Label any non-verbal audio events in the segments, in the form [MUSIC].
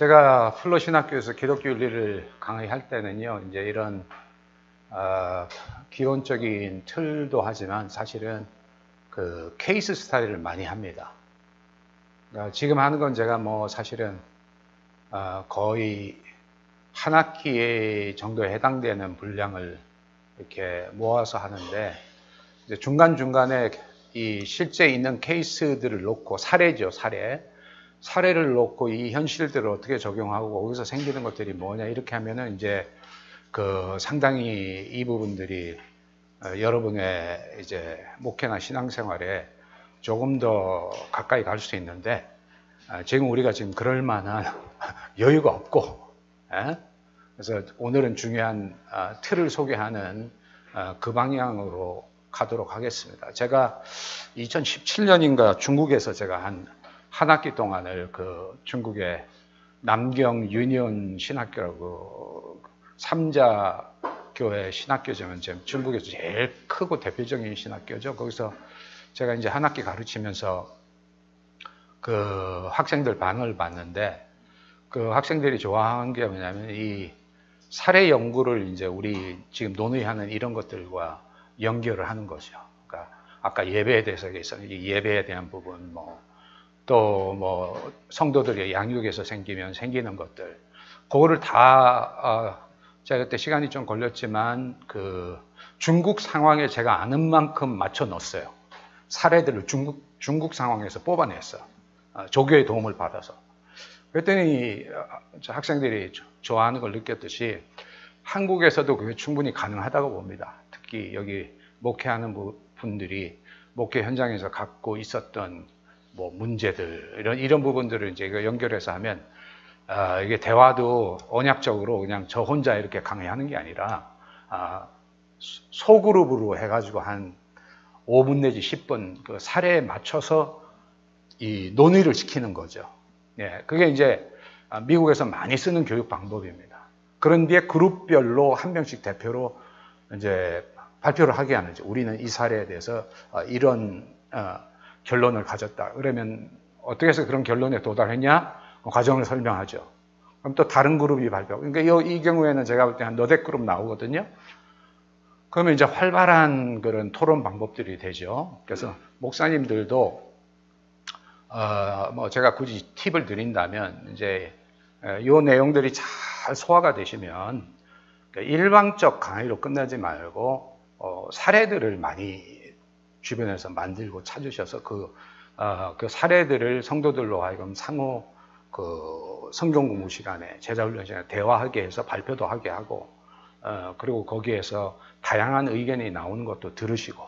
제가 플로 신학교에서 기독교 윤리를 강의할 때는요, 이제 이런 어, 기본적인 틀도 하지만 사실은 그 케이스 스타일을 많이 합니다. 그러니까 지금 하는 건 제가 뭐 사실은 어, 거의 한 학기 정도에 해당되는 분량을 이렇게 모아서 하는데 중간 중간에 이 실제 있는 케이스들을 놓고 사례죠 사례 사례를 놓고 이 현실들을 어떻게 적용하고 거기서 생기는 것들이 뭐냐 이렇게 하면은 이제 그 상당히 이 부분들이 어, 여러분의 이제 목회나 신앙생활에 조금 더 가까이 갈 수 있는데 아, 지금 우리가 지금 그럴 만한 [LAUGHS] 여유가 없고 예? 그래서 오늘은 중요한 아, 틀을 소개하는 아, 그 방향으로 가도록 하겠습니다. 제가 2017년인가 중국에서 제가 한 한 학기 동안을 그 중국의 남경 유니온 신학교라고 삼자 교회 신학교지만 지금 중국에서 제일 크고 대표적인 신학교죠. 거기서 제가 이제 한 학기 가르치면서 그 학생들 반응을 봤는데 그 학생들이 좋아하는 게 뭐냐면 이 사례 연구를 이제 우리 지금 논의하는 이런 것들과 연결을 하는 거죠. 그러니까 아까 예배에 대해서 얘기했었는데 예배에 대한 부분 뭐 또 뭐 성도들의 양육에서 생기면 생기는 것들 그거를 다 어, 제가 그때 시간이 좀 걸렸지만 그 중국 상황에 제가 아는 만큼 맞춰 넣었어요. 사례들을 중국 중국 상황에서 뽑아냈어. 어, 조교의 도움을 받아서. 그랬더니 어, 학생들이 좋아하는 걸 느꼈듯이 한국에서도 그게 충분히 가능하다고 봅니다. 특히 여기 목회하는 분들이 목회 현장에서 갖고 있었던 뭐 문제들 이런 이런 부분들을 이제 연결해서 하면 아, 이게 대화도 언약적으로 그냥 저 혼자 이렇게 강의하는 게 아니라 아, 소그룹으로 해가지고 한 5분 내지 10분 그 사례에 맞춰서 이 논의를 시키는 거죠. 예, 그게 이제 미국에서 많이 쓰는 교육 방법입니다. 그런 뒤에 그룹별로 한 명씩 대표로 이제 발표를 하게 하는 죠 우리는 이 사례에 대해서 어, 이런 어, 결론을 가졌다. 그러면 어떻게 해서 그런 결론에 도달했냐? 그 과정을 설명하죠. 그럼 또 다른 그룹이 발표. 그러니까 이, 이 경우에는 제가 볼 때 한 너댓 그룹 나오거든요. 그러면 이제 활발한 그런 토론 방법들이 되죠. 그래서 목사님들도 어, 뭐 제가 굳이 팁을 드린다면 이제 이 내용들이 잘 소화가 되시면 그러니까 일방적 강의로 끝나지 말고 어, 사례들을 많이 주변에서 만들고 찾으셔서 그, 어, 그 사례들을 성도들로 하여금 상호 그 성경 공부 시간에 제자 훈련 시간에 대화하게 해서 발표도 하게 하고 어, 그리고 거기에서 다양한 의견이 나오는 것도 들으시고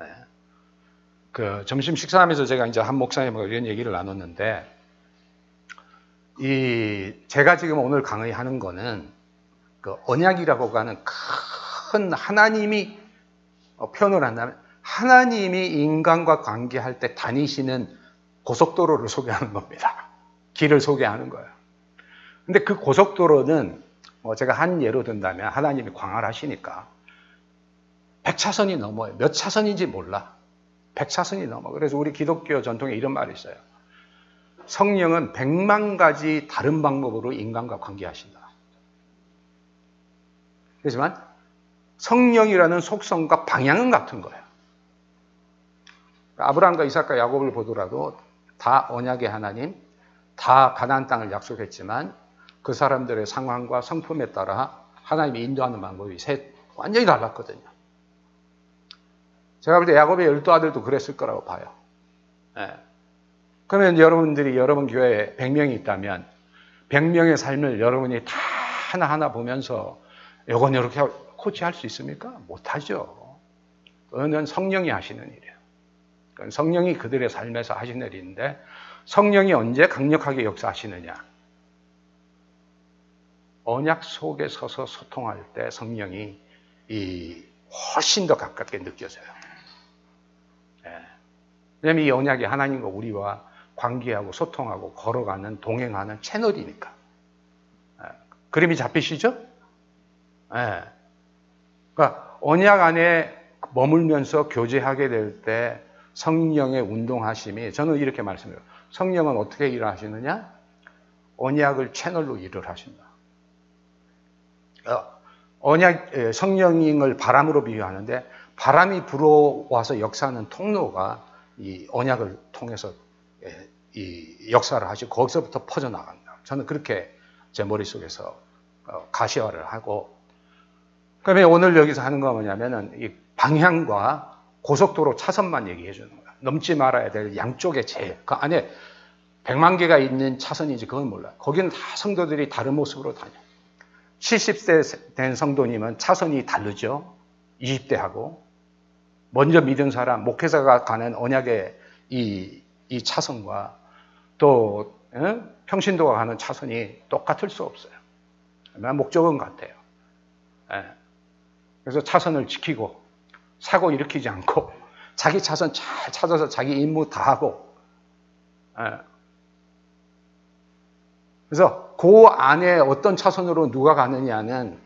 네. 그 점심 식사하면서 제가 이제 한 목사님과 이런 얘기를 나눴는데 이 제가 지금 오늘 강의하는 거는 그 언약이라고 하는 큰 하나님이 어, 표현을 한다면 하나님이 인간과 관계할 때 다니시는 고속도로를 소개하는 겁니다. 길을 소개하는 거예요. 근데 그 고속도로는 뭐 제가 한 예로 든다면 하나님이 광활하시니까 100차선이 넘어요. 몇 차선인지 몰라. 100차선이 넘어. 그래서 우리 기독교 전통에 이런 말이 있어요. 성령은 100만 가지 다른 방법으로 인간과 관계하신다. 그렇지만 성령이라는 속성과 방향은 같은 거예요. 아브라함과 이삭과 야곱을 보더라도 다 언약의 하나님, 다 가나안 땅을 약속했지만 그 사람들의 상황과 성품에 따라 하나님이 인도하는 방법이 셋 완전히 달랐거든요. 제가 볼 때 야곱의 열두 아들도 그랬을 거라고 봐요. 네. 그러면 여러분들이 여러분 교회에 100명이 있다면 100명의 삶을 여러분이 다 하나하나 보면서 이건 이렇게 코치할 수 있습니까? 못하죠. 그거는 성령이 하시는 일이에요. 성령이 그들의 삶에서 하시는 일인데 성령이 언제 강력하게 역사하시느냐? 언약 속에 서서 소통할 때 성령이 이 훨씬 더 가깝게 느껴져요. 예. 왜냐하면 이 언약이 하나님과 우리와 관계하고 소통하고 걸어가는 동행하는 채널이니까. 예. 그림이 잡히시죠? 예. 그러니까 언약 안에 머물면서 교제하게 될 때 성령의 운동하심이 저는 이렇게 말씀드려요. 성령은 어떻게 일하시느냐? 언약을 채널로 일을 하신다. 어, 언약 성령을 바람으로 비유하는데 바람이 불어와서 역사하는 통로가 이 언약을 통해서 이 역사를 하시고 거기서부터 퍼져 나간다. 저는 그렇게 제 머릿속에서 어, 가시화를 하고 그러면 오늘 여기서 하는 거 뭐냐면은 이 방향과 고속도로 차선만 얘기해 주는 거야. 넘지 말아야 될 양쪽의 제, 그 안에 100만 개가 있는 차선인지 그건 몰라. 거기는 다 성도들이 다른 모습으로 다녀. 70세 된 성도님은 차선이 다르죠. 20대하고. 먼저 믿은 사람, 목회자가 가는 언약의 이, 이 차선과 또 에? 평신도가 가는 차선이 똑같을 수 없어요. 목적은 같아요. 에. 그래서 차선을 지키고 사고 일으키지 않고 자기 차선 잘 찾아서 자기 임무 다 하고 에. 그래서 그 안에 어떤 차선으로 누가 가느냐는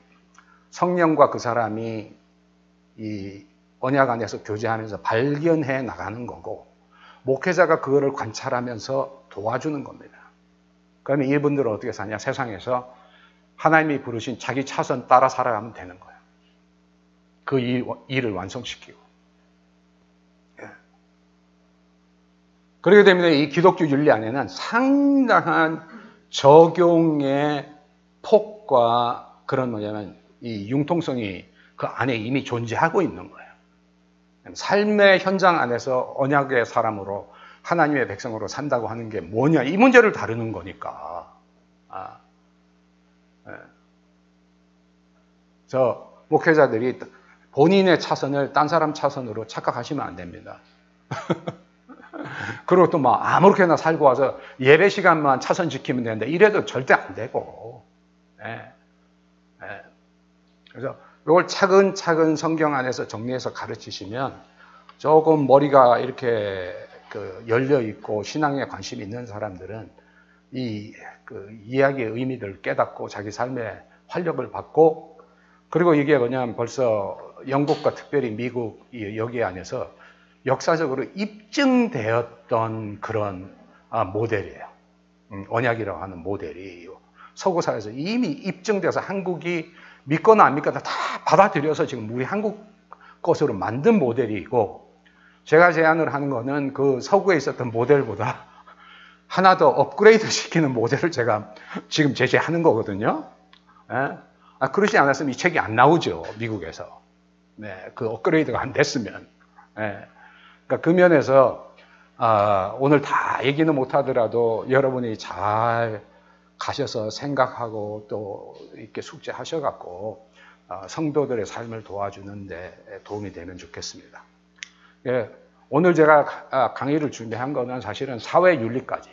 성령과 그 사람이 이 언약 안에서 교제하면서 발견해 나가는 거고 목회자가 그거를 관찰하면서 도와주는 겁니다. 그러면 이분들은 어떻게 사냐? 세상에서 하나님이 부르신 자기 차선 따라 살아가면 되는 거예요. 그 일, 을 완성시키고. 예. 그렇게 되면 이 기독교 윤리 안에는 상당한 적용의 폭과 그런 뭐냐면 이 융통성이 그 안에 이미 존재하고 있는 거예요. 삶의 현장 안에서 언약의 사람으로 하나님의 백성으로 산다고 하는 게 뭐냐 이 문제를 다루는 거니까. 아, 네. 저 목회자들이 본인의 차선을 딴 사람 차선으로 착각하시면 안 됩니다. [LAUGHS] 그리고 또 막 아무렇게나 살고 와서 예배 시간만 차선 지키면 되는데 이래도 절대 안 되고. 네. 네. 그래서 이걸 차근차근 성경 안에서 정리해서 가르치시면 조금 머리가 이렇게 그 열려 있고 신앙에 관심이 있는 사람들은 이 그 이야기의 의미를 깨닫고 자기 삶에 활력을 받고 그리고 이게 뭐냐면 벌써 영국과 특별히 미국 여기 안에서 역사적으로 입증되었던 그런 아, 모델이에요. 음, 언약이라고 하는 모델이 서구사에서 이미 입증돼서 한국이 믿거나 안 믿거나 다 받아들여서 지금 우리 한국 것으로 만든 모델이고 제가 제안을 하는 거는 그 서구에 있었던 모델보다 [LAUGHS] 하나 더 업그레이드 시키는 모델을 제가 지금 제시하는 거거든요. 예? 아, 그러지 않았으면 이 책이 안 나오죠. 미국에서. 네, 그 업그레이드가 안 됐으면. 예. 그러니까 그 면에서 아, 오늘 다 얘기는 못하더라도 여러분이 잘 가셔서 생각하고 또 이렇게 숙제하셔갖고 어, 성도들의 삶을 도와주는데 도움이 되면 좋겠습니다. 예, 오늘 제가 아, 강의를 준비한 거는 사실은 사회 윤리까지.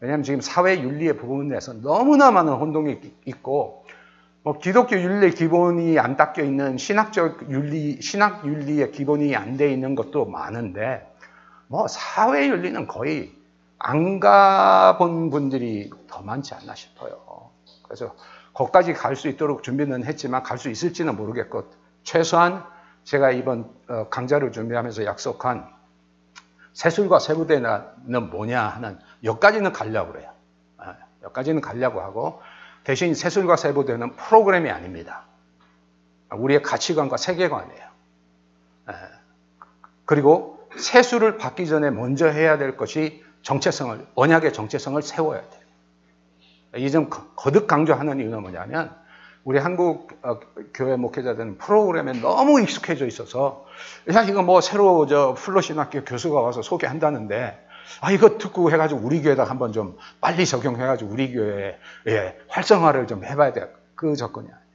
왜냐하면 지금 사회 윤리의 부분에서 너무나 많은 혼동이 있고 뭐 기독교 윤리의 기본이 안 닦여 있는 신학적 윤리, 신학 윤리의 기본이 안 돼 있는 것도 많은데 뭐 사회 윤리는 거의 안 가본 분들이 더 많지 않나 싶어요. 그래서 거기까지 갈 수 있도록 준비는 했지만 갈 수 있을지는 모르겠고 최소한 제가 이번 어, 강좌를 준비하면서 약속한 세술과 세부대는 뭐냐 하는 여기까지는 가려고 그래요. 아, 여기까지는 가려고 하고 대신 세술과 세부대는 프로그램이 아닙니다. 우리의 가치관과 세계관이에요. 그리고 세수를 받기 전에 먼저 해야 될 것이 정체성을, 언약의 정체성을 세워야 돼요. 이 점 거듭 강조하는 이유는 뭐냐면, 우리 한국 어, 교회 목회자들은 프로그램에 너무 익숙해져 있어서, 야, 이거 뭐 새로 저 플로신학교 교수가 와서 소개한다는데, 아, 이거 듣고 해가지고 우리 교회에다 한번 좀 빨리 적용해가지고 우리 교회에 예, 활성화를 좀 해봐야 돼. 그 조건이 아니에요.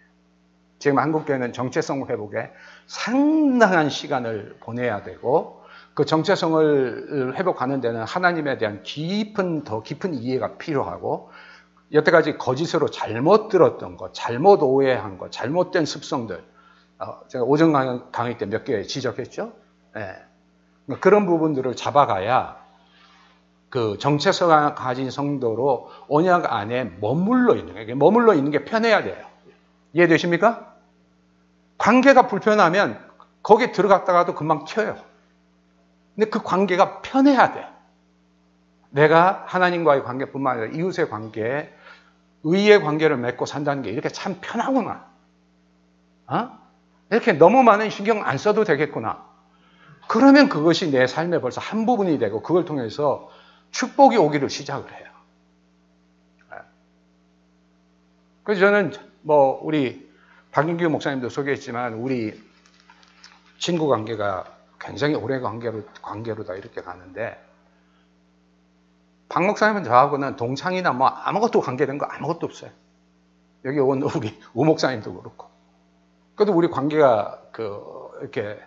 지금 한국교회는 정체성 회복에 상당한 시간을 보내야 되고, 그 정체성을 회복하는 데는 하나님에 대한 깊은 더 깊은 이해가 필요하고 여태까지 거짓으로 잘못 들었던 것, 잘못 오해한 것, 잘못된 습성들 어, 제가 오전 강의 때 몇 개 지적했죠. 네. 그런 부분들을 잡아가야 그 정체성을 가진 성도로 언약 안에 머물러 있는 거예요. 머물러 있는 게 편해야 돼요. 이해되십니까? 관계가 불편하면 거기 들어갔다가도 금방 튀어요. 근데 그 관계가 편해야 돼. 내가 하나님과의 관계뿐만 아니라 이웃의 관계에 의의 관계를 맺고 산다는 게 이렇게 참 편하구나. 어? 이렇게 너무 많은 신경 안 써도 되겠구나. 그러면 그것이 내 삶의 벌써 한 부분이 되고 그걸 통해서 축복이 오기를 시작을 해요. 네. 그래서 저는 뭐 우리 박인규 목사님도 소개했지만 우리 친구 관계가 굉장히 오래 관계로 관계로 다 이렇게 가는데 박 목사님은 저하고는 동창이나 뭐 아무것도 관계된 거 아무것도 없어요. 여기 온 우리 [LAUGHS] 우 목사님도 그렇고. 그래도 우리 관계가 그 이렇게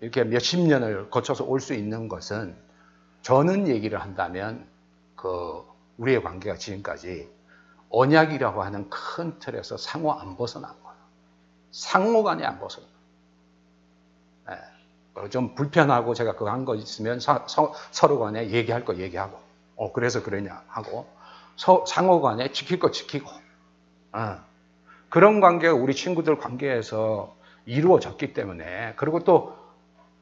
이렇게 몇십 년을 거쳐서 올 수 있는 것은 저는 얘기를 한다면 그 우리의 관계가 지금까지 언약이라고 하는 큰 틀에서 상호 안 벗어난 거예요. 상호간에 안 벗어나. 네. 좀 불편하고 제가 그거 한 거 있으면 사, 서, 로 간에 얘기할 거 얘기하고, 어, 그래서 그러냐 하고, 서, 상호 간에 지킬 거 지키고, 어. 그런 관계가 우리 친구들 관계에서 이루어졌기 때문에, 그리고 또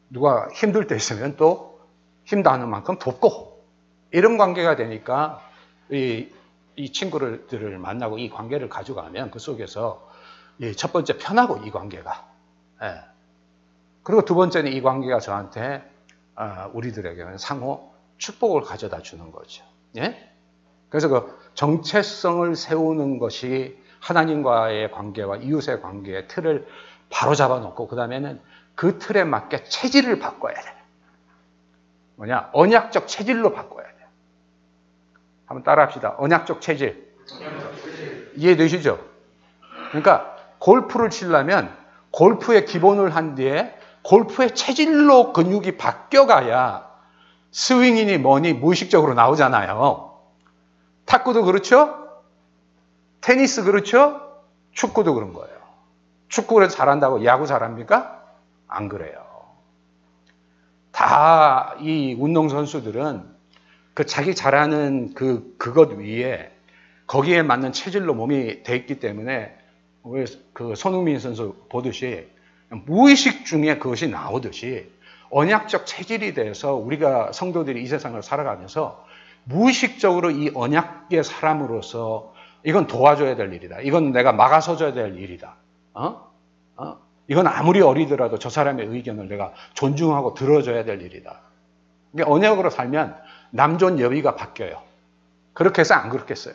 누가 힘들 때 있으면 또 힘닿는 만큼 돕고, 이런 관계가 되니까 이, 이 친구들을 만나고 이 관계를 가져가면 그 속에서 첫 번째 편하고 이 관계가. 예. 그리고 두 번째는 이 관계가 저한테 어, 우리들에게는 상호 축복을 가져다 주는 거죠. 예? 그래서 그 정체성을 세우는 것이 하나님과의 관계와 이웃의 관계의 틀을 바로 잡아놓고 그 다음에는 그 틀에 맞게 체질을 바꿔야 돼. 뭐냐? 언약적 체질로 바꿔야 돼. 한번 따라합시다. 언약적 체질. 이해되시죠? 그러니까 골프를 치려면 골프의 기본을 한 뒤에 골프의 체질로 근육이 바뀌어가야 스윙이니 뭐니 무의식적으로 나오잖아요. 탁구도 그렇죠? 테니스 그렇죠? 축구도 그런 거예요. 축구를 잘한다고 야구 잘합니까? 안 그래요. 다 이 운동 선수들은 그 자기 잘하는 그, 그것 위에 거기에 맞는 체질로 몸이 돼 있기 때문에 그 손흥민 선수 보듯이 무의식 중에 그것이 나오듯이 언약적 체질이 돼서 우리가 성도들이 이 세상을 살아가면서 무의식적으로 이 언약의 사람으로서 이건 도와줘야 될 일이다. 이건 내가 막아서줘야 될 일이다. 어? 어? 이건 아무리 어리더라도 저 사람의 의견을 내가 존중하고 들어줘야 될 일이다. 이게 언약으로 살면 남존 여비가 바뀌어요. 그렇게 해서 안 그렇겠어요.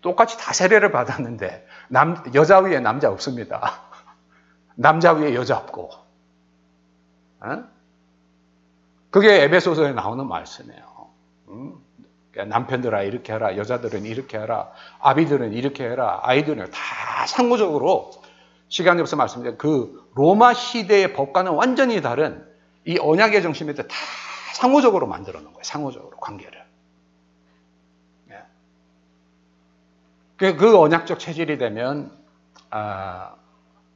똑같이 다 세례를 받았는데 남, 여자 위에 남자 없습니다. [LAUGHS] 남자 위에 여자 없고. 어? 그게 에베소서에 나오는 말씀이에요. 남편들아 이렇게 하라, 여자들은 이렇게 하라, 아비들은 이렇게 해라, 아이들은 다 상호적으로 시간이 없어 말씀드린 그 로마 시대의 법과는 완전히 다른 이 언약의 정신에 다 상호적으로 만들어 놓은 거예요. 상호적으로 관계를. 예. 그, 그 언약적 체질이 되면 아,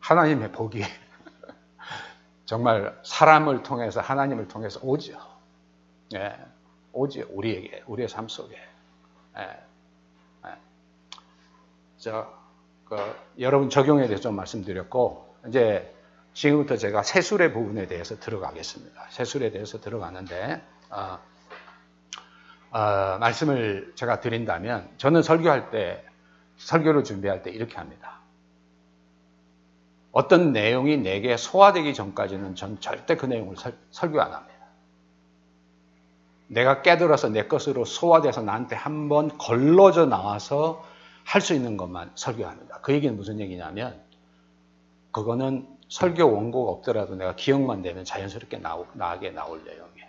하나님의 복이 [LAUGHS] 정말 사람을 통해서 하나님을 통해서 오죠. 예, 오죠. 우리에게 우리의 삶 속에. 예, 예. 저, 그, 여러분 적용에 대해서 좀 말씀드렸고 이제 지금부터 제가 세술의 부분에 대해서 들어가겠습니다. 세술에 대해서 들어가는데 어, 어, 말씀을 제가 드린다면 저는 설교할 때 설교를 준비할 때 이렇게 합니다. 어떤 내용이 내게 소화되기 전까지는 전 절대 그 내용을 설, 설교 안 합니다. 내가 깨달아서 내 것으로 소화돼서 나한테 한번 걸러져 나와서 할 수 있는 것만 설교합니다. 그 얘기는 무슨 얘기냐면 그거는 설교 원고가 없더라도 내가 기억만 되면 자연스럽게 나게 나올 내용이에요.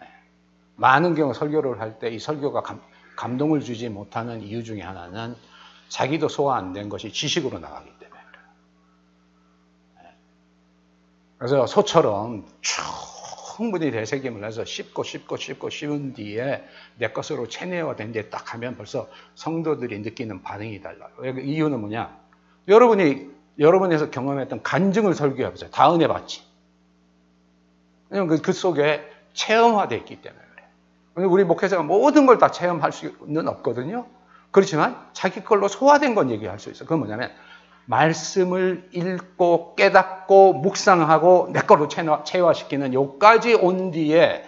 네. 많은 경우 설교를 할 때 이 설교가 감, 감동을 주지 못하는 이유 중에 하나는 자기도 소화 안 된 것이 지식으로 나가기 때문에 그래요. 네. 그래서 소처럼 충분히 대세김을 해서 씹고 씹고 씹고 씹은 뒤에 내 것으로 체내화 된 뒤에 딱 하면 벌써 성도들이 느끼는 반응이 달라요. 이유는 뭐냐? 여러분이 여러분에서 경험했던 간증을 설교해 보세요. 다 은혜 받지. 왜냐면 그, 그 속에 체험화되어 있기 때문에 그래요. 우리 목회자가 모든 걸 다 체험할 수는 없거든요. 그렇지만 자기 걸로 소화된 건 얘기할 수 있어요. 그건 뭐냐면 말씀을 읽고 깨닫고 묵상하고 내 걸로 체화시키는 요까지 온 뒤에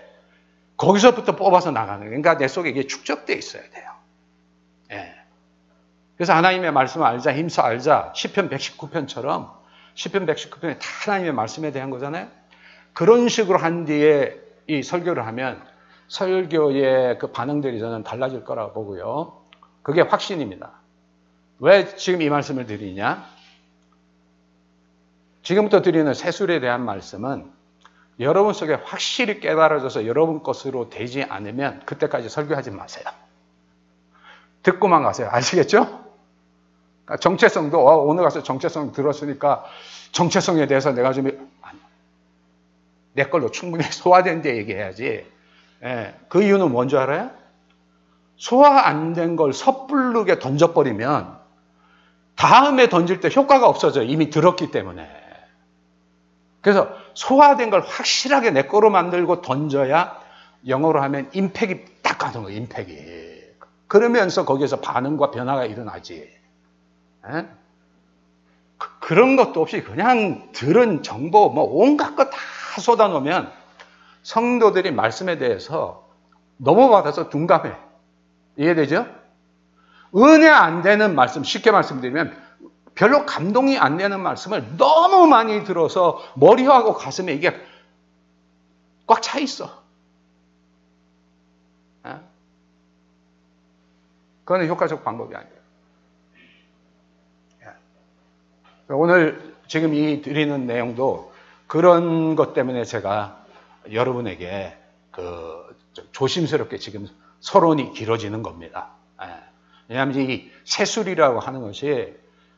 거기서부터 뽑아서 나가는. 그러니까 내 속에 이게 축적되어 있어야 돼요. 예. 그래서 하나님의 말씀을 알자, 힘써 알자. 10편 119편처럼 10편 119편이 다 하나님의 말씀에 대한 거잖아요. 그런 식으로 한 뒤에 이 설교를 하면 설교의 그 반응들이 저는 달라질 거라고 보고요. 그게 확신입니다. 왜 지금 이 말씀을 드리냐? 지금부터 드리는 세술에 대한 말씀은 여러분 속에 확실히 깨달아져서 여러분 것으로 되지 않으면 그때까지 설교하지 마세요. 듣고만 가세요. 아시겠죠? 그러니까 정체성도 어, 오늘 가서 정체성 들었으니까 정체성에 대해서 내가 좀내 걸로 충분히 [LAUGHS] 소화된 데 얘기해야지. 예, 그 이유는 뭔지 알아요? 소화 안 된 걸 섣부르게 던져버리면 다음에 던질 때 효과가 없어져. 이미 들었기 때문에. 그래서 소화된 걸 확실하게 내 거로 만들고 던져야 영어로 하면 임팩이 딱 가는 거예요. 임팩이. 그러면서 거기에서 반응과 변화가 일어나지. 에? 그, 런 것도 없이 그냥 들은 정보 뭐 온갖 거 다 쏟아놓으면 성도들이 말씀에 대해서 넘어받아서 둔감해. 이해되죠? 은혜 안 되는 말씀, 쉽게 말씀드리면 별로 감동이 안 되는 말씀을 너무 많이 들어서 머리하고 가슴에 이게 꽉 차 있어. 그거는 효과적 방법이 아니에요. 예. 오늘 지금 이 드리는 내용도 그런 것 때문에 제가 여러분에게 그 조심스럽게 지금 서론이 길어지는 겁니다. 예. 왜냐하면 이 세술이라고 하는 것이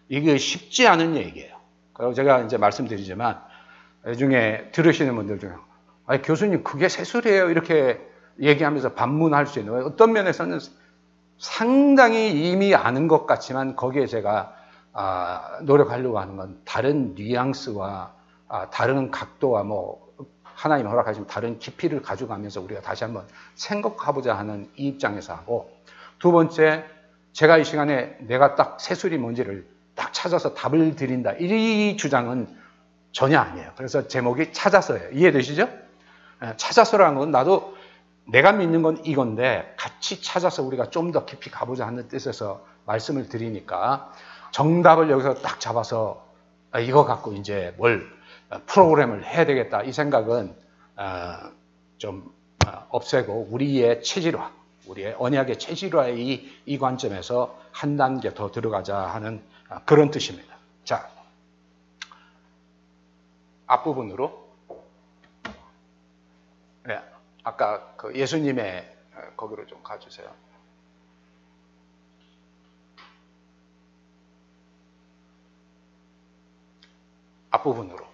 이게 쉽지 않은 얘기예요. 그리고 제가 이제 말씀드리지만 중에 들으시는 분들 중에 아 교수님 그게 세술이에요 이렇게 얘기하면서 반문할 수 있는 어떤 면에서는 상당히 이미 아는 것 같지만 거기에 제가 아, 노력하려고 하는 건 다른 뉘앙스와 아, 다른 각도와 뭐 하나님 허락하시면 다른 깊이를 가져가면서 우리가 다시 한번 생각해보자 하는 이 입장에서 하고 두 번째 제가 이 시간에 내가 딱 세술이 뭔지를 딱 찾아서 답을 드린다 이 주장은 전혀 아니에요. 그래서 제목이 찾아서예요. 이해되시죠? 예, 찾아서라는 건 나도 내가 믿는 건 이건데 같이 찾아서 우리가 좀 더 깊이 가보자 하는 뜻에서 말씀을 드리니까 정답을 여기서 딱 잡아서 아, 이거 갖고 이제 뭘 어, 프로그램을 해야 되겠다 이 생각은 어, 좀 어, 없애고 우리의 체질화, 우리의 언약의 체질화의 이, 이 관점에서 한 단계 더 들어가자 하는 그런 뜻입니다. 자, 앞부분으로 네, 아까 그 예수님의 거기로 좀 가주세요. 앞부분으로.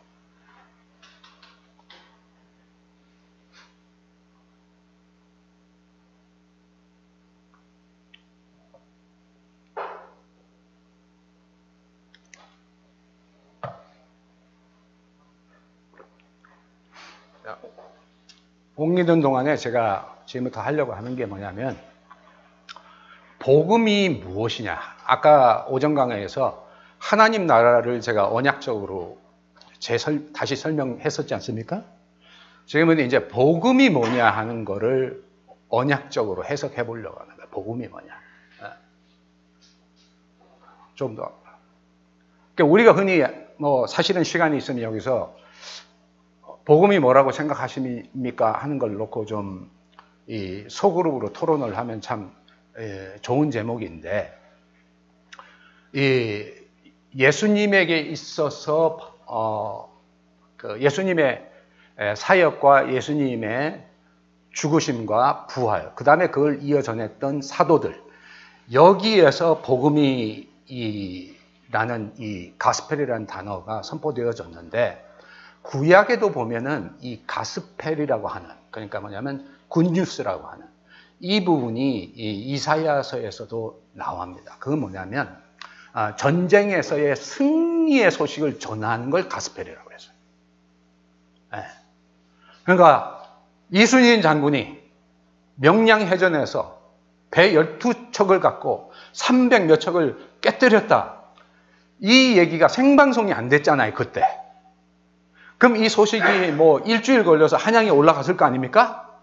옮기는 동안에 제가 지금부터 하려고 하는 게 뭐냐면 복음이 무엇이냐. 아까 오전 강의에서 하나님 나라를 제가 언약적으로 재설, 다시 설명했었지 않습니까? 지금은 이제 복음이 뭐냐 하는 거를 언약적으로 해석해 보려고 거예요. 복음이 뭐냐. 예. 좀 더. 그러니까 우리가 흔히 뭐 사실은 시간이 있으면 여기서 복음이 뭐라고 생각하십니까? 하는 걸 놓고 좀 이 소그룹으로 토론을 하면 참 예, 좋은 제목인데 이 예수님에게 있어서 어, 그 예수님의 사역과 예수님의 죽으심과 부활, 그 다음에 그걸 이어 전했던 사도들 여기에서 복음이 이, 라는 이 gospel이라는 단어가 선포되어졌는데 구약에도 보면은 이 gospel이라고 하는 그러니까 뭐냐면 good news라고 하는 이 부분이 이 이사야서에서도 나옵니다. 그건 뭐냐면 아, 전쟁에서의 승리의 소식을 전하는 걸 gospel이라고 했어요. 네. 그러니까 이순신 장군이 명량해전에서 배 12척을 갖고 300 몇 척을 깨뜨렸다. 이 얘기가 생방송이 안 됐잖아요, 그때. 그럼 이 소식이 뭐 일주일 걸려서 한양에 올라갔을 거 아닙니까?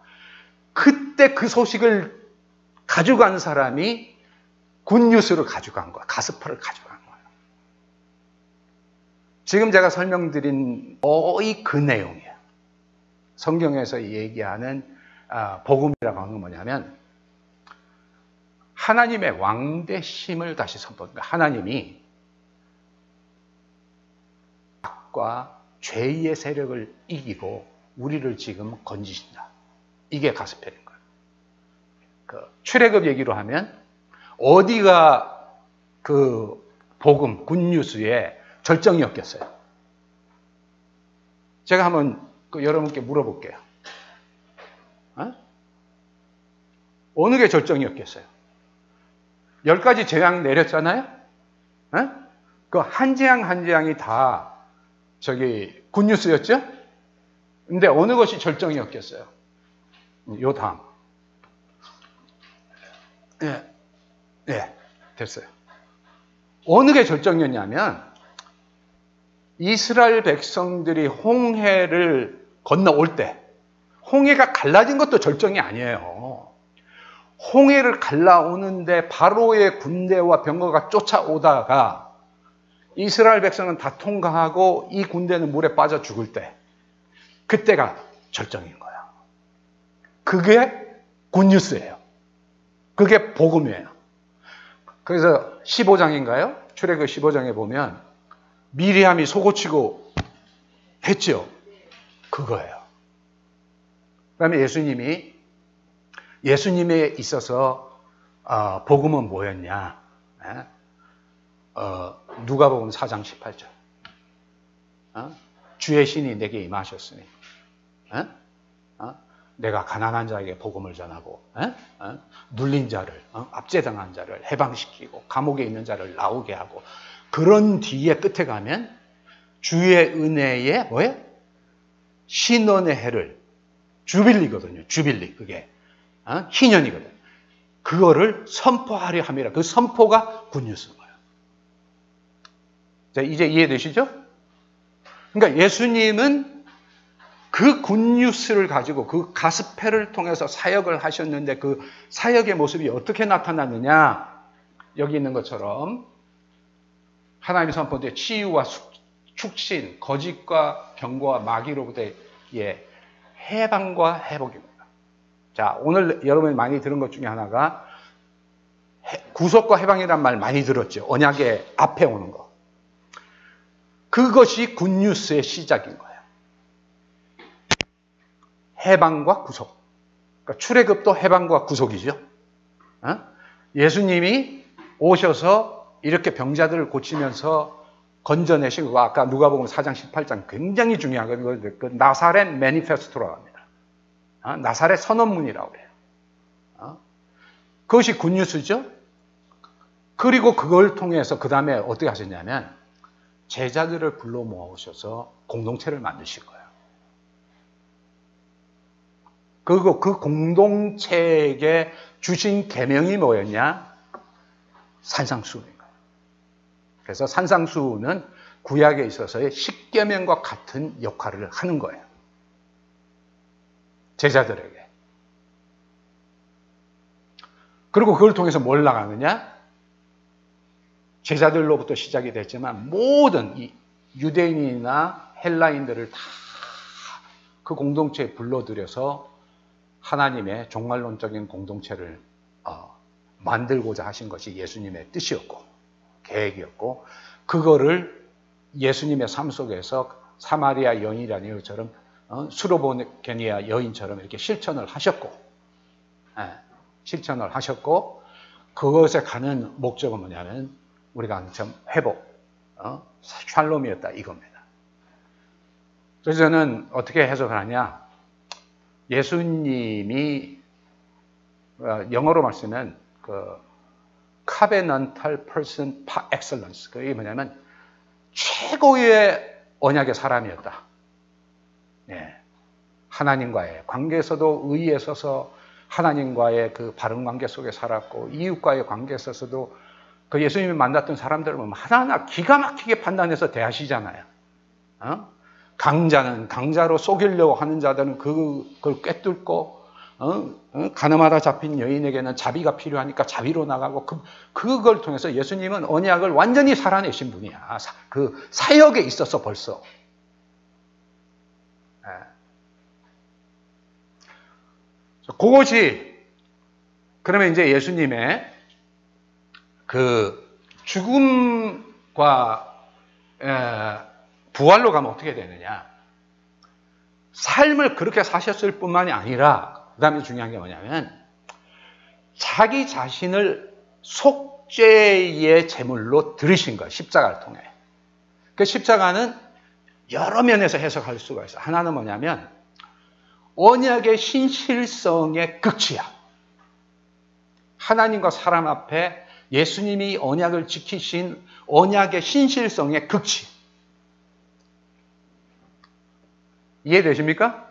그때 그 소식을 가져간 사람이 굿뉴스를 가져간 거야. 가스퍼를 가져간 거야. 지금 제가 설명드린 거의 그 내용이에요. 성경에서 얘기하는 아, 복음이라고 하는 건 뭐냐면 하나님의 왕대심을 다시 선포합니다. 하나님이 악과 죄의 세력을 이기고 우리를 지금 건지신다. 이게 가스펠인 거예요. 그 출애굽 얘기로 하면 어디가 그 복음 굿뉴스의 절정이었겠어요? 제가 한번 그 여러분께 물어볼게요. 어? 어느 게 절정이었겠어요? 열 가지 재앙 내렸잖아요? 어? 그한 재앙 한 재앙이 다 저기 굿뉴스였죠? 근데 어느 것이 절정이었겠어요? 요 다음. 예, 예, 됐어요. 어느 게 절정이었냐면, 이스라엘 백성들이 홍해를 건너올 때, 홍해가 갈라진 것도 절정이 아니에요. 홍해를 갈라오는데 바로의 군대와 병거가 쫓아오다가 이스라엘 백성은 다 통과하고 이 군대는 물에 빠져 죽을 때 그때가 절정인 거야. 그게 굿뉴스예요. 그게 복음이에요. 그래서 15장인가요? 출애굽 15장에 보면 미리암이 속고치고 했죠. 그거예요. 그다음에 예수님이 예수님에 있어서 어, 복음은 뭐였냐? 예? 어, 누가 보면 4장 18절. 어? 주의 신이 내게 임하셨으니 어? 어? 내가 가난한 자에게 복음을 전하고 어? 어? 눌린 자를 어? 압제당한 자를 해방시키고 감옥에 있는 자를 나오게 하고 그런 뒤에 끝에 가면 주의 은혜에 뭐예? 신원의 해를 주빌리거든요. 주빌리 그게 어? 희년이거든. 그거를 선포하려 함이라. 그 선포가 거예요. 자, 이제 이해되시죠? 그러니까 예수님은 그 굿뉴스를 가지고 그 가스펠을 통해서 사역을 하셨는데 그 사역의 모습이 어떻게 나타났느냐? 여기 있는 것처럼 하나님의 선포대 치유와 축신, 거짓과 병과 마귀로부터의 예, 해방과 회복입니다. 자, 오늘 여러분이 많이 들은 것 중에 하나가 구속과 해방이란 말 많이 들었죠. 언약의 앞에 오는 거. 그것이 굿뉴스의 시작인 거예요. 해방과 구속. 그러니까 출애굽도 해방과 구속이죠. 어? 예수님이 오셔서 이렇게 병자들을 고치면서 건져내시고 아까 누가 보면 4장 18장 굉장히 중요하거든요. 그 나사렛 매니페스토라고 합니다. 어? 나사렛 선언문이라고 해요. 어? 그것이 굿뉴스죠. 그리고 그걸 통해서 그 다음에 어떻게 하셨냐면 제자들을 불러 모으셔서 공동체를 만드신 거예요. 그리고 그 공동체에게 주신 계명이 뭐였냐? 산상수훈인 거예요. 그래서 산상수훈은 구약에 있어서의 십계명과 같은 역할을 하는 거예요. 제자들에게. 그리고 그걸 통해서 뭘 나가느냐? 제자들로부터 시작이 됐지만 모든 이 유대인이나 헬라인들을 다 그 공동체에 불러들여서 하나님의 종말론적인 공동체를 어, 만들고자 하신 것이 예수님의 뜻이었고 계획이었고 그거를 예수님의 삶 속에서 사마리아 여인이라는 것처럼 어, 수로보게니아 여인처럼 이렇게 실천을 하셨고 예, 실천을 하셨고 그것에 가는 목적은 뭐냐면 우리가 좀 회복, 어? 샬롬이었다 이겁니다. 그래서 저는 어떻게 해석을 하냐? 예수님이 어, 영어로 말쓰면 그 covenantal person par excellence 그게 뭐냐면 최고의 언약의 사람이었다. 네. 하나님과의 관계에서도 의에 서서 하나님과의 그 바른 관계 속에 살았고 이웃과의 관계에 있어서도 그 예수님이 만났던 사람들을 보면 하나하나 기가 막히게 판단해서 대하시잖아요. 어? 강자는 강자로 속이려고 하는 자들은 그걸 꿰뚫고 어? 어? 가늠하다 잡힌 여인에게는 자비가 필요하니까 자비로 나가고 그, 그걸 통해서 예수님은 언약을 완전히 살아내신 분이야. 사, 그 사역에 있어서 벌써. 네. 그것이 그러면 이제 예수님의 그 죽음과 에, 부활로 가면 어떻게 되느냐? 삶을 그렇게 사셨을 뿐만이 아니라 그 다음에 중요한 게 뭐냐면 자기 자신을 속죄의 제물로 들으신 거예요. 십자가를 통해. 그 십자가는 여러 면에서 해석할 수가 있어요. 하나는 뭐냐면 언약의 신실성의 극치야. 하나님과 사람 앞에 예수님이 언약을 지키신 언약의 신실성의 극치. 이해되십니까?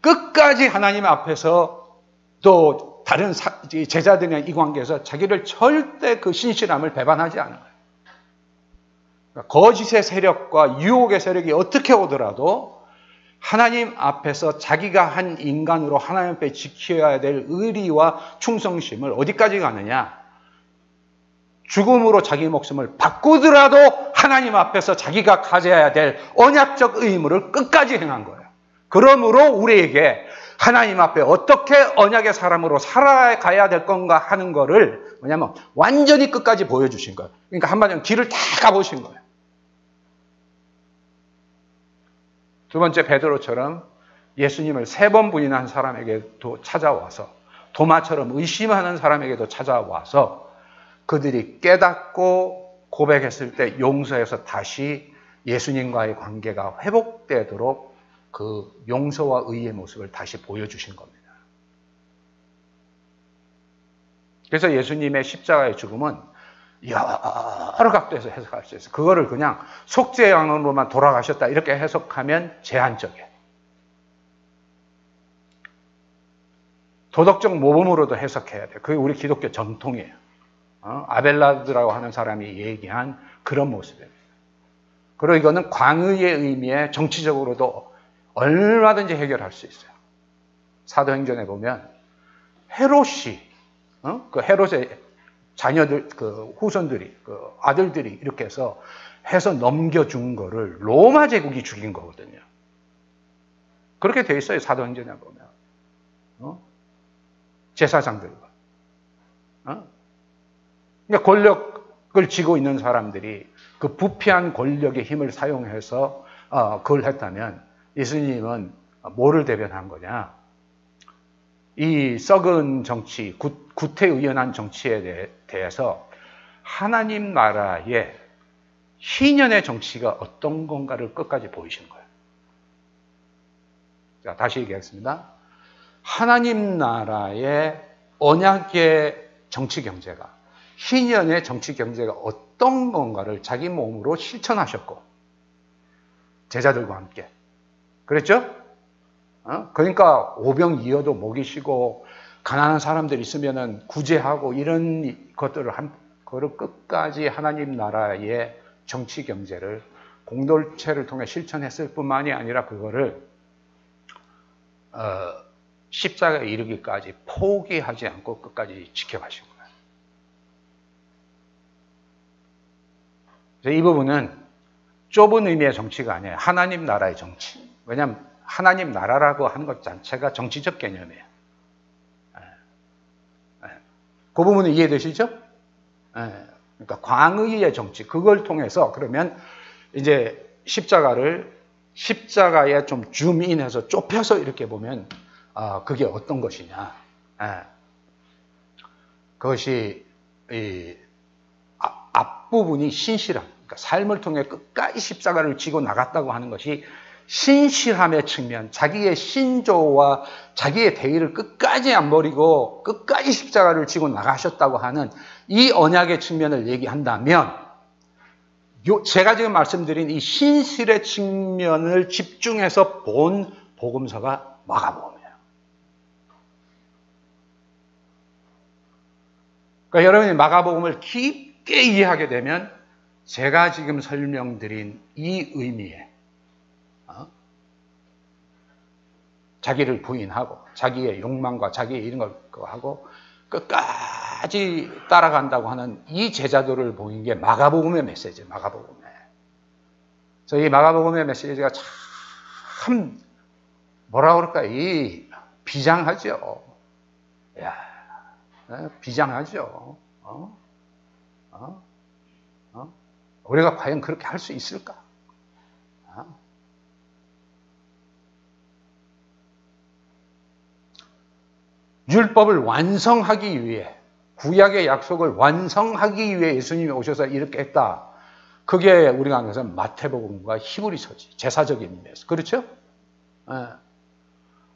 끝까지 하나님 앞에서 또 다른 제자들이나 이 관계에서 자기를 절대 그 신실함을 배반하지 않은 거예요. 그러니까 거짓의 세력과 유혹의 세력이 어떻게 오더라도 하나님 앞에서 자기가 한 인간으로 하나님 앞에 지켜야 될 의리와 충성심을 어디까지 가느냐? 죽음으로 자기 목숨을 바꾸더라도 하나님 앞에서 자기가 가져야 될 언약적 의무를 끝까지 행한 거예요. 그러므로 우리에게 하나님 앞에 어떻게 언약의 사람으로 살아가야 될 건가 하는 거를 뭐냐면 완전히 끝까지 보여주신 거예요. 그러니까 한마디로 길을 다 가보신 거예요. 두 번째 베드로처럼 예수님을 세 번 부인한 사람에게도 찾아와서 도마처럼 의심하는 사람에게도 찾아와서 그들이 깨닫고 고백했을 때 용서해서 다시 예수님과의 관계가 회복되도록 그 용서와 의의 모습을 다시 보여주신 겁니다. 그래서 예수님의 십자가의 죽음은 여러 각도에서 해석할 수 있어요. 그거를 그냥 속죄양으로만 돌아가셨다 이렇게 해석하면 제한적이에요. 도덕적 모범으로도 해석해야 돼요. 그게 우리 기독교 전통이에요. 어? 아벨라드라고 하는 사람이 얘기한 그런 모습입니다. 그리고 이거는 광의의 의미에 정치적으로도 얼마든지 해결할 수 있어요. 사도행전에 보면 헤롯이 어? 그 헤롯의 자녀들 그 후손들이 그 아들들이 이렇게 해서 해서 넘겨준 거를 로마 제국이 죽인 거거든요. 그렇게 돼 있어요 사도행전에 보면 어? 제사장들과 어? 그러니까 권력을 쥐고 있는 사람들이 그 부패한 권력의 힘을 사용해서 어, 그걸 했다면 예수님은 뭐를 대변한 거냐? 이 썩은 정치, 구태의연한 정치에 대해서 하나님 나라의 희년의 정치가 어떤 건가를 끝까지 보이신 거예요. 자, 다시 얘기하겠습니다. 하나님 나라의 언약의 정치 경제가, 희년의 정치 경제가 어떤 건가를 자기 몸으로 실천하셨고, 제자들과 함께 그랬죠? 어? 그러니까 오병이어도 목이 쉬고 가난한 사람들 있으면은 구제하고 이런 것들을 한 그를 끝까지 하나님 나라의 정치 경제를 공동체를 통해 실천했을 뿐만이 아니라 그거를 어, 십자가에 이르기까지 포기하지 않고 끝까지 지켜가신 거예요. 이 부분은 좁은 의미의 정치가 아니에요. 하나님 나라의 정치. 왜냐하면 하나님 나라라고 하는 것 자체가 정치적 개념이에요. 예. 예. 그 부분은 이해되시죠? 예. 그러니까 광의의 정치 그걸 통해서 그러면 이제 십자가를 십자가에 좀 줌인해서 좁혀서 이렇게 보면 아, 그게 어떤 것이냐? 그것이 아, 앞부분이 신실함, 그러니까 삶을 통해 끝까지 십자가를 지고 나갔다고 하는 것이 신실함의 측면, 자기의 신조와 자기의 대의를 끝까지 안 버리고 끝까지 십자가를 지고 나가셨다고 하는 이 언약의 측면을 얘기한다면 제가 지금 말씀드린 이 신실의 측면을 집중해서 본 복음서가 마가복음이에요. 그러니까 여러분이 마가복음을 깊게 이해하게 되면 제가 지금 설명드린 이 의미에 자기를 부인하고 자기의 욕망과 자기의 이런 걸 하고 끝까지 따라간다고 하는 이 제자들을 보인 게 마가복음의 메시지, 마가복음의. 그래서 이 마가복음의 메시지가 참 뭐라 그럴까 이 비장하죠. 야, 어? 비장하죠. 어? 어? 어? 우리가 과연 그렇게 할 수 있을까? 율법을 완성하기 위해 구약의 약속을 완성하기 위해 예수님이 오셔서 이렇게 했다. 그게 우리가 것은 마태복음과 히브리서지 제사적인 의미에서 그렇죠? 예.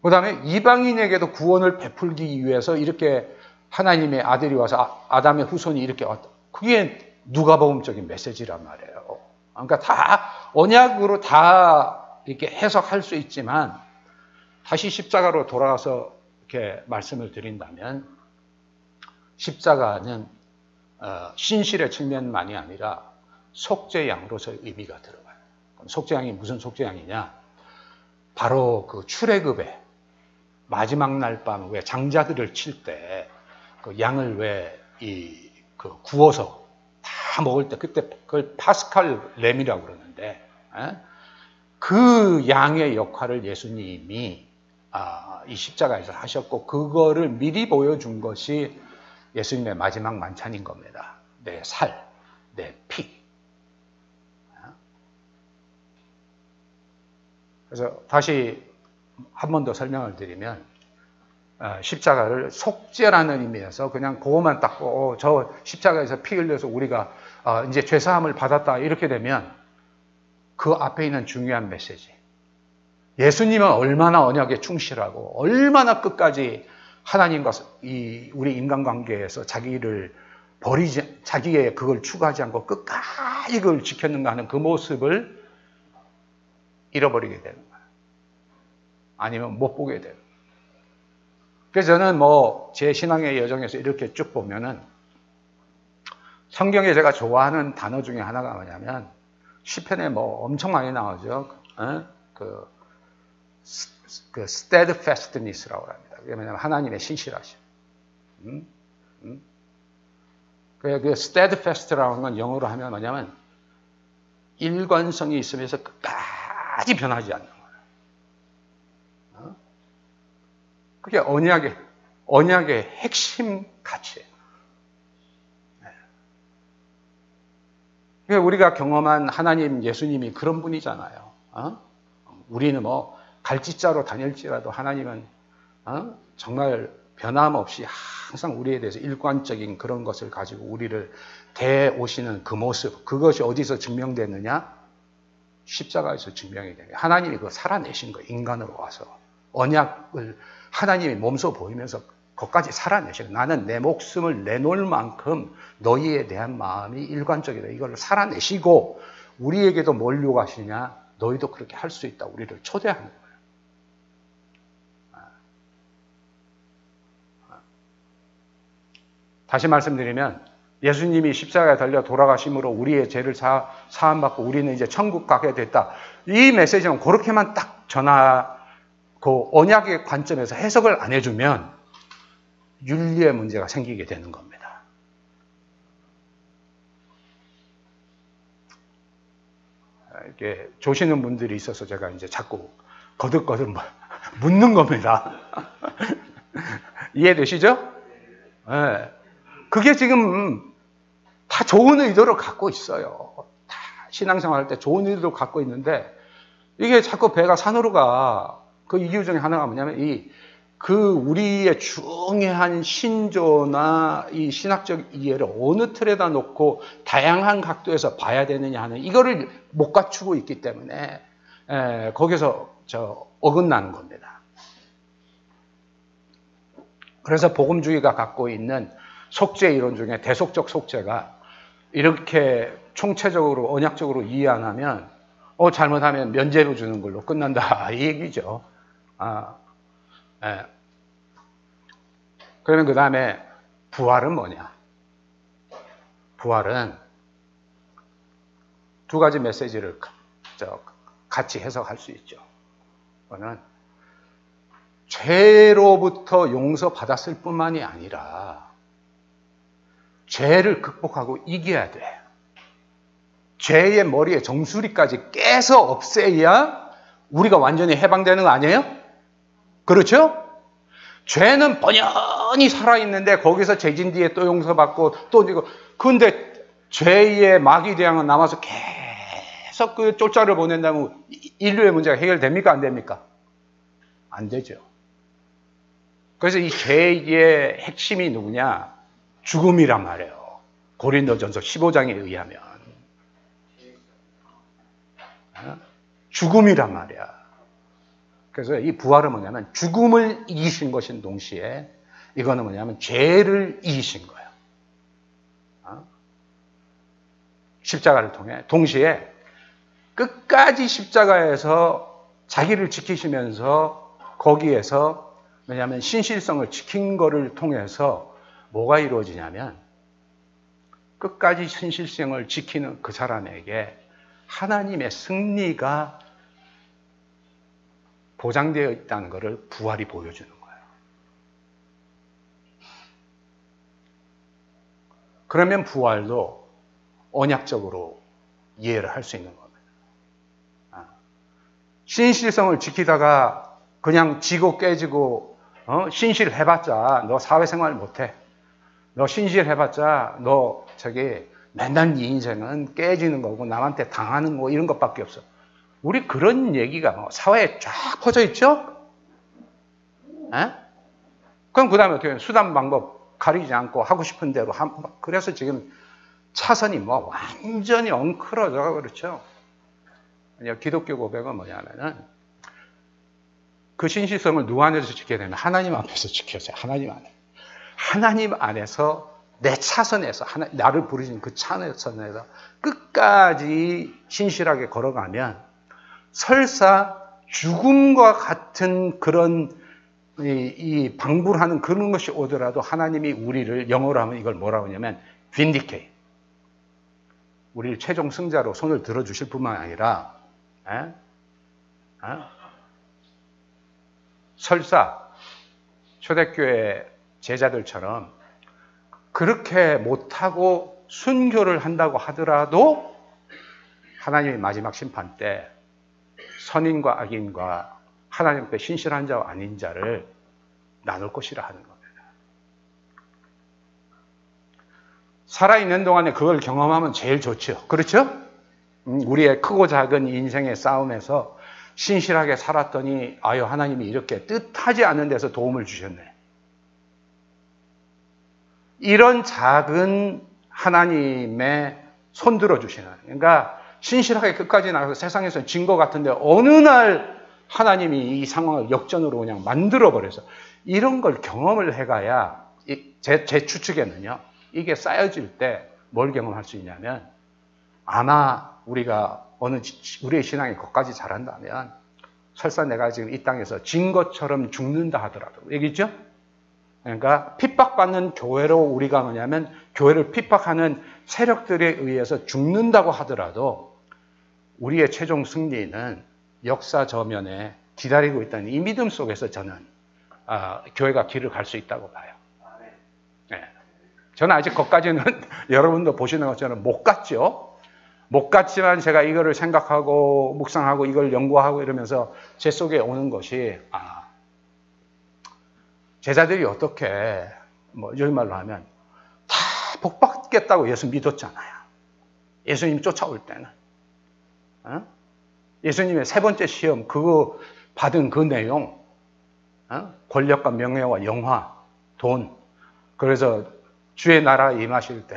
그 다음에 이방인에게도 구원을 베풀기 위해서 이렇게 하나님의 아들이 와서 아, 담의 후손이 이렇게 왔다. 그게 누가복음적인 메시지란 말이에요. 그러니까 다 언약으로 다 이렇게 해석할 수 있지만 다시 십자가로 돌아가서 이렇게 말씀을 드린다면 십자가는 어, 신실의 측면만이 아니라 속죄양으로서의 의미가 들어가요. 속죄양이 무슨 속죄양이냐? 바로 그 출애굽의 마지막 날 밤 왜 장자들을 칠 때 그 양을 왜 이 그 구워서 다 먹을 때 그때 그걸 파스칼 램이라고 그러는데 에? 그 양의 역할을 예수님이 아, 이 십자가에서 하셨고 그거를 미리 보여준 것이 예수님의 마지막 만찬인 겁니다. 내 살, 내 피. 그래서 다시 한 번 더 설명을 드리면 어, 십자가를 속죄라는 의미에서 그냥 그것만 닦고 어, 저 십자가에서 피 흘려서 우리가 어, 이제 죄사함을 받았다 이렇게 되면 그 앞에 있는 중요한 메시지 예수님은 얼마나 언약에 충실하고 얼마나 끝까지 하나님과 이 우리 인간관계에서 자기를 버리지 자기의 그걸 추구하지 않고 끝까지 그걸 지켰는가 하는 그 모습을 잃어버리게 되는 거예요. 아니면 못 보게 돼요. 그래서 저는 뭐 제 신앙의 여정에서 이렇게 쭉 보면은 성경에 제가 좋아하는 단어 중에 하나가 뭐냐면 시편에 뭐 엄청 많이 나오죠. 어? 그, 그 steadfastness라고 합니다. 뭐냐면 하나님의 신실하심. 음? 음? 그, 그 steadfast라는 건 영어로 하면 뭐냐면 일관성이 있으면서 끝까지 변하지 않는 거예요. 어? 그게 언약의 언약의 핵심 가치예요. 네. 우리가 경험한 하나님 예수님이 그런 분이잖아요. 어? 우리는 뭐 갈지자로 다닐지라도 하나님은 어? 정말 변함없이 항상 우리에 대해서 일관적인 그런 것을 가지고 우리를 대오시는 그 모습, 그것이 어디서 증명됐느냐? 십자가에서 증명이 되요 하나님이 그거 살아내신 거예요. 인간으로 와서. 언약을 하나님이 몸소 보이면서 거까지 살아내시고 나는 내 목숨을 내놓을 만큼 너희에 대한 마음이 일관적이다. 이걸 살아내시고 우리에게도 뭘 요구하시냐? 너희도 그렇게 할 수 있다. 우리를 초대하는 거예요. 다시 말씀드리면 예수님이 십자가에 달려 돌아가심으로 우리의 죄를 사, 사함받고 우리는 이제 천국 가게 됐다. 이 메시지는 그렇게만 딱 전하 그 언약의 관점에서 해석을 안 해주면 윤리의 문제가 생기게 되는 겁니다. 이렇게 조시는 분들이 있어서 제가 이제 자꾸 거듭거듭 묻는 겁니다. [LAUGHS] 이해되시죠? 네. 그게 지금 다 좋은 의도를 갖고 있어요. 다 신앙생활 할때 좋은 의도를 갖고 있는데 이게 자꾸 배가 산으로 가. 그 이유 중에 하나가 뭐냐면 이 그 우리의 중요한 신조나 이 신학적 이해를 어느 틀에다 놓고 다양한 각도에서 봐야 되느냐 하는 이거를 못 갖추고 있기 때문에 에, 거기서 저 어긋나는 겁니다. 그래서 복음주의가 갖고 있는 속죄 이론 중에 대속적 속죄가 이렇게 총체적으로 언약적으로 이해 안 하면 어 잘못하면 면죄부 주는 걸로 끝난다 [LAUGHS] 이 얘기죠. 아, 예. 그러면 그 다음에 부활은 뭐냐? 부활은 두 가지 메시지를 같이 해석할 수 있죠. 그거는 죄로부터 용서받았을 뿐만이 아니라 죄를 극복하고 이겨야 돼. 죄의 머리에 정수리까지 깨서 없애야 우리가 완전히 해방되는 거 아니에요? 그렇죠? 죄는 번연히 살아있는데 거기서 죄진 뒤에 또 용서받고 또 이거 근데 죄의 마귀 대항은 남아서 계속 그 쫄자를 보낸다면 인류의 문제가 해결됩니까? 안 됩니까? 안 되죠. 그래서 이 죄의 핵심이 누구냐? 죽음이란 말이에요. 고린도전서 15장에 의하면. 어? 죽음이란 말이야. 그래서 이 부활은 뭐냐면 죽음을 이기신 것인 동시에 이거는 뭐냐면 죄를 이기신 거예요. 어? 십자가를 통해 동시에 끝까지 십자가에서 자기를 지키시면서 거기에서 왜냐하면 신실성을 지킨 것을 통해서 뭐가 이루어지냐면 끝까지 신실성을 지키는 그 사람에게 하나님의 승리가 보장되어 있다는 것을 부활이 보여주는 거예요. 그러면 부활도 언약적으로 이해를 할 수 있는 겁니다. 아. 신실성을 지키다가 그냥 지고 깨지고 어? 신실해봤자 너 사회생활 못해. 너 신실해봤자 너 저기 맨날 네 인생은 깨지는 거고 남한테 당하는 거 이런 것밖에 없어. 우리 그런 얘기가 뭐 사회에 쫙 퍼져 있죠? 에? 그럼 그 다음에 어떻게 수단 방법 가리지 않고 하고 싶은 대로 한, 그래서 지금 차선이 뭐 완전히 엉클어져 그렇죠? 기독교 고백은 뭐냐면은 그 신실성을 누구 안에서 지켜야 되면 하나님 앞에서 지켜세요. 하나님 안에. 하나님 안에서 내 차선에서 하나, 나를 부르신 그 차선에서 끝까지 신실하게 걸어가면 설사 죽음과 같은 그런 이, 이 방불하는 그런 것이 오더라도 하나님이 우리를 영어로 하면 이걸 뭐라고 하냐면 vindicate. 우리를 최종 승자로 손을 들어주실 뿐만 아니라 에? 에? 설사 초대교회 제자들처럼 그렇게 못하고 순교를 한다고 하더라도 하나님의 마지막 심판 때 선인과 악인과 하나님 앞에 신실한 자와 아닌 자를 나눌 것이라 하는 겁니다. 살아있는 동안에 그걸 경험하면 제일 좋죠. 그렇죠? 음, 우리의 크고 작은 인생의 싸움에서 신실하게 살았더니 아유 하나님이 이렇게 뜻하지 않은 데서 도움을 주셨네. 이런 작은 하나님의 손들어 주시는 그러니까 신실하게 끝까지 나가서 세상에서 진 것 같은데 어느 날 하나님이 이 상황을 역전으로 그냥 만들어 버려서 이런 걸 경험을 해가야 제, 제 추측에는요 이게 쌓여질 때 뭘 경험할 수 있냐면 아마 우리가 어느 우리의 신앙이 거기까지 잘한다면 설사 내가 지금 이 땅에서 진 것처럼 죽는다 하더라도 얘기죠? 그러니까 핍박받는 교회로 우리가 뭐냐면 교회를 핍박하는 세력들에 의해서 죽는다고 하더라도 우리의 최종 승리는 역사 저면에 기다리고 있다는 이 믿음 속에서 저는 아, 교회가 길을 갈 수 있다고 봐요. 네. 저는 아직 거기까지는 [LAUGHS] 여러분도 보시는 것처럼 못 갔죠. 못 갔지만 제가 이거를 생각하고 묵상하고 이걸 연구하고 이러면서 제 속에 오는 것이 아 제자들이 어떻게 뭐 요즘 말로 하면 다 복받겠다고 예수 믿었잖아요. 예수님 쫓아올 때는 어? 예수님의 세 번째 시험 그거 받은 그 내용 어? 권력과 명예와 영화 돈 그래서 주의 나라 임하실 때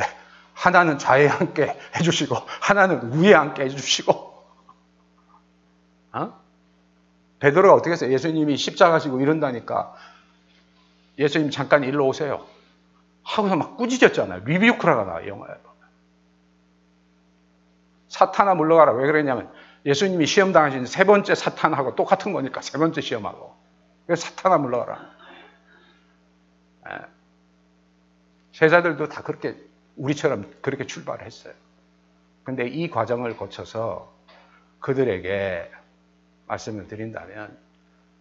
하나는 좌에 앉게 해주시고 하나는 위에 앉게 해주시고 어? 베드로가 어떻게 했어요? 예수님이 십자가 지고 이런다니까 예수님 잠깐 일로 오세요. 하고서 막 꾸짖었잖아요. 리비우크라가 나와 영화에 사탄아 물러가라. 왜 그러냐면 예수님이 시험 당하신 세 번째 사탄하고 똑같은 거니까 세 번째 시험하고. 그래서 사탄아 물러가라. 예. 제자들도 다 그렇게 우리처럼 그렇게 출발했어요. 근데 이 과정을 거쳐서 그들에게 말씀을 드린다면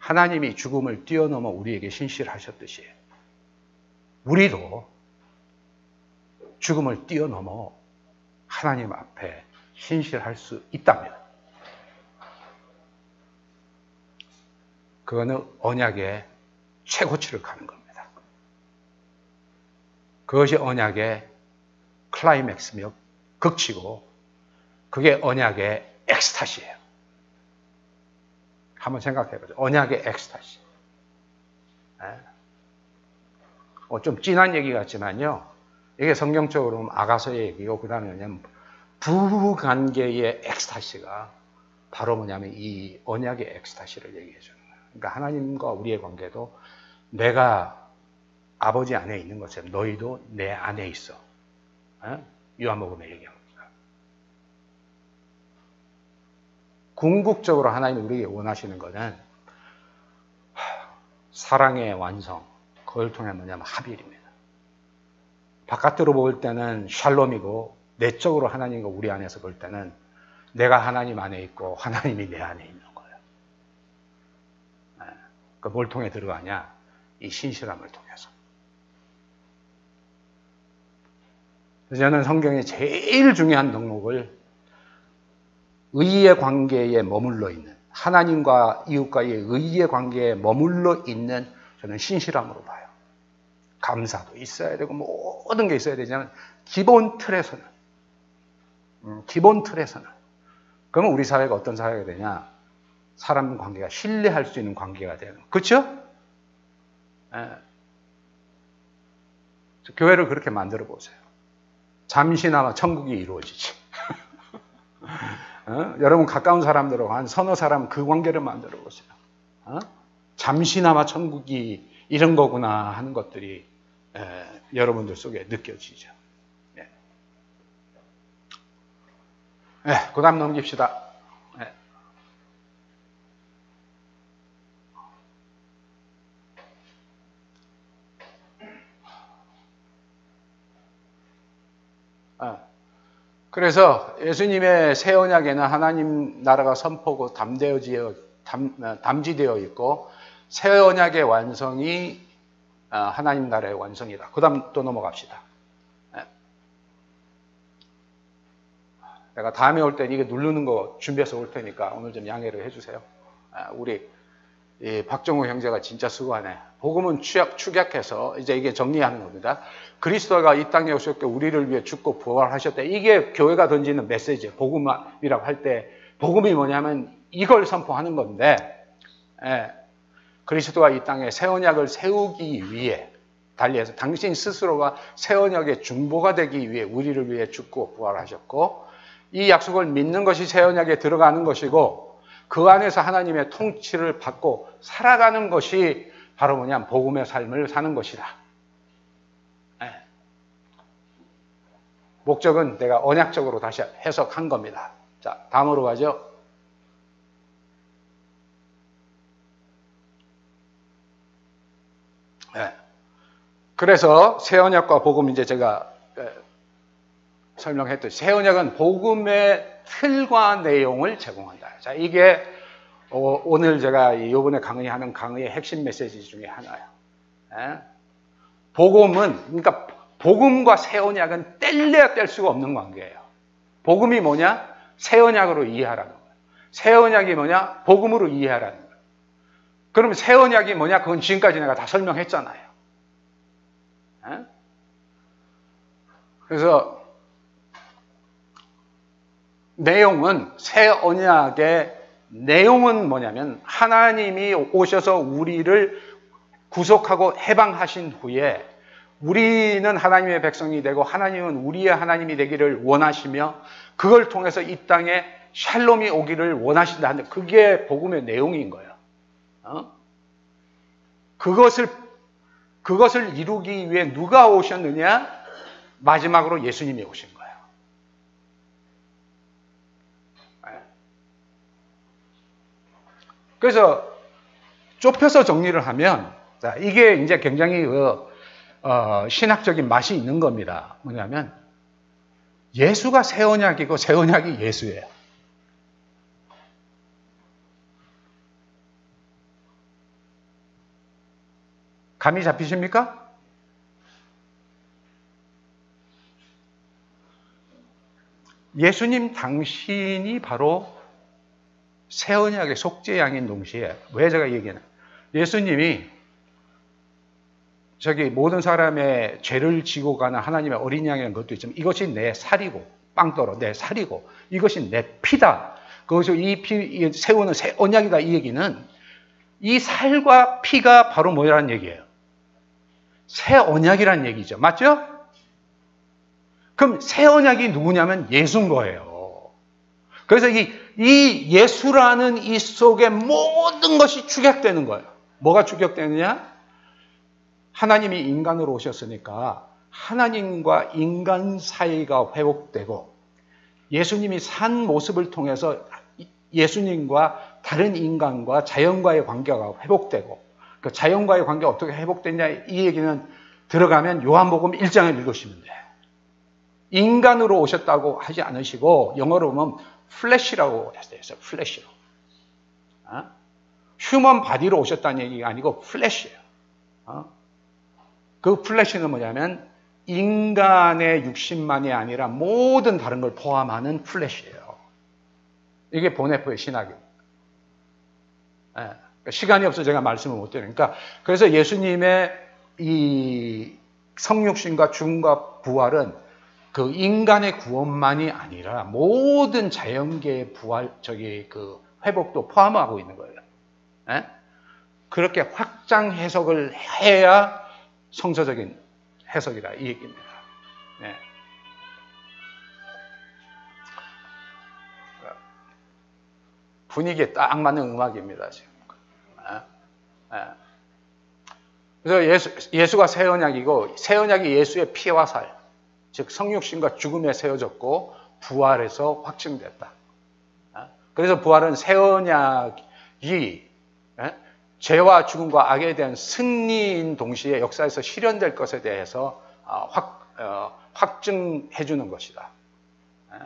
하나님이 죽음을 뛰어넘어 우리에게 신실하셨듯이 우리도 죽음을 뛰어넘어 하나님 앞에 신실할 수 있다면 그거는 언약의 최고치를 가는 겁니다. 그것이 언약의 클라이맥스며 극치고 그게 언약의 엑스타시예요. 한번 생각해 보죠. 언약의 엑스타시. 네. 어, 좀 진한 얘기 같지만요. 이게 성경적으로 아가서의 얘기고 그 다음에 뭐냐면 부부관계의 엑스타시가 바로 뭐냐면 이 언약의 엑스타시를 얘기해 주는 거예요. 그러니까 하나님과 우리의 관계도 내가 아버지 안에 있는 것처럼 너희도 내 안에 있어. 네? 요한복음에 얘기합니다. 궁극적으로 하나님이 우리에게 원하시는 것은 사랑의 완성, 그걸 통해 뭐냐면 합일입니다. 바깥으로 볼 때는 샬롬이고 내적으로 하나님과 우리 안에서 볼 때는 내가 하나님 안에 있고 하나님이 내 안에 있는 거예요. 그 뭘 통해 들어가냐? 이 신실함을 통해서. 저는 성경의 제일 중요한 덕목을 의의 관계에 머물러 있는 하나님과 이웃과의 의의 관계에 머물러 있는 저는 신실함으로 봐요. 감사도 있어야 되고 모든 게 있어야 되지만 기본 틀에서는 음, 기본 틀에서는 그러면 우리 사회가 어떤 사회가 되냐? 사람 관계가 신뢰할 수 있는 관계가 되는 그렇죠? 예. 교회를 그렇게 만들어 보세요. 잠시나마 천국이 이루어지지. [LAUGHS] 어? 여러분 가까운 사람들하고 한 서너 사람 그 관계를 만들어 보세요. 어? 잠시나마 천국이 이런 거구나 하는 것들이 에, 여러분들 속에 느껴지죠. 네. 네, 그 다음 넘깁시다. 네. 아. 그래서 예수님의 새 언약에는 하나님 나라가 선포고 담대어지어 담, 지되어 있고 새 언약의 완성이 아, 하나님 나라의 완성이다. 그 다음 또 넘어갑시다. 예. 내가 다음에 올때 이게 누르는 거 준비해서 올 테니까 오늘 좀 양해를 해주세요. 아, 우리 박정우 형제가 진짜 수고하네. 복음은 축약, 축약해서 이제 이게 정리하는 겁니다. 그리스도가 이 땅에 오셨고 우리를 위해 죽고 부활하셨다. 이게 교회가 던지는 메시지, 복음이라고 할 때 복음이 뭐냐면 이걸 선포하는 건데 예, 그리스도가 이 땅에 새 언약을 세우기 위해 달리해서 당신 스스로가 새 언약의 중보가 되기 위해 우리를 위해 죽고 부활하셨고 이 약속을 믿는 것이 새 언약에 들어가는 것이고 그 안에서 하나님의 통치를 받고 살아가는 것이 바로 뭐냐 복음의 삶을 사는 것이다. 네. 목적은 내가 언약적으로 다시 해석한 겁니다. 자, 다음으로 가죠. 네. 그래서 새 언약과 복음 이제 제가 설명했듯이 새 언약은 복음의 틀과 내용을 제공한다. 자, 이게 어, 오늘 제가 이번에 강의하는 강의의 핵심 메시지 중에 하나예요. 예? 복음은 그러니까 복음과 새 언약은 뗄래야 뗄 수가 없는 관계예요. 복음이 뭐냐? 새 언약으로 이해하라는 거예요. 새 언약이 뭐냐? 복음으로 이해하라는 거예요. 그러면 새 언약이 뭐냐? 그건 지금까지 내가 다 설명했잖아요. 예? 그래서 내용은 새 언약의 내용은 뭐냐면 하나님이 오셔서 우리를 구속하고 해방하신 후에 우리는 하나님의 백성이 되고 하나님은 우리의 하나님이 되기를 원하시며 그걸 통해서 이 땅에 샬롬이 오기를 원하신다 하는 그게 복음의 내용인 거예요. 어? 그것을 그것을 이루기 위해 누가 오셨느냐? 마지막으로 예수님이 오신 거예요. 그래서 좁혀서 정리를 하면 자, 이게 이제 굉장히 그, 어, 신학적인 맛이 있는 겁니다. 뭐냐면 예수가 새 언약이고 새 언약이 예수예요. 감이 잡히십니까? 예수님 당신이 바로 새 언약의 속죄 양인 동시에 왜 제가 얘기하는 예수님이 저기 모든 사람의 죄를 지고 가는 하나님의 어린 양이라는 것도 있지만 이것이 내 살이고 빵떨어 내 살이고 이것이 내 피다. 거기서 이 피, 세우는 새 언약이다 이 얘기는 이 살과 피가 바로 뭐라는 얘기예요? 새 언약이라는 얘기죠. 맞죠? 그럼 새 언약이 누구냐면 예수인 거예요. 그래서 이, 이 예수라는 이 속에 모든 것이 축약되는 거예요. 뭐가 축약되느냐? 하나님이 인간으로 오셨으니까 하나님과 인간 사이가 회복되고 예수님이 산 모습을 통해서 예수님과 다른 인간과 자연과의 관계가 회복되고 그 자연과의 관계가 어떻게 회복됐냐 이 얘기는 들어가면 요한복음 1장을 읽으시면 돼. 인간으로 오셨다고 하지 않으시고 영어로 보면 flesh라고 했어요. flesh로. 어? human body로 오셨다는 얘기가 아니고 flesh예요. 어? 그 flesh는 뭐냐면 인간의 육신만이 아니라 모든 다른 걸 포함하는 flesh예요. 이게 본회퍼의 신학입니다. 예, 그러니까 시간이 없어 제가 말씀을 못 드리니까 그래서 예수님의 이 성육신과 죽음과 부활은 그 인간의 구원만이 아니라 모든 자연계의 부활 저기 그 회복도 포함하고 있는 거예요. 예? 그렇게 확장 해석을 해야 성서적인 해석이다 이 얘기입니다. 네. 분위기에 딱 맞는 음악입니다 지금. 네. 네. 그래서 예수, 예수가 새 언약이고 새 언약이 예수의 피와 살, 즉 성육신과 죽음에 세워졌고 부활해서 확증됐다. 그래서 부활은 새 언약이 죄와 죽음과 악에 대한 승리인 동시에 역사에서 실현될 것에 대해서 어, 확, 어, 확증해 주는 것이다. 예?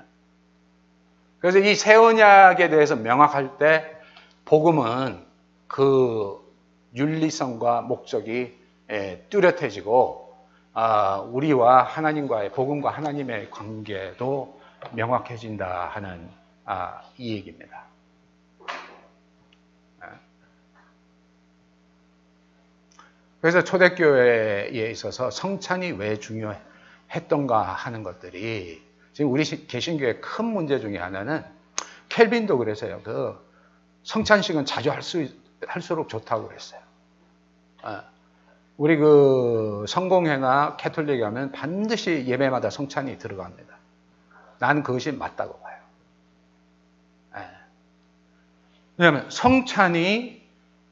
그래서 이 새 언약에 대해서 명확할 때 복음은 그 윤리성과 목적이 예, 뚜렷해지고 아, 우리와 하나님과의 복음과 하나님의 관계도 명확해진다 하는 아, 이 얘기입니다. 그래서 초대교회에 있어서 성찬이 왜 중요했던가 하는 것들이 지금 우리 개신교의 큰 문제 중에 하나는 켈빈도 그래서요. 그 성찬식은 자주 할 수, 할수록 좋다고 그랬어요. 어. 우리 그 성공회나 캐톨릭에 가면 반드시 예배마다 성찬이 들어갑니다. 나는 그것이 맞다고 봐요. 예. 왜냐하면 성찬이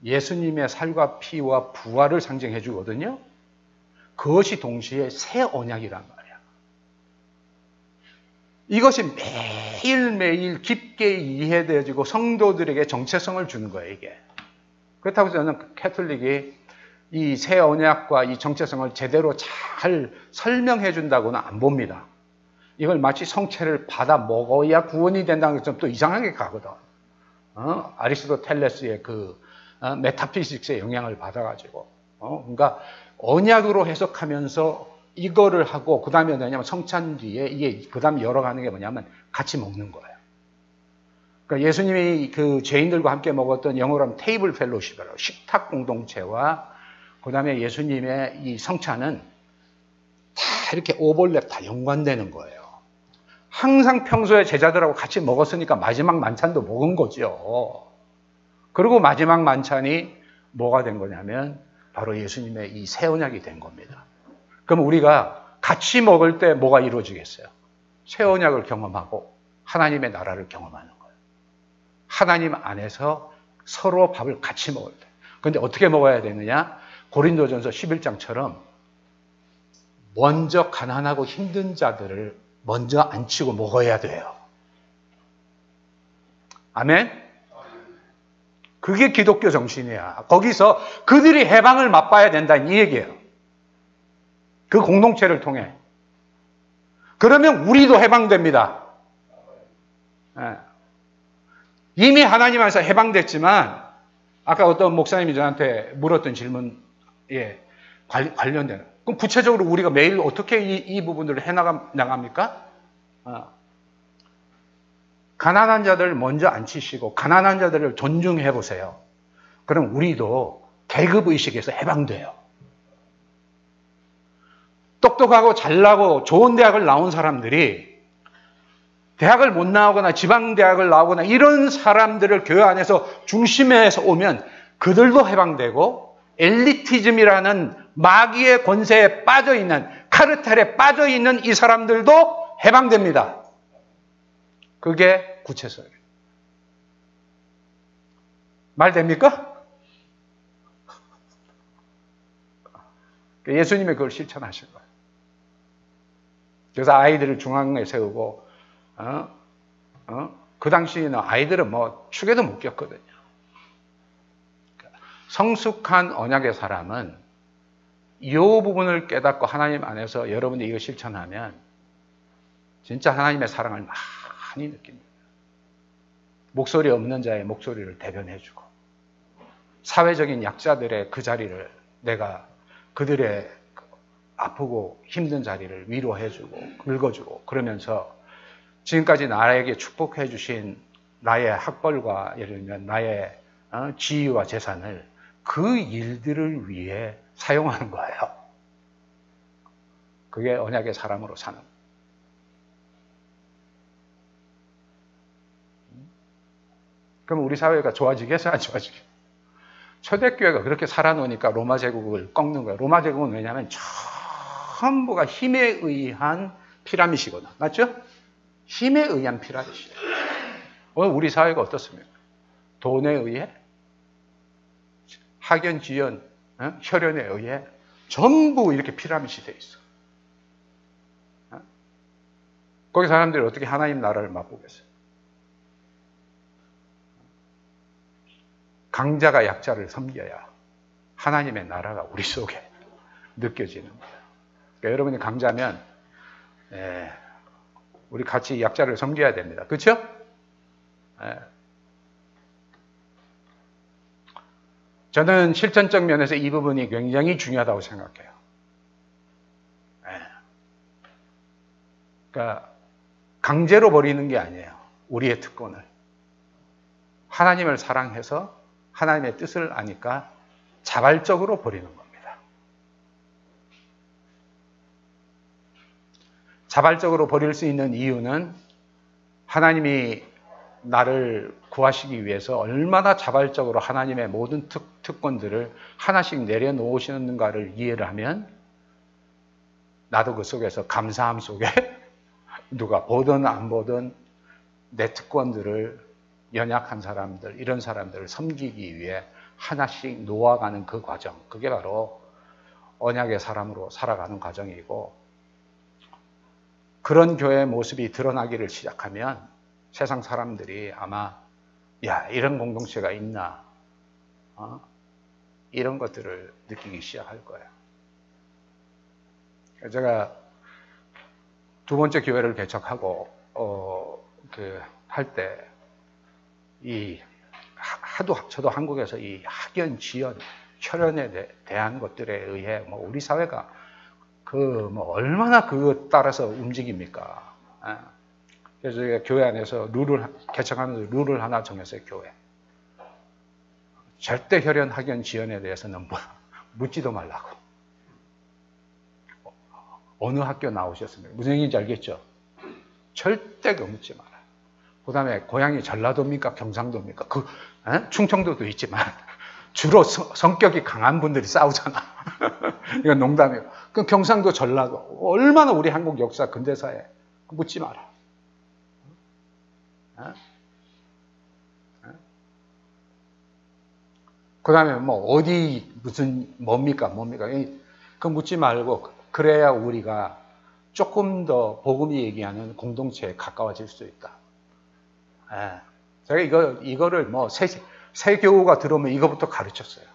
예수님의 살과 피와 부활을 상징해 주거든요. 그것이 동시에 새 언약이란 말이야. 이것이 매일매일 깊게 이해되어지고 성도들에게 정체성을 주는 거예요, 이게. 그렇다고 저는 캐톨릭이 이 새 언약과 이 정체성을 제대로 잘 설명해 준다고는 안 봅니다. 이걸 마치 성체를 받아 먹어야 구원이 된다는 것좀 또 이상하게 가거든. 어? 아리스토텔레스의 그 어, 메타피식스의 영향을 받아가지고 어, 그러니까 언약으로 해석하면서 이거를 하고 그 다음에 뭐냐면 성찬 뒤에 이게 그 다음에 열어가는 게 뭐냐면 같이 먹는 거예요. 그러니까 예수님이 그 죄인들과 함께 먹었던 영어로 하면 테이블 펠로시라고 식탁 공동체와 그 다음에 예수님의 이 성찬은 다 이렇게 오벌랩 다 연관되는 거예요. 항상 평소에 제자들하고 같이 먹었으니까 마지막 만찬도 먹은 거죠. 그리고 마지막 만찬이 뭐가 된 거냐면 바로 예수님의 이 새 언약이 된 겁니다. 그럼 우리가 같이 먹을 때 뭐가 이루어지겠어요? 새 언약을 경험하고 하나님의 나라를 경험하는 거예요. 하나님 안에서 서로 밥을 같이 먹을 때. 근데 어떻게 먹어야 되느냐? 고린도전서 11장처럼 먼저 가난하고 힘든 자들을 먼저 앉히고 먹어야 돼요. 아멘? 그게 기독교 정신이야. 거기서 그들이 해방을 맛봐야 된다는 이 얘기예요. 그 공동체를 통해. 그러면 우리도 해방됩니다. 예. 이미 하나님 안에서 해방됐지만 아까 어떤 목사님이 저한테 물었던 질문, 예. 관, 관련되는. 그럼 구체적으로 우리가 매일 어떻게 이, 이 부분들을 해나가, 나갑니까? 어. 가난한 자들 먼저 앉히시고, 가난한 자들을 존중해 보세요. 그럼 우리도 계급 의식에서 해방돼요. 똑똑하고 잘나고 좋은 대학을 나온 사람들이 대학을 못 나오거나 지방 대학을 나오거나 이런 사람들을 교회 안에서 중심에서 오면 그들도 해방되고 엘리티즘이라는 마귀의 권세에 빠져 있는 카르텔에 빠져 있는 이 사람들도 해방됩니다. 그게 구체서예요. 말 됩니까? [LAUGHS] 예수님이 그걸 실천하신 거예요. 그래서 아이들을 중앙에 세우고 어? 어? 그 당시에는 아이들은 뭐 축에도 못 꼈거든요. 성숙한 언약의 사람은 이 부분을 깨닫고 하나님 안에서 여러분이 이거 실천하면 진짜 하나님의 사랑을 많이 느낍니다. 목소리 없는 자의 목소리를 대변해주고 사회적인 약자들의 그 자리를 내가 그들의 아프고 힘든 자리를 위로해주고 긁어주고 그러면서 지금까지 나에게 축복해 주신 나의 학벌과 예를 들면 나의 어, 지위와 재산을 그 일들을 위해 사용하는 거예요. 그게 언약의 사람으로 사는. 그럼 우리 사회가 좋아지겠어요? 안 좋아지겠어요? 초대교회가 그렇게 살아놓으니까 로마 제국을 꺾는 거예요. 로마 제국은 왜냐하면 전부가 힘에 의한 피라미드거든. 맞죠? 힘에 의한 피라미드. 오늘 우리 사회가 어떻습니까? 돈에 의해, 학연, 지연, 어? 혈연에 의해 전부 이렇게 피라미드 돼 있어. 어? 거기 사람들이 어떻게 하나님 나라를 맛보겠어요? 강자가 약자를 섬겨야 하나님의 나라가 우리 속에 느껴지는 거예요. 그러니까 여러분이 강자면 예, 우리 같이 약자를 섬겨야 됩니다. 그렇죠? 예. 저는 실천적 면에서 이 부분이 굉장히 중요하다고 생각해요. 예. 그러니까 강제로 버리는 게 아니에요. 우리의 특권을. 하나님을 사랑해서 하나님의 뜻을 아니까 자발적으로 버리는 겁니다. 자발적으로 버릴 수 있는 이유는 하나님이 나를 구하시기 위해서 얼마나 자발적으로 하나님의 모든 특, 특권들을 하나씩 내려놓으시는가를 이해를 하면 나도 그 속에서 감사함 속에 [LAUGHS] 누가 보든 안 보든 내 특권들을 연약한 사람들, 이런 사람들을 섬기기 위해 하나씩 놓아가는 그 과정. 그게 바로 언약의 사람으로 살아가는 과정이고 그런 교회의 모습이 드러나기를 시작하면 세상 사람들이 아마 야 이런 공동체가 있나 어? 이런 것들을 느끼기 시작할 거예요. 제가 두 번째 교회를 개척하고 어, 그 할 때 이 하도 저도 한국에서 이 학연, 지연, 혈연에 대 한 것들에 의해 뭐 우리 사회가 그 뭐 얼마나 그것 따라서 움직입니까? 아. 그래서 저희가 교회 안에서 룰을 개척하면서 룰을 하나 정했어요. 교회. 절대 혈연 학연 지연에 대해서는 뭐, 묻지도 말라고. 어느 학교 나오셨습니까? 무슨 얘기인지 알겠죠? 절대 그 묻지 마라. 그 다음에 고향이 전라도입니까? 경상도입니까? 그, 에? 충청도도 있지만 주로 성격이 강한 분들이 싸우잖아. [LAUGHS] 이건 농담이에요. 그 경상도 전라도 얼마나 우리 한국 역사 근대사에 묻지 마라. 그 다음에 뭐 어디 무슨 뭡니까 뭡니까 그 묻지 말고 그래야 우리가 조금 더 복음이 얘기하는 공동체에 가까워질 수 있다. 예. 제가 이거 이거를 뭐 세, 새 교우가 들어오면 이거부터 가르쳤어요.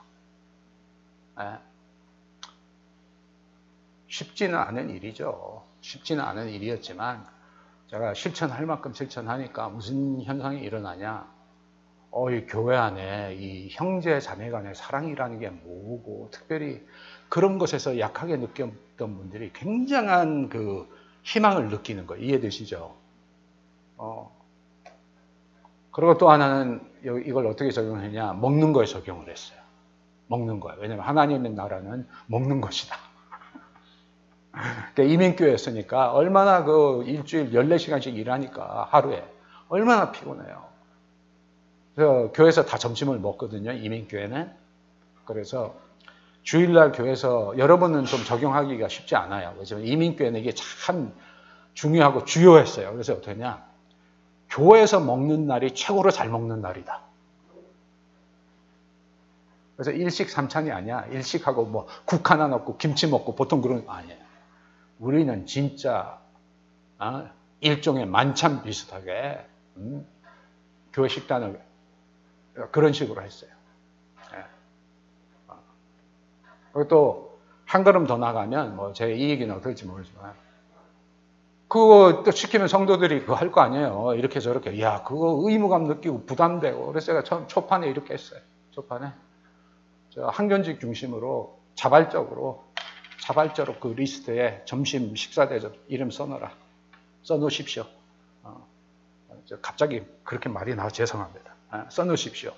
네. 쉽지는 않은 일이죠. 쉽지는 않은 일이었지만 제가 실천할 만큼 실천하니까 무슨 현상이 일어나냐? 어, 이 교회 안에 이 형제 자매 간의 사랑이라는 게 뭐고 특별히 그런 것에서 약하게 느꼈던 분들이 굉장한 그 희망을 느끼는 거 이해되시죠? 어. 그리고 또 하나는 이걸 어떻게 적용했냐? 먹는 거에 적용을 했어요. 먹는 거야. 왜냐하면 하나님의 나라는 먹는 것이다. 그러니까 이민교회였으니까 얼마나 그 일주일 14시간씩 일하니까 하루에 얼마나 피곤해요. 그래서 교회에서 다 점심을 먹거든요. 이민교회는. 그래서 주일날 교회에서 여러분은 좀 적용하기가 쉽지 않아요. 왜냐면 이민교회는 이게 참 중요하고 주요했어요. 그래서 어떻게 냐 교회에서 먹는 날이 최고로 잘 먹는 날이다. 그래서 일식 삼찬이 아니야. 일식하고 뭐 국 하나 넣고 김치 먹고 보통 그런 거 아니에요. 우리는 진짜 어? 일종의 만찬 비슷하게 음? 교회 식단을 그런 식으로 했어요. 네. 어. 그리고 또 한 걸음 더 나가면 뭐 제 얘기는 어떨지 모르지만 그거 또 시키면 성도들이 그거 할 거 아니에요. 이렇게 저렇게. 야, 그거 의무감 느끼고 부담되고. 그래서 제가 처음 초판에 이렇게 했어요. 초판에. 저 항존직 중심으로 자발적으로, 자발적으로 그 리스트에 점심 식사 대접 이름 써놓으라. 써놓으십시오. 어, 갑자기 그렇게 말이 나와 죄송합니다. 어, 써놓으십시오.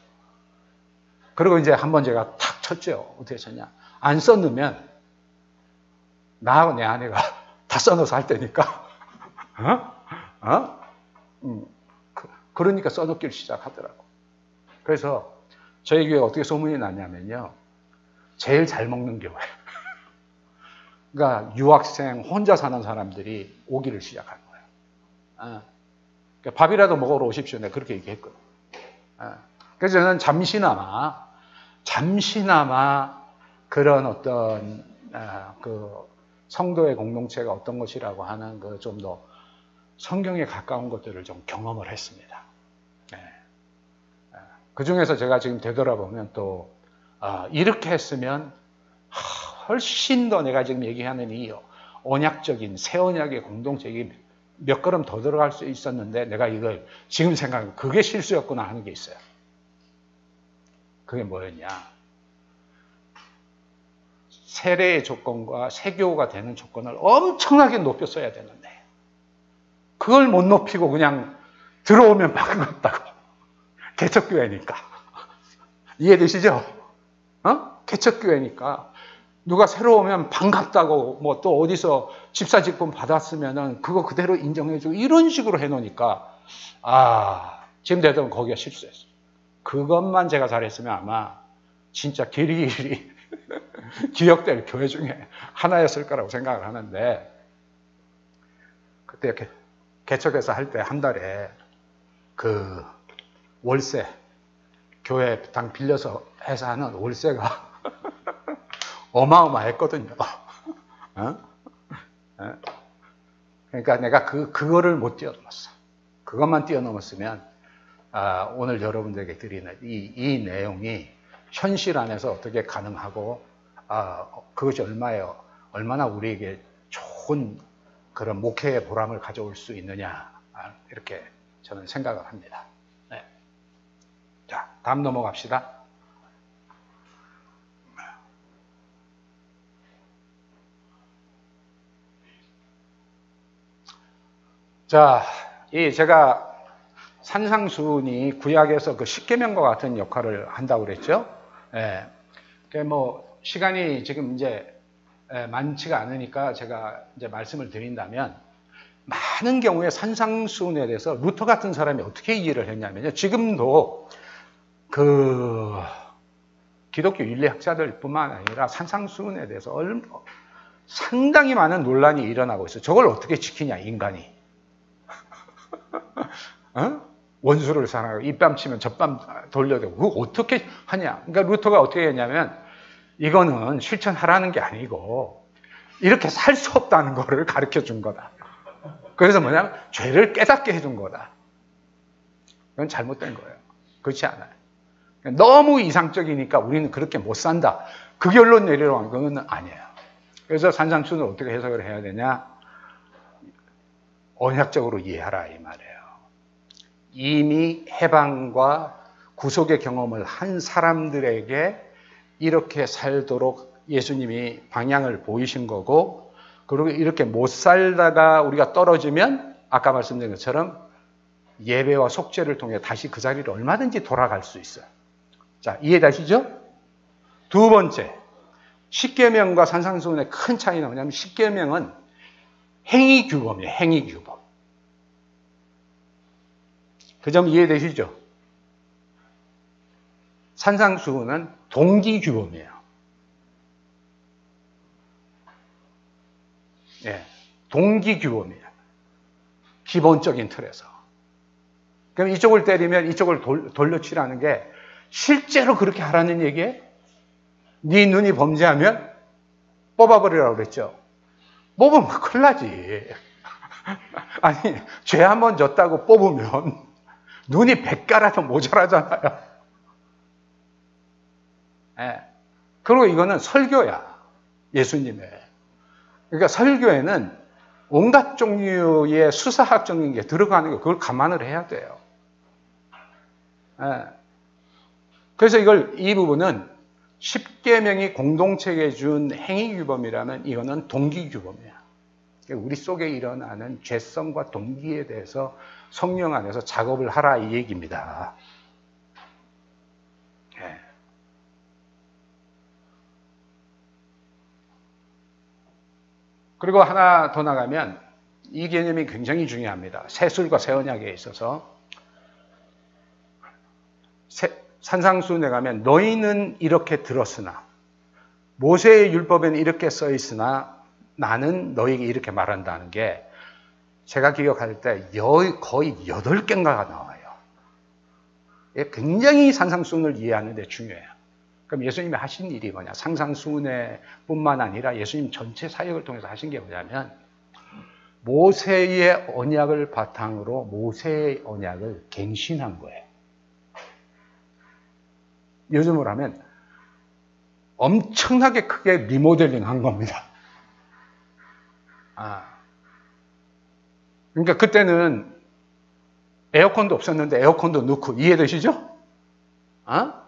그리고 이제 한 번 제가 탁 쳤죠. 어떻게 쳤냐. 안 써놓으면 나하고 내 아내가 [LAUGHS] 다 써놓아서 할 테니까 어? 어? 음, 그, 러니까 써놓기를 시작하더라고. 그래서 저희 교회 어떻게 소문이 났냐면요. 제일 잘 먹는 교회. 그러니까 유학생 혼자 사는 사람들이 오기를 시작한 거예요. 어. 그러니까 밥이라도 먹으러 오십시오. 내가 그렇게 얘기했거든. 어. 그래서 저는 잠시나마, 잠시나마 그런 어떤, 어, 그 성도의 공동체가 어떤 것이라고 하는 그 좀 더 성경에 가까운 것들을 좀 경험을 했습니다. 네. 네. 그 중에서 제가 지금 되돌아보면 또 아, 이렇게 했으면 훨씬 더 내가 지금 얘기하는 이 언약적인 새 언약의 공동체이 몇 걸음 더 들어갈 수 있었는데 내가 이걸 지금 생각하면 그게 실수였구나 하는 게 있어요. 그게 뭐였냐? 세례의 조건과 세교가 되는 조건을 엄청나게 높였어야 되는데 그걸 못 높이고 그냥 들어오면 반갑다고. 개척교회니까. 이해되시죠? 어? 개척교회니까. 누가 새로 오면 반갑다고 뭐 또 어디서 집사 직분 받았으면은 그거 그대로 인정해주고 이런 식으로 해놓으니까 아 지금 되던 거기가 실수했어. 그것만 제가 잘했으면 아마 진짜 길이길이 [LAUGHS] 기억될 교회 중에 하나였을 거라고 생각을 하는데 그때 이렇게 개척해서 할 때 한 달에 그 월세 교회 당 빌려서 해서 하는 월세가 어마어마했거든요. 어? 어? 그러니까 내가 그 그거를 못 뛰어넘었어. 그것만 뛰어넘었으면 아, 오늘 여러분들에게 드리는 이, 이 내용이 현실 안에서 어떻게 가능하고 아, 그것이 얼마요 얼마나 우리에게 좋은 그런 목회의 보람을 가져올 수 있느냐 아, 이렇게 저는 생각을 합니다. 네. 자, 다음 넘어갑시다. 자, 이 제가 산상수훈이 구약에서 그 십계명과 같은 역할을 한다고 그랬죠. 예. 뭐 시간이 지금 이제 많지가 않으니까 제가 이제 말씀을 드린다면 많은 경우에 산상수훈에 대해서 루터 같은 사람이 어떻게 이해를 했냐면요. 지금도 그 기독교 윤리학자들 뿐만 아니라 산상수훈에 대해서 얼, 상당히 많은 논란이 일어나고 있어요. 저걸 어떻게 지키냐, 인간이. 어? 원수를 사랑하고 입밤 치면 젖밤 돌려대고 그거 어떻게 하냐. 그러니까 루터가 어떻게 했냐면 이거는 실천하라는 게 아니고 이렇게 살 수 없다는 것을 가르쳐 준 거다. 그래서 뭐냐면 죄를 깨닫게 해준 거다. 그건 잘못된 거예요. 그렇지 않아요. 너무 이상적이니까 우리는 그렇게 못 산다. 그 결론 내리려고 하는 건 아니에요. 그래서 산상춘을 어떻게 해석을 해야 되냐? 언약적으로 이해하라 이 말이에요. 이미 해방과 구속의 경험을 한 사람들에게 이렇게 살도록 예수님이 방향을 보이신 거고 그리고 이렇게 못 살다가 우리가 떨어지면 아까 말씀드린 것처럼 예배와 속죄를 통해 다시 그 자리를 얼마든지 돌아갈 수 있어요. 자, 이해되시죠? 두 번째, 십계명과 산상수훈의 큰 차이는 뭐냐면 십계명은 행위 규범이에요. 행위 규범. 그 점 이해되시죠? 산상수훈은 동기 규범이에요. 예, 동기 규범이에요. 기본적인 틀에서. 그럼 이쪽을 때리면 이쪽을 돌, 돌려치라는 게 실제로 그렇게 하라는 얘기예요? 네 눈이 범죄하면 뽑아버리라고 그랬죠. 뽑으면 큰일 나지. [LAUGHS] 아니, 죄 한 번 졌다고 뽑으면 눈이 백가라도 모자라잖아요. 예. 그리고 이거는 설교야. 예수님의. 그러니까 설교에는 온갖 종류의 수사학적인 게 들어가는 거 그걸 감안을 해야 돼요. 예. 그래서 이걸 이 부분은 10계명이 공동체에 준 행위규범이라면 이거는 동기규범이야. 우리 속에 일어나는 죄성과 동기에 대해서 성령 안에서 작업을 하라 이 얘기입니다. 네. 그리고 하나 더 나가면 이 개념이 굉장히 중요합니다. 새술과 새 언약에 있어서 산상수훈에 가면 너희는 이렇게 들었으나 모세의 율법에는 이렇게 써 있으나 나는 너에게 이렇게 말한다는 게 제가 기억할 때 거의 8개인가가 나와요. 굉장히 산상수훈을 이해하는 데 중요해요. 그럼 예수님이 하신 일이 뭐냐? 상상수훈에 뿐만 아니라 예수님 전체 사역을 통해서 하신 게 뭐냐면 모세의 언약을 바탕으로 모세의 언약을 갱신한 거예요. 요즘으로 하면 엄청나게 크게 리모델링 한 겁니다. 아. 그러니까 그때는 에어컨도 없었는데 에어컨도 넣고 이해되시죠? 아?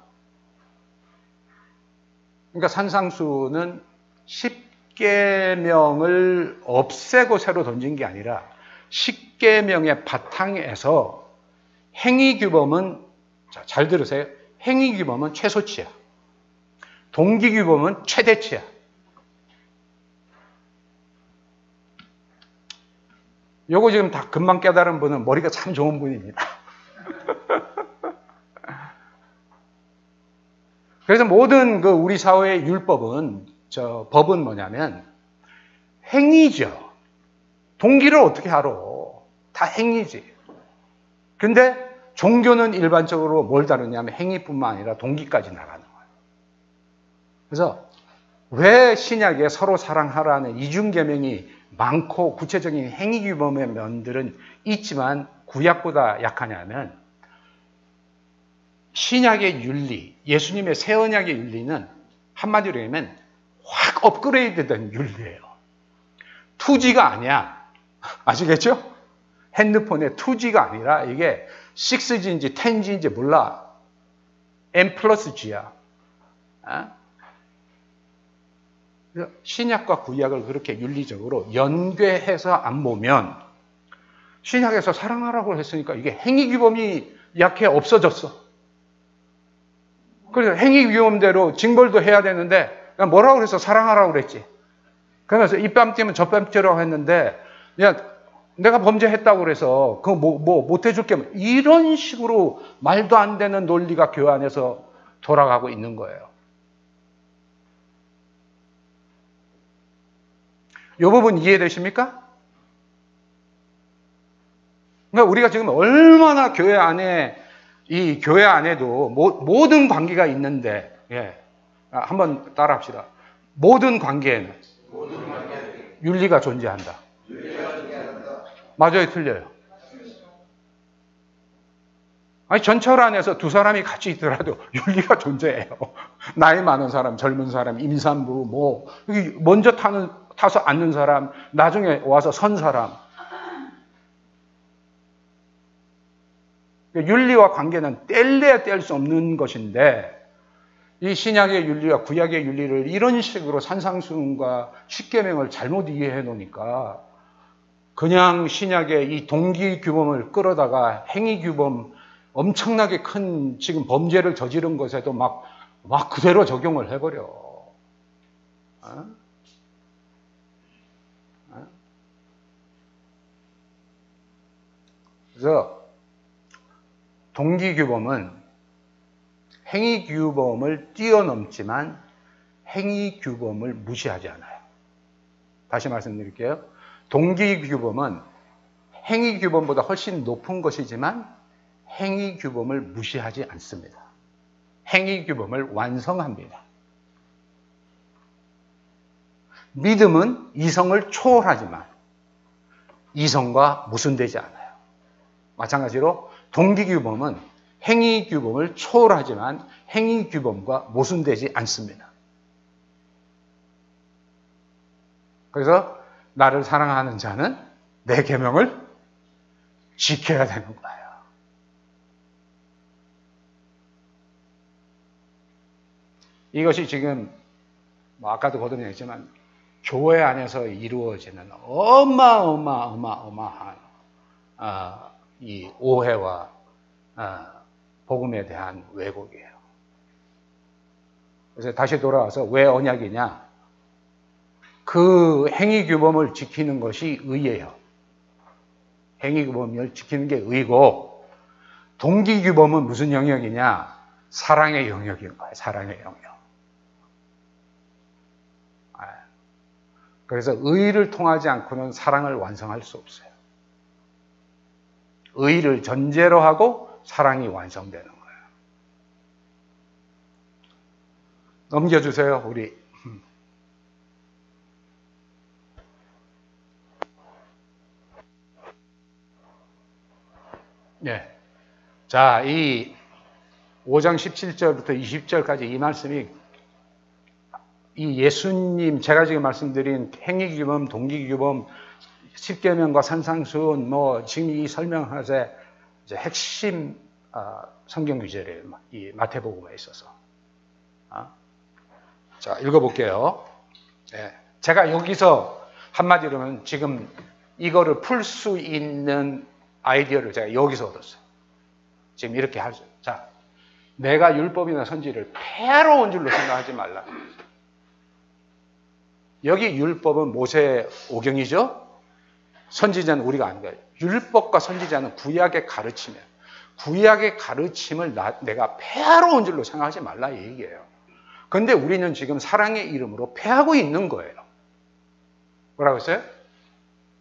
그러니까 산상수는 10계명을 없애고 새로 던진 게 아니라 10계명의 바탕에서 행위규범은 자, 잘 들으세요. 행위규범은 최소치야. 동기규범은 최대치야. 요거 지금 다 금방 깨달은 분은 머리가 참 좋은 분입니다. [LAUGHS] 그래서 모든 그 우리 사회의 율법은 저 법은 뭐냐면 행위죠. 동기를 어떻게 알아? 다 행위지. 근데 종교는 일반적으로 뭘 다루냐면 행위뿐만 아니라 동기까지 나가는 거예요. 그래서 왜 신약에 서로 사랑하라는 이중계명이 많고 구체적인 행위 규범의 면들은 있지만 구약보다 약하냐면 신약의 윤리, 예수님의 새 언약의 윤리는 한마디로 얘기하면 확 업그레이드된 윤리예요. 투지가 아니야. [LAUGHS] 아시겠죠? 핸드폰의 투지가 아니라 이게 6G인지 10G인지 몰라. M 플러스 G야. 어? 신약과 구약을 그렇게 윤리적으로 연계해서 안 보면 신약에서 사랑하라고 했으니까 이게 행위규범이 약해 없어졌어. 그래서 행위규범대로 징벌도 해야 되는데 뭐라고 그래서 사랑하라고 그랬지. 그래서 이뺨 띄면 저뺨 띄라고 했는데 그냥 내가 범죄했다고 그래서 그거 뭐, 뭐 못해줄게. 이런 식으로 말도 안 되는 논리가 교회 안에서 돌아가고 있는 거예요. 이 부분 이해되십니까? 그러니까 우리가 지금 얼마나 교회 안에 이 교회 안에도 모 든 관계가 있는데 예. 아, 한번 따라합시다. 모든 관계에는, 모든 관계에는 윤리가 존재한다. 윤리가 맞아요, 틀려요? 아니, 전철 안에서 두 사람이 같이 있더라도 윤리가 존재해요. [LAUGHS] 나이 많은 사람, 젊은 사람, 임산부, 뭐, 여기 먼저 타는, 타서 앉는 사람, 나중에 와서 선 사람. 윤리와 관계는 뗄래야 뗄 수 없는 것인데, 이 신약의 윤리와 구약의 윤리를 이런 식으로 산상수훈과 십계명을 잘못 이해해 놓으니까 그냥 신약의 이 동기 규범을 끌어다가 행위 규범 엄청나게 큰 지금 범죄를 저지른 것에도 막, 막 그대로 적용을 해버려. 어? 어? 그래서 동기 규범은 행위 규범을 뛰어넘지만 행위 규범을 무시하지 않아요. 다시 말씀드릴게요. 동기 규범은 행위 규범보다 훨씬 높은 것이지만 행위 규범을 무시하지 않습니다. 행위 규범을 완성합니다. 믿음은 이성을 초월하지만 이성과 모순되지 않아요. 마찬가지로 동기 규범은 행위 규범을 초월하지만 행위 규범과 모순되지 않습니다. 그래서 나를 사랑하는 자는 내 계명을 지켜야 되는 거예요. 이것이 지금 뭐 아까도 거듭했지만 교회 안에서 이루어지는 어마어마어마어마한 어, 이 오해와 어, 복음에 대한 왜곡이에요. 그래서 다시 돌아와서 왜 언약이냐? 그 행위 규범을 지키는 것이 의예요. 행위 규범을 지키는 게 의고 동기 규범은 무슨 영역이냐? 사랑의 영역인 거예요. 사랑의 영역. 아, 그래서 의를 통하지 않고는 사랑을 완성할 수 없어요. 의를 전제로 하고 사랑이 완성되는 거예요. 넘겨주세요, 우리. [LAUGHS] 네. 자, 이 5장 17절부터 20절까지 이 말씀이 이 예수님 제가 지금 말씀드린 행위규범, 동기규범, 십계명과 산상수훈 뭐 지금 이 설명하세 핵심 어, 성경 규제래요. 이 마태복음에 있어서. 어? 자 읽어볼게요. 네. 제가 여기서 한마디로는 지금 이거를 풀 수 있는 아이디어를 제가 여기서 얻었어요. 지금 이렇게 하죠. 자, 내가 율법이나 선지를 폐로운 줄로 생각하지 말라. 여기 율법은 모세 오경이죠? 선지자는 우리가 아는 거예요. 율법과 선지자는 구약의 가르침이에요. 구약의 가르침을 나, 내가 폐하러 온 줄로 생각하지 말라 이 얘기예요. 그런데 우리는 지금 사랑의 이름으로 폐하고 있는 거예요. 뭐라고 했어요?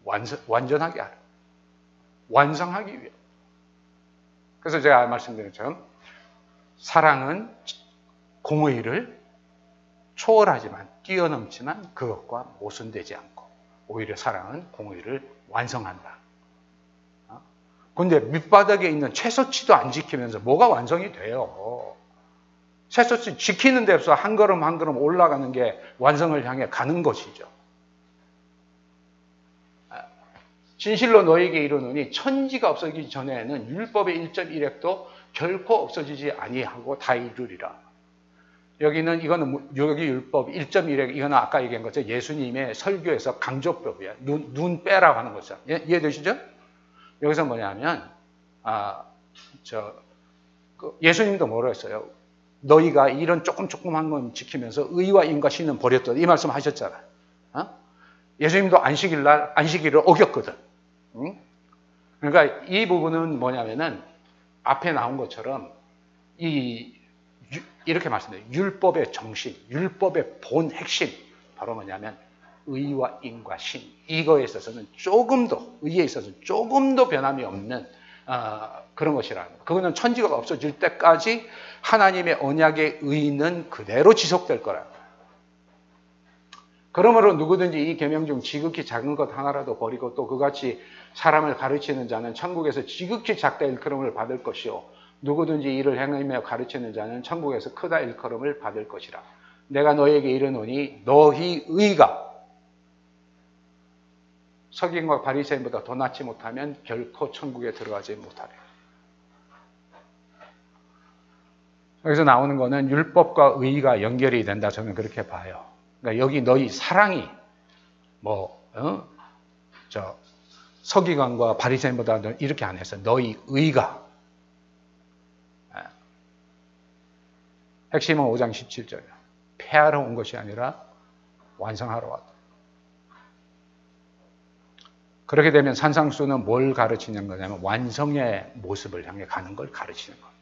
완전, 완전하게 하라. 완성하기 위해. 그래서 제가 말씀드린 것처럼 사랑은 공의를 초월하지만 뛰어넘지만 그것과 모순되지 않고 오히려 사랑은 공의를 완성한다. 그런데 밑바닥에 있는 채소치도 안 지키면서 뭐가 완성이 돼요? 채소치 지키는 데서 한 걸음 한 걸음 올라가는 게 완성을 향해 가는 것이죠. 진실로 너에게 이르노니 천지가 없어지기 전에는 율법의 1.1핵도 결코 없어지지 아니하고 다 이루리라. 여기는 이거는 여기 율법 1.1핵 이거는 아까 얘기한 거죠. 예수님의 설교에서 강조법이야. 눈, 눈 빼라고 하는 거죠. 예, 이해되시죠? 여기서 뭐냐면 아 저 그 예수님도 뭐라 했어요? 너희가 이런 조금 조금한 건 지키면서 의와 인과 신은 버렸다. 이 말씀 하셨잖아. 어? 예수님도 안식일 날 안식일을 어겼거든. 그러니까 이 부분은 뭐냐면은 앞에 나온 것처럼 이 이렇게 말씀드려요. 율법의 정신, 율법의 본 핵심 바로 뭐냐면 의와 인과 신 이거에 있어서는 조금도 의에 있어서 조금도 변함이 없는 어, 그런 것이라는 거. 그거는 천지가 없어질 때까지 하나님의 언약의 의는 그대로 지속될 거라는 거예요. 그러므로 누구든지 이 계명 중 지극히 작은 것 하나라도 버리고 또 그같이 사람을 가르치는 자는 천국에서 지극히 작다 일컬음을 받을 것이요 누구든지 이를 행하며 가르치는 자는 천국에서 크다 일컬음을 받을 것이라. 내가 너에게 이르노니 너희 의가 석인과 바리새인보다 더 낫지 못하면 결코 천국에 들어가지 못하래. 여기서 나오는 거는 율법과 의가 연결이 된다. 저는 그렇게 봐요. 그러니까 여기 너희 사랑이 뭐, 어? 저 서기관과 바리새인보다 이렇게 안 했어. 너희 의가. 핵심은 5장 17절이야. 폐하러 온 것이 아니라 완성하러 왔다. 그렇게 되면 산상수는 뭘 가르치는 거냐면 완성의 모습을 향해 가는 걸 가르치는 거예요.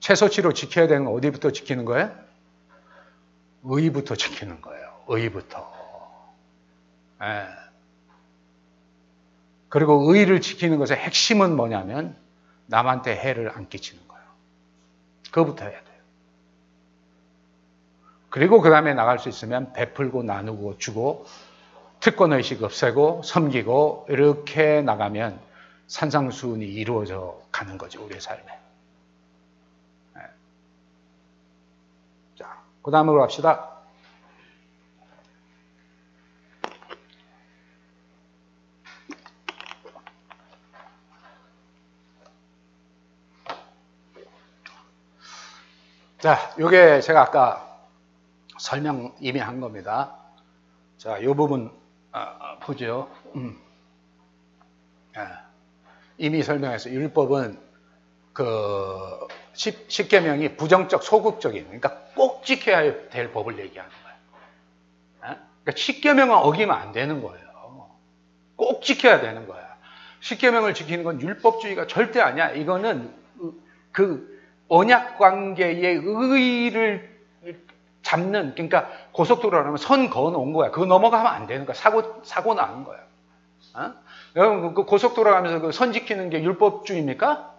최소치로 지켜야 되는 건 어디부터 지키는 거예요? 의부터 지키는 거예요. 의부터. 예. 그리고 의를 지키는 것의 핵심은 뭐냐면 남한테 해를 안 끼치는 거예요. 그거부터 해야 돼요. 그리고 그 다음에 나갈 수 있으면 베풀고 나누고 주고 특권의식 없애고 섬기고 이렇게 나가면 산상수훈이 이루어져 가는 거죠. 우리의 삶에. 네. 자, 그 다음으로 갑시다. 자, 요게 제가 아까 설명 이미 한 겁니다. 자, 요 부분 아, 보죠. 음. 아, 이미 설명해서 율법은 그 십, 계명이 부정적 소극적인 그러니까 꼭 지켜야 될 법을 얘기하는 거예요. 아? 그러니까 십계명은 어기면 안 되는 거예요. 꼭 지켜야 되는 거야. 십계명을 지키는 건 율법주의가 절대 아니야. 이거는 그 언약 관계의 의의를 잡는 그러니까 고속도로라면 선 놓은 거야. 그거 넘어가면 안 되는 거야. 사고 사고 나는 거야. 어? 여러분 그 고속도로 가면서 그 선 지키는 게 율법주의입니까?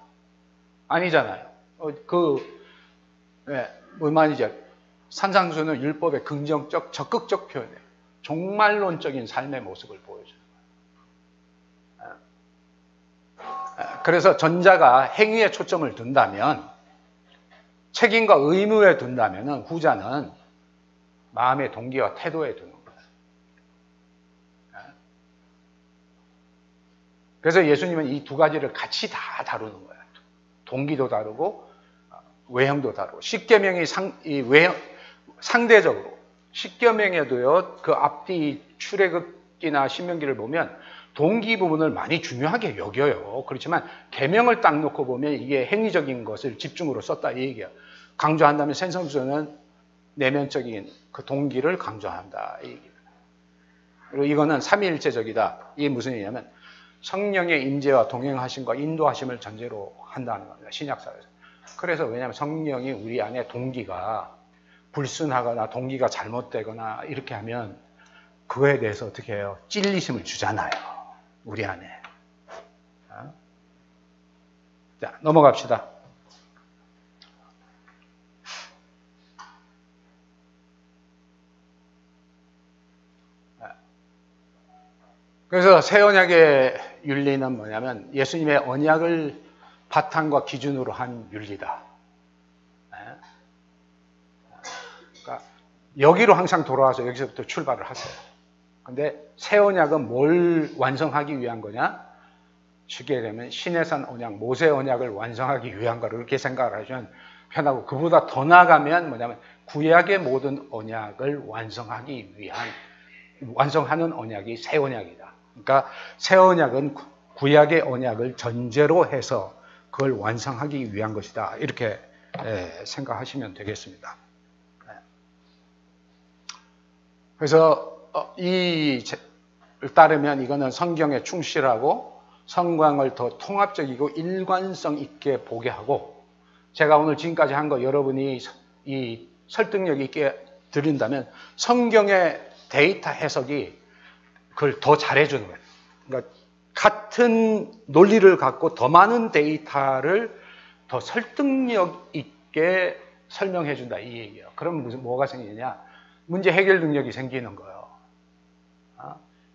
아니잖아요. 어, 그 예, 뭐 말이죠. 산상수는 율법의 긍정적 적극적 표현이에요. 종말론적인 삶의 모습을 보여주는 거예요. 어? 어, 그래서 전자가 행위에 초점을 둔다면 책임과 의무에 둔다면 후자는 마음의 동기와 태도에 두는 거예요. 예? 그래서 예수님은 이 두 가지를 같이 다 다루는 거예요. 동기도 다르고 외형도 다르고 십계명이 상, 이 외형, 상대적으로 십계명에도요 그 앞뒤 출애굽기나 신명기를 보면 동기 부분을 많이 중요하게 여겨요. 그렇지만 계명을 딱 놓고 보면 이게 행위적인 것을 집중으로 썼다 이 얘기야. 강조한다면 생성주는 내면적인 그 동기를 강조한다. 이 얘기입니다. 그리고 이거는 삼위일체적이다. 이게 무슨 얘기냐면 성령의 임재와 동행하심과 인도하심을 전제로 한다는 겁니다. 신약사에서. 그래서 왜냐하면 성령이 우리 안에 동기가 불순하거나 동기가 잘못되거나 이렇게 하면 그거에 대해서 어떻게 해요? 찔리심을 주잖아요. 우리 안에. 어? 자, 넘어갑시다. 그래서 새 언약의 윤리는 뭐냐면 예수님의 언약을 바탕과 기준으로 한 윤리다. 네. 그러니까 여기로 항상 돌아와서 여기서부터 출발을 하세요. 근데 새 언약은 뭘 완성하기 위한 거냐? 쉽게 되면 신해산 언약, 모세 언약을 완성하기 위한 거를 그렇게 생각을 하시면 편하고 그보다 더 나가면 뭐냐면 구약의 모든 언약을 완성하기 위한 완성하는 언약이 새 언약이다. 그러니까 새 언약은 구약의 언약을 전제로 해서 그걸 완성하기 위한 것이다. 이렇게 생각하시면 되겠습니다. 네. 그래서 어, 이 따르면 이거는 성경에 충실하고 성광을 더 통합적이고 일관성 있게 보게 하고 제가 오늘 지금까지 한 거 여러분이 이 설득력 있게 들린다면 성경의 데이터 해석이 그걸 더 잘해주는 거예요. 그러니까 같은 논리를 갖고 더 많은 데이터를 더 설득력 있게 설명해 준다 이 얘기예요. 그러면 무슨 뭐가 생기냐? 문제 해결 능력이 생기는 거예요.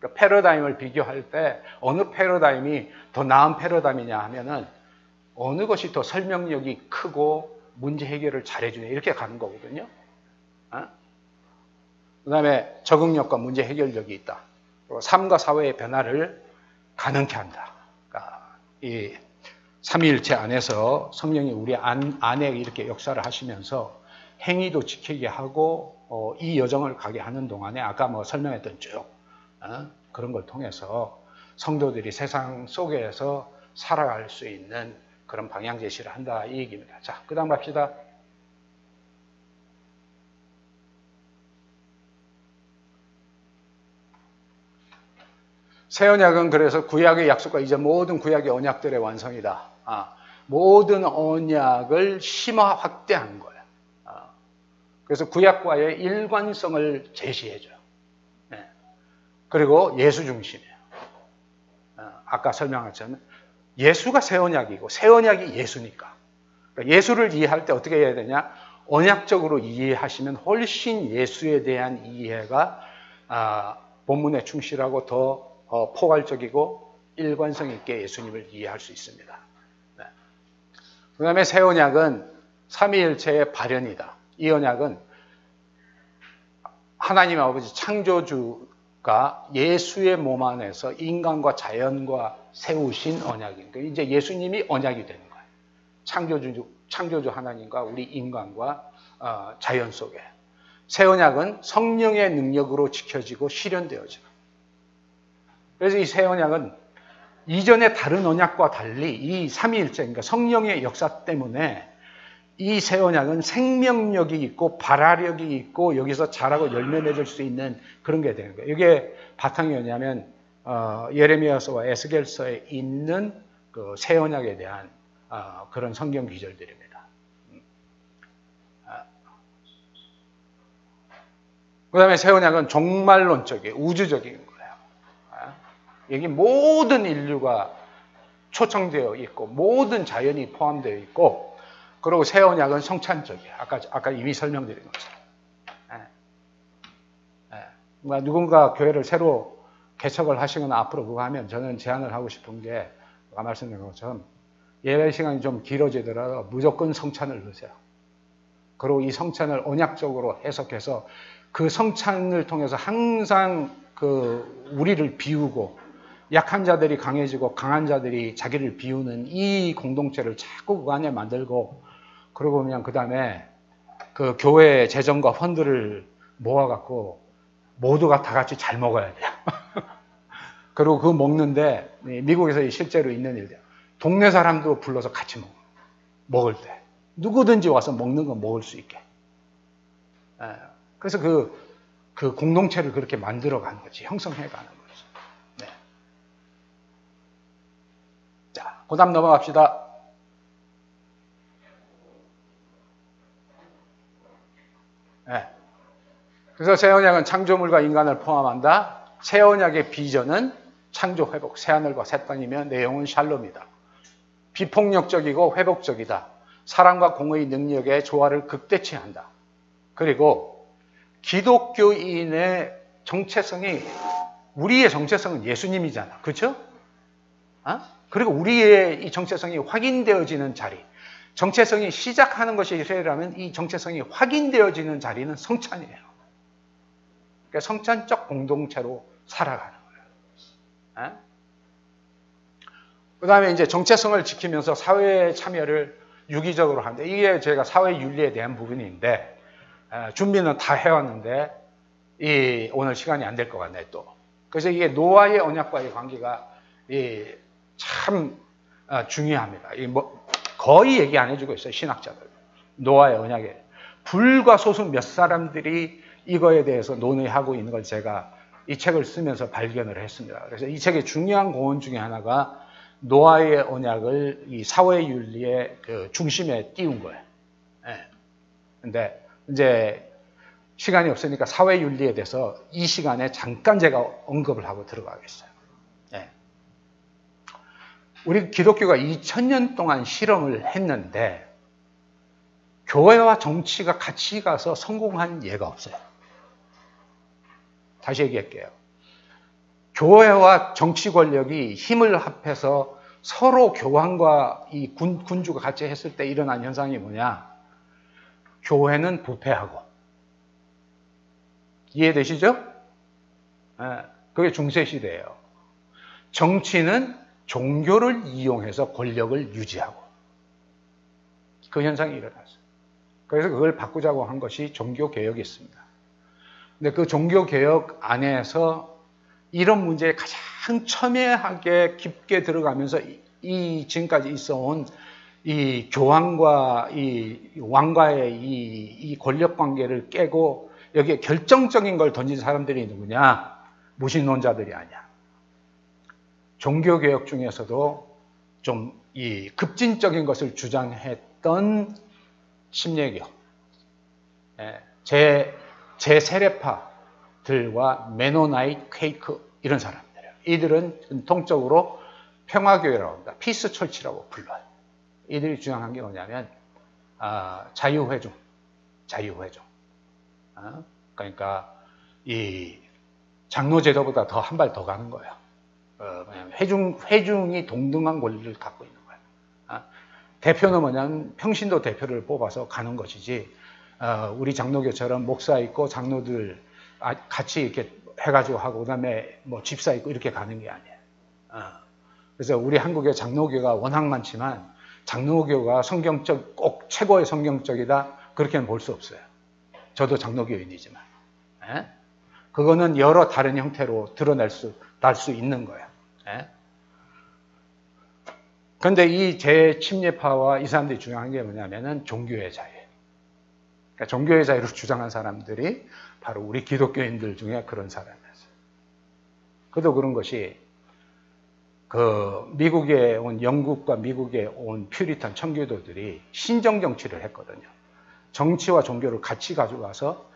어? 그러니까 패러다임을 비교할 때 어느 패러다임이 더 나은 패러다임이냐 하면은 어느 것이 더 설명력이 크고 문제 해결을 잘해주냐 이렇게 가는 거거든요. 어? 그 다음에 적응력과 문제 해결력이 있다. 삶과 사회의 변화를 가능케 한다. 그러니까 이 삼위일체 안에서 성령이 우리 안, 안에 이렇게 역사를 하시면서 행위도 지키게 하고 어, 이 여정을 가게 하는 동안에 아까 뭐 설명했던 쭉 어, 그런 걸 통해서 성도들이 세상 속에서 살아갈 수 있는 그런 방향 제시를 한다 이 얘기입니다. 자, 그다음 갑시다. 새 언약은 그래서 구약의 약속과 이제 모든 구약의 언약들의 완성이다. 아, 모든 언약을 심화 확대한 거예요. 아, 그래서 구약과의 일관성을 제시해줘요. 네. 그리고 예수 중심이에요. 아, 아까 설명한 것처럼 예수가 새 언약이고 새 언약이 예수니까. 그러니까 예수를 이해할 때 어떻게 해야 되냐? 언약적으로 이해하시면 훨씬 예수에 대한 이해가 아, 본문에 충실하고 더 어, 포괄적이고 일관성 있게 예수님을 이해할 수 있습니다. 네. 그 다음에 새 언약은 삼위일체의 발현이다. 이 언약은 하나님 아버지 창조주 가 예수의 몸 안에서 인간과 자연과 세우신 거예요. 이제 예수님이 언약이 되는 거예요. 창조주, 창조주 하나님과 우리 인간과 어, 자연 속에. 새 언약은 성령의 능력으로 지켜지고 실현되어지고 그래서 이 새 언약은 이전의 다른 언약과 달리 이 삼위일체 그러니까 성령의 역사 때문에 이 새 언약은 생명력이 있고 발화력이 있고 여기서 자라고 열매 맺을 수 있는 그런 게 되는 거예요. 이게 바탕이 뭐냐면 어, 예레미야서와 에스겔서에 있는 그 새 언약에 대한 어, 그런 성경 기절들입니다. 그 다음에 새 언약은 종말론적이에요. 우주적인 여기 모든 인류가 초청되어 있고 모든 자연이 포함되어 있고 그리고 새 언약은 성찬적이에요. 아까 아까 이미 설명드린 것처럼. 예. 예. 누군가 교회를 새로 개척을 하시거나 앞으로 그거 하면 저는 제안을 하고 싶은 게 아까 말씀드린 것처럼 예배 시간이 좀 길어지더라도 무조건 성찬을 넣으세요. 그리고 이 성찬을 언약적으로 해석해서 그 성찬을 통해서 항상 그 우리를 비우고 약한 자들이 강해지고 강한 자들이 자기를 비우는 이 공동체를 자꾸 그 안에 만들고 그러고 그냥 그 다음에 그 교회 재정과 펀드를 모아갖고 모두가 다 같이 잘 먹어야 돼요. [LAUGHS] 그리고 그 먹는데 미국에서 실제로 있는 일이에요. 동네 사람도 불러서 같이 먹어. 먹을 때. 누구든지 와서 먹는 거 먹을 수 있게. 예. 그래서 그, 그 공동체를 그렇게 만들어 가는 거지. 형성해 가는 거지. 그 다음 넘어갑시다. 네. 그래서 새 언약은 창조물과 인간을 포함한다. 새 언약의 비전은 창조 회복, 새 하늘과 새 땅이며 내용은 샬롬이다. 비폭력적이고 회복적이다. 사랑과 공의 능력의 조화를 극대치한다. 그리고 기독교인의 정체성이 우리의 정체성은 예수님이잖아. 그렇죠? 어? 그리고 우리의 이 정체성이 확인되어지는 자리, 정체성이 시작하는 것이 이스라엘이라면 이 정체성이 확인되어지는 자리는 성찬이에요. 그러니까 성찬적 공동체로 살아가는 거예요. 그 다음에 이제 정체성을 지키면서 사회 참여를 유기적으로 하는데 이게 제가 사회 윤리에 대한 부분인데 준비는 다 해왔는데 이 오늘 시간이 안 될 것 같네 또. 그래서 이게 노아의 언약과의 관계가 이참 아, 중요합니다. 뭐 거의 얘기 안 해주고 있어요 신학자들. 노아의 언약에 불과 소수 몇 사람들이 이거에 대해서 논의하고 있는 걸 제가 이 책을 쓰면서 발견을 했습니다. 그래서 이 책의 중요한 공헌 중에 하나가 노아의 언약을 이 사회 윤리의 그 중심에 띄운 거예요. 네. 근데 이제 시간이 없으니까 사회 윤리에 대해서 이 시간에 잠깐 제가 언급을 하고 들어가겠어요. 우리 기독교가 2000년 동안 실험을 했는데 교회와 정치가 같이 가서 성공한 예가 없어요. 다시 얘기할게요. 교회와 정치 권력이 힘을 합해서 서로 교황과 이 군, 군주가 같이 했을 때 일어난 현상이 뭐냐? 교회는 부패하고. 이해되시죠? 네, 그게 중세시대예요. 정치는 종교를 이용해서 권력을 유지하고 그 현상이 일어났어요. 그래서 그걸 바꾸자고 한 것이 종교개혁이었습니다. 근데 그 종교 개혁 안에서 이런 문제에 가장 첨예하게 깊게 들어가면서 이, 지금까지 있어온 이 교황과 이 왕과의 이, 이 권력 관계를 깨고 여기에 결정적인 걸 던진 사람들이 누구냐? 무신론자들이 아니야. 종교 개혁 중에서도 좀 이 급진적인 것을 주장했던 침례교, 예, 재, 재세례파들과 Mennonite, 퀘이커 이런 사람들이에요. 이들은 전통적으로 평화교회라고 합니다. peace church라고 불러요. 이들이 주장한 게 뭐냐면 아, 자유회중, 자유회중. 어? 그러니까 이 장로제도보다 더 한 발 더 가는 거예요. 어, 회중 회중이 동등한 권리를 갖고 있는 거예요. 어? 대표는 뭐냐면 평신도 대표를 뽑아서 가는 것이지 어, 우리 장로교처럼 목사 있고 장로들 아, 같이 이렇게 해가지고 하고 그다음에 뭐 집사 있고 이렇게 가는 게 아니에요. 어. 그래서 우리 한국의 장로교가 워낙 많지만 장로교가 성경적 꼭 최고의 성경적이다 그렇게는 볼 수 없어요. 저도 장로교인이지만 예? 그거는 여러 다른 형태로 드러낼 수, 날 수 있는. 예? 그런데 이 재침례파와 이 사람들이 주장한 게 뭐냐면은 종교의 자유. 그러니까 종교의 자유를 주장한 사람들이 바로 우리 기독교인들 중에 그런 사람이었어요. 그도 그런 것이 그 미국에 온 영국과 미국에 온 퓨리탄 청교도들이 신정 정치를 했거든요. 정치와 종교를 같이 가져가서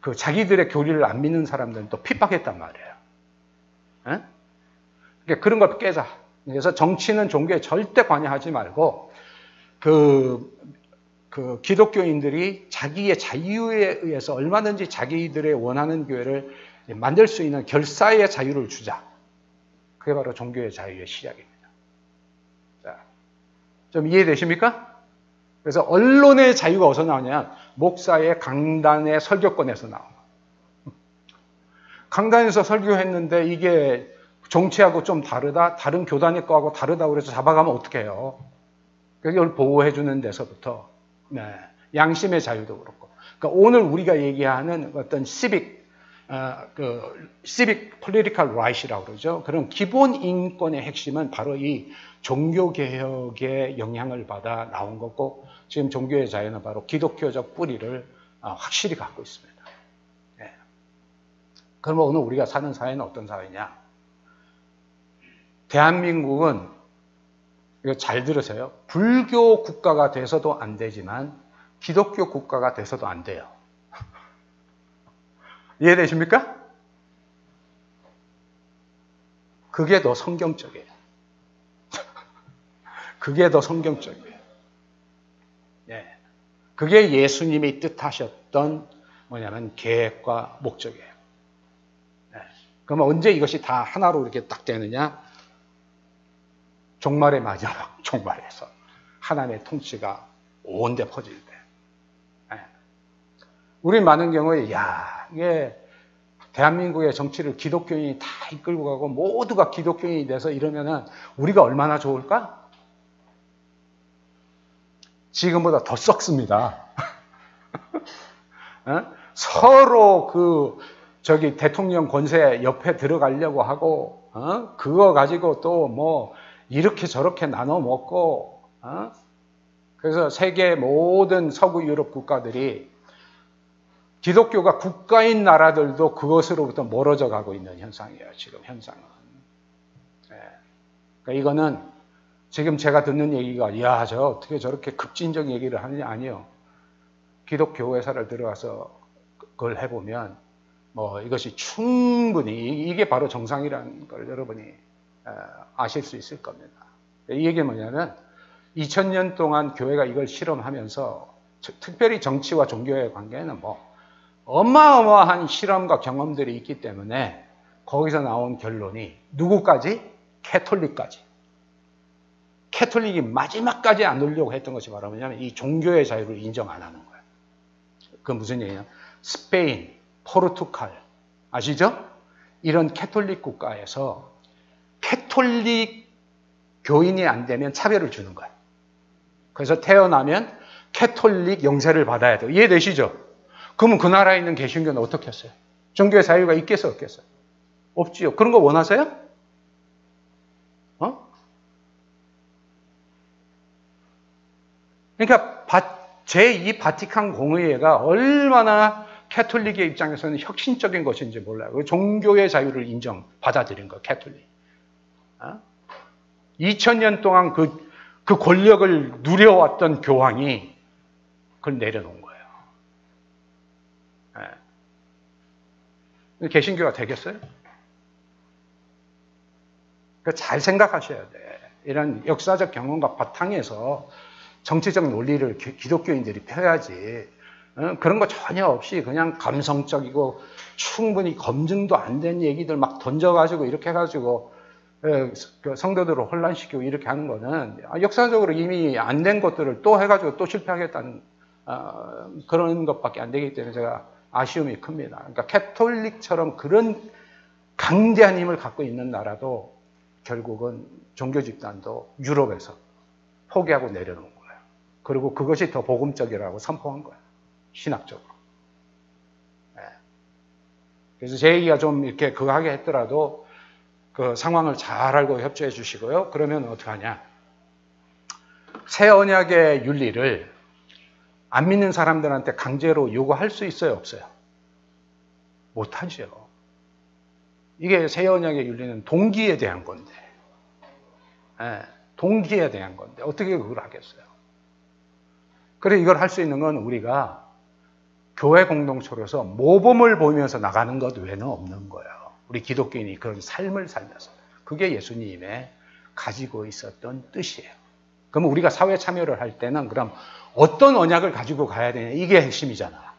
그 자기들의 교리를 안 믿는 사람들은 또 핍박했단 말이에요. 에? 그러니까 그런 걸 깨자. 그래서 정치는 종교에 절대 관여하지 말고 그, 그 기독교인들이 자기의 자유에 의해서 얼마든지 자기들의 원하는 교회를 만들 수 있는 결사의 자유를 주자. 그게 바로 종교의 자유의 시작입니다. 자, 좀 이해되십니까? 그래서 언론의 자유가 어디서 나오냐? 목사의 강단의 설교권에서 나옵니다. 강단에서 설교했는데 이게 정치하고 좀 다르다, 다른 교단의 거하고 다르다고 그래서 잡아가면 어떡해요? 그걸 보호해주는 데서부터, 네, 양심의 자유도 그렇고. 그러니까 오늘 우리가 얘기하는 어떤 시빅 어, 그 civic political right이라고 그러죠. 그런 기본 인권의 핵심은 바로 이 종교 개혁의 영향을 받아 나온 거고 지금 종교의 자유는 바로 기독교적 뿌리를 어, 확실히 갖고 있습니다. 네. 그러면 오늘 우리가 사는 사회는 어떤 사회냐? 대한민국은 이거 잘 들으세요. 불교 국가가 돼서도 안 되지만 기독교 국가가 돼서도 안 돼요. [LAUGHS] 이해되십니까? 그게 더 성경적이에요. [LAUGHS] 그게 더 성경적이에요. 예. 그게 예수님이 뜻하셨던 뭐냐면 계획과 목적이에요. 예. 그러면 언제 이것이 다 하나로 이렇게 딱 되느냐? 종말의 마지막 [LAUGHS] 종말에서 하나님의 통치가 온데 퍼질 때. 예. 우리 많은 경우에 야 이게 대한민국의 정치를 기독교인이 다 이끌고 가고 모두가 기독교인이 돼서 이러면은 우리가 얼마나 좋을까? 지금보다 더 썩습니다. 어? [LAUGHS] 서로 그 저기 대통령 권세 옆에 들어가려고 하고 어? 그거 가지고 또 뭐 이렇게 저렇게 나눠 먹고 어? 그래서 세계 모든 서구 유럽 국가들이 기독교가 국가인 나라들도 그것으로부터 멀어져 가고 있는 현상이에요. 지금 현상은. 네. 그러니까 이거는 지금 제가 듣는 얘기가 야, 저 어떻게 저렇게 급진적 얘기를 하느냐 아니요. 기독교 회사를 들어가서 그걸 해보면 뭐 이것이 충분히 이게 바로 정상이라는 걸 여러분이 아실 수 있을 겁니다. 이 얘기는 뭐냐면 2000년 동안 교회가 이걸 실험하면서 특별히 정치와 종교의 관계는 뭐 어마어마한 실험과 경험들이 있기 때문에 거기서 나온 결론이 누구까지? 캐톨릭까지. 캐톨릭이 마지막까지 안 놀려고 했던 것이 바로 뭐냐면 이 종교의 자유를 인정 안 하는 거예요. 그 무슨 얘기냐? 스페인, 포르투갈, 아시죠? 이런 캐톨릭 국가에서 캐톨릭 교인이 안 되면 차별을 주는 거예요. 그래서 태어나면 캐톨릭 영세를 받아야 돼요. 이해되시죠? 그러면 그 나라에 있는 개신교는 어떻게 했어요? 종교의 자유가 있겠어, 없겠어요? 없지요. 그런 거 원하세요? 어? 그러니까 제2 바티칸 공의회가 얼마나 캐톨릭의 입장에서는 혁신적인 것인지 몰라요. 그 종교의 자유를 인정, 받아들인 거, 캐톨릭. 어? 2000년 동안 그, 그 권력을 누려왔던 교황이 그걸 내려놓은 거예요. 네. 개신교가 되겠어요? 그러니까 잘 생각하셔야 돼. 이런 역사적 경험과 바탕에서 정치적 논리를 기독교인들이 펴야지. 어? 그런 거 전혀 없이 그냥 감성적이고 충분히 검증도 안 된 얘기들 막 던져가지고 이렇게 해가지고 예, 그 성도들을 혼란시키고 이렇게 하는 거는 역사적으로 이미 안 된 것들을 또 해가지고 또 실패하겠다는 어, 그런 것밖에 안 되기 때문에 제가 아쉬움이 큽니다. 그러니까 캐톨릭처럼 그런 강대한 힘을 갖고 있는 나라도 결국은 종교 집단도 유럽에서 포기하고 내려놓은 거예요. 그리고 그것이 더 복음적이라고 선포한 거예요. 신학적으로. 네. 그래서 제 얘기가 좀 이렇게 그거 하게 했더라도 그 상황을 잘 알고 협조해 주시고요. 그러면 어떻게 하냐. 새 언약의 윤리를 안 믿는 사람들한테 강제로 요구할 수 있어요, 없어요? 못 하죠. 이게 새 언약의 윤리는 동기에 대한 건데, 네, 동기에 대한 건데 어떻게 그걸 하겠어요? 그래 이걸 할 수 있는 건 우리가 교회 공동체로서 모범을 보면서 나가는 것 외에는 없는 거예요. 우리 기독교인이 그런 삶을 살면서. 그게 예수님의 가지고 있었던 뜻이에요. 그럼 우리가 사회 참여를 할 때는 그럼 어떤 언약을 가지고 가야 되냐. 이게 핵심이잖아.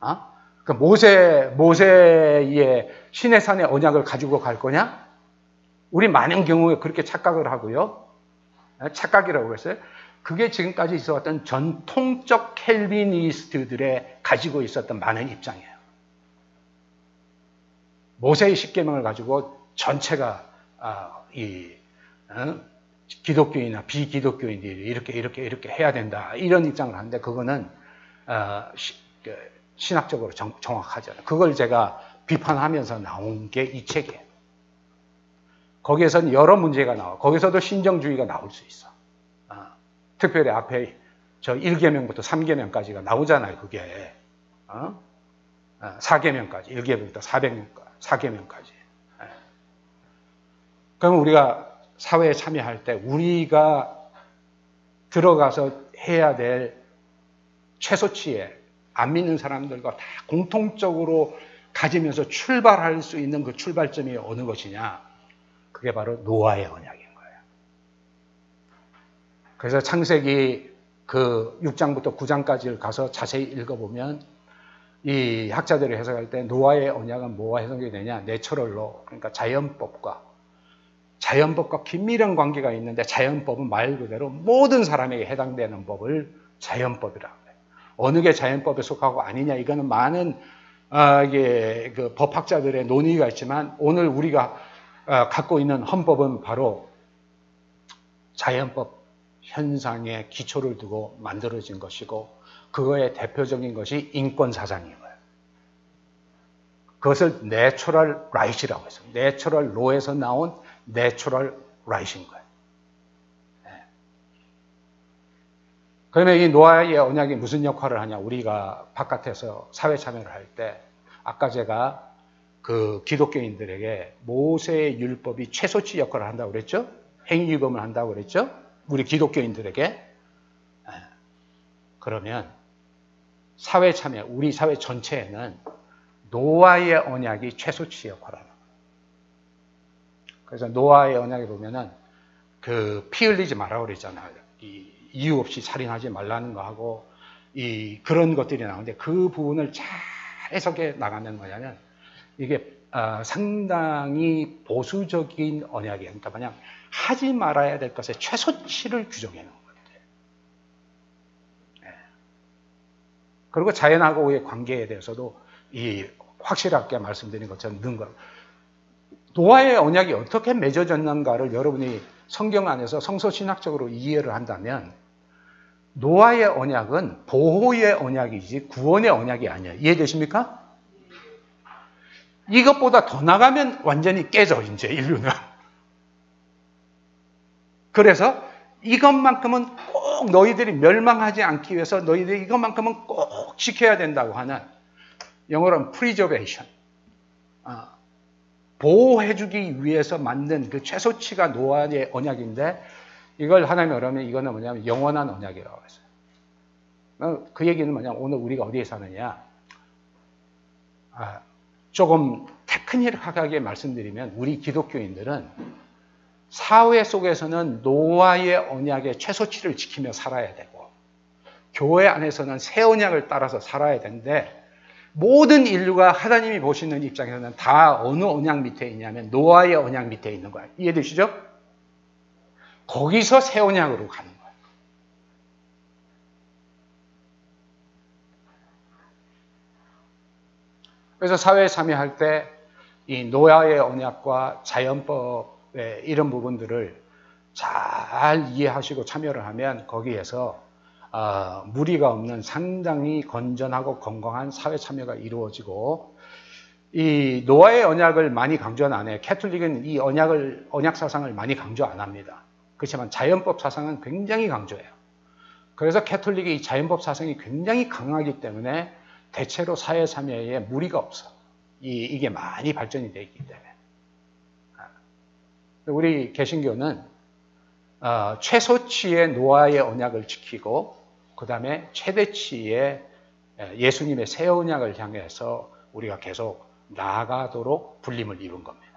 어? 그 모세, 모세의 신의 산의 언약을 가지고 갈 거냐? 우리 많은 경우에 그렇게 착각을 하고요. 착각이라고 했어요. 그게 지금까지 있어왔던 전통적 켈비니스트들의 가지고 있었던 많은 입장이에요. 모세의 십계명을 가지고 전체가 아, 이 어? 기독교인이나 비기독교인들이 이렇게 이렇게 이렇게 해야 된다 이런 입장을 하는데 그거는 어, 시, 그, 신학적으로 정, 정확하지 않아요. 그걸 제가 비판하면서 나온 게 이 책이에요. 거기에서는 여러 문제가 나와. 거기서도 신정주의가 나올 수 있어. 특별히 앞에 저 1계명부터 3계명까지가 나오잖아요, 그게. 어? 4계명까지, 어, 1계명부터 400명까지, 4계명까지. 예. 그러면 우리가 사회에 참여할 때 우리가 들어가서 해야 될 최소치에 안 믿는 사람들과 다 공통적으로 가지면서 출발할 수 있는 그 출발점이 어느 것이냐? 그게 바로 노아의 언약이에요. 그래서 창세기 그 6장부터 9장까지를 가서 자세히 읽어보면 이 학자들이 해석할 때 노아의 언약은 뭐와 해석이 되냐? 내처럴로 그러니까 자연법과 자연법과 긴밀한 관계가 있는데 자연법은 말 그대로 모든 사람에게 해당되는 법을 자연법이라고 해요. 어느 게 자연법에 속하고 아니냐 이거는 많은 아, 이게 그 법학자들의 논의가 있지만 오늘 우리가 아, 갖고 있는 헌법은 바로 자연법 현상에 기초를 두고 만들어진 것이고 그거의 대표적인 것이 인권 사상인 거예요. 그것을 natural right라고 해서 natural law에서 나온 natural right인 거예요. 네. 그러면 이 노아의 언약이 무슨 역할을 하냐? 우리가 바깥에서 사회 참여를 할 때 아까 제가 그 기독교인들에게 모세의 율법이 최소치 역할을 한다고 그랬죠? 행위금을 한다고 그랬죠? 우리 기독교인들에게 예. 그러면 사회 참여, 우리 사회 전체에는 노아의 언약이 최소치 역할을 하는 거예요. 그래서 노아의 언약에 보면은 그 피 흘리지 말라고 그랬잖아요. 이 이유 없이 살인하지 말라는 거 하고 이 그런 것들이 나오는데 그 부분을 잘 해석해 나가면 뭐냐면 이게 어, 상당히 보수적인 언약이에요. 그러니까 그냥 하지 말아야 될 것의 최소치를 규정해 놓은. 네. 그리고 자연하고의 관계에 대해서도 이 확실하게 말씀드린 것처럼 는 것. 노아의 언약이 어떻게 맺어졌는가를 여러분이 성경 안에서 성서신학적으로 이해를 한다면 노아의 언약은 보호의 언약이지 구원의 언약이 아니에요. 이해되십니까? 이것보다 더 나가면 완전히 깨져, 이제 인류는. 그래서 이것만큼은 꼭 너희들이 멸망하지 않기 위해서 너희들이 이것만큼은 꼭 지켜야 된다고 하는 영어로는 preservation. 아, 보호해주기 위해서 만든 그 최소치가 노아의 언약인데 이걸 하나님이 그러면 이거는 뭐냐면 영원한 언약이라고 했어요. 어, 그 얘기는 뭐냐면 오늘 우리가 어디에 사느냐. 아, 조금 테크닉하게 말씀드리면 우리 기독교인들은 사회 속에서는 노아의 언약의 최소치를 지키며 살아야 되고 교회 안에서는 새 언약을 따라서 살아야 되는데 모든 인류가 하나님이 보시는 입장에서는 다 어느 언약 밑에 있냐면 노아의 언약 밑에 있는 거예요. 이해되시죠? 거기서 새 언약으로 가는 거예요. 그래서 사회 참여할 때 이 노아의 언약과 자연법의 이런 부분들을 잘 이해하시고 참여를 하면 거기에서 어, 무리가 없는 상당히 건전하고 건강한 사회 참여가 이루어지고 이 노아의 언약을 많이 강조는 안 해요. 캐톨릭은 이 언약을 언약 사상을 많이 강조 안 합니다. 그렇지만 자연법 사상은 굉장히 강조해요. 그래서 캐톨릭의 이 자연법 사상이 굉장히 강하기 때문에 대체로 사회 참여에 무리가 없어. 이, 이게 많이 발전이 되어 있기 때문에. 아. 우리 개신교는 어, 최소치의 노아의 언약을 지키고 그 다음에 최대치의 예수님의 새 언약을 향해서 우리가 계속 나아가도록 불림을 이룬 겁니다.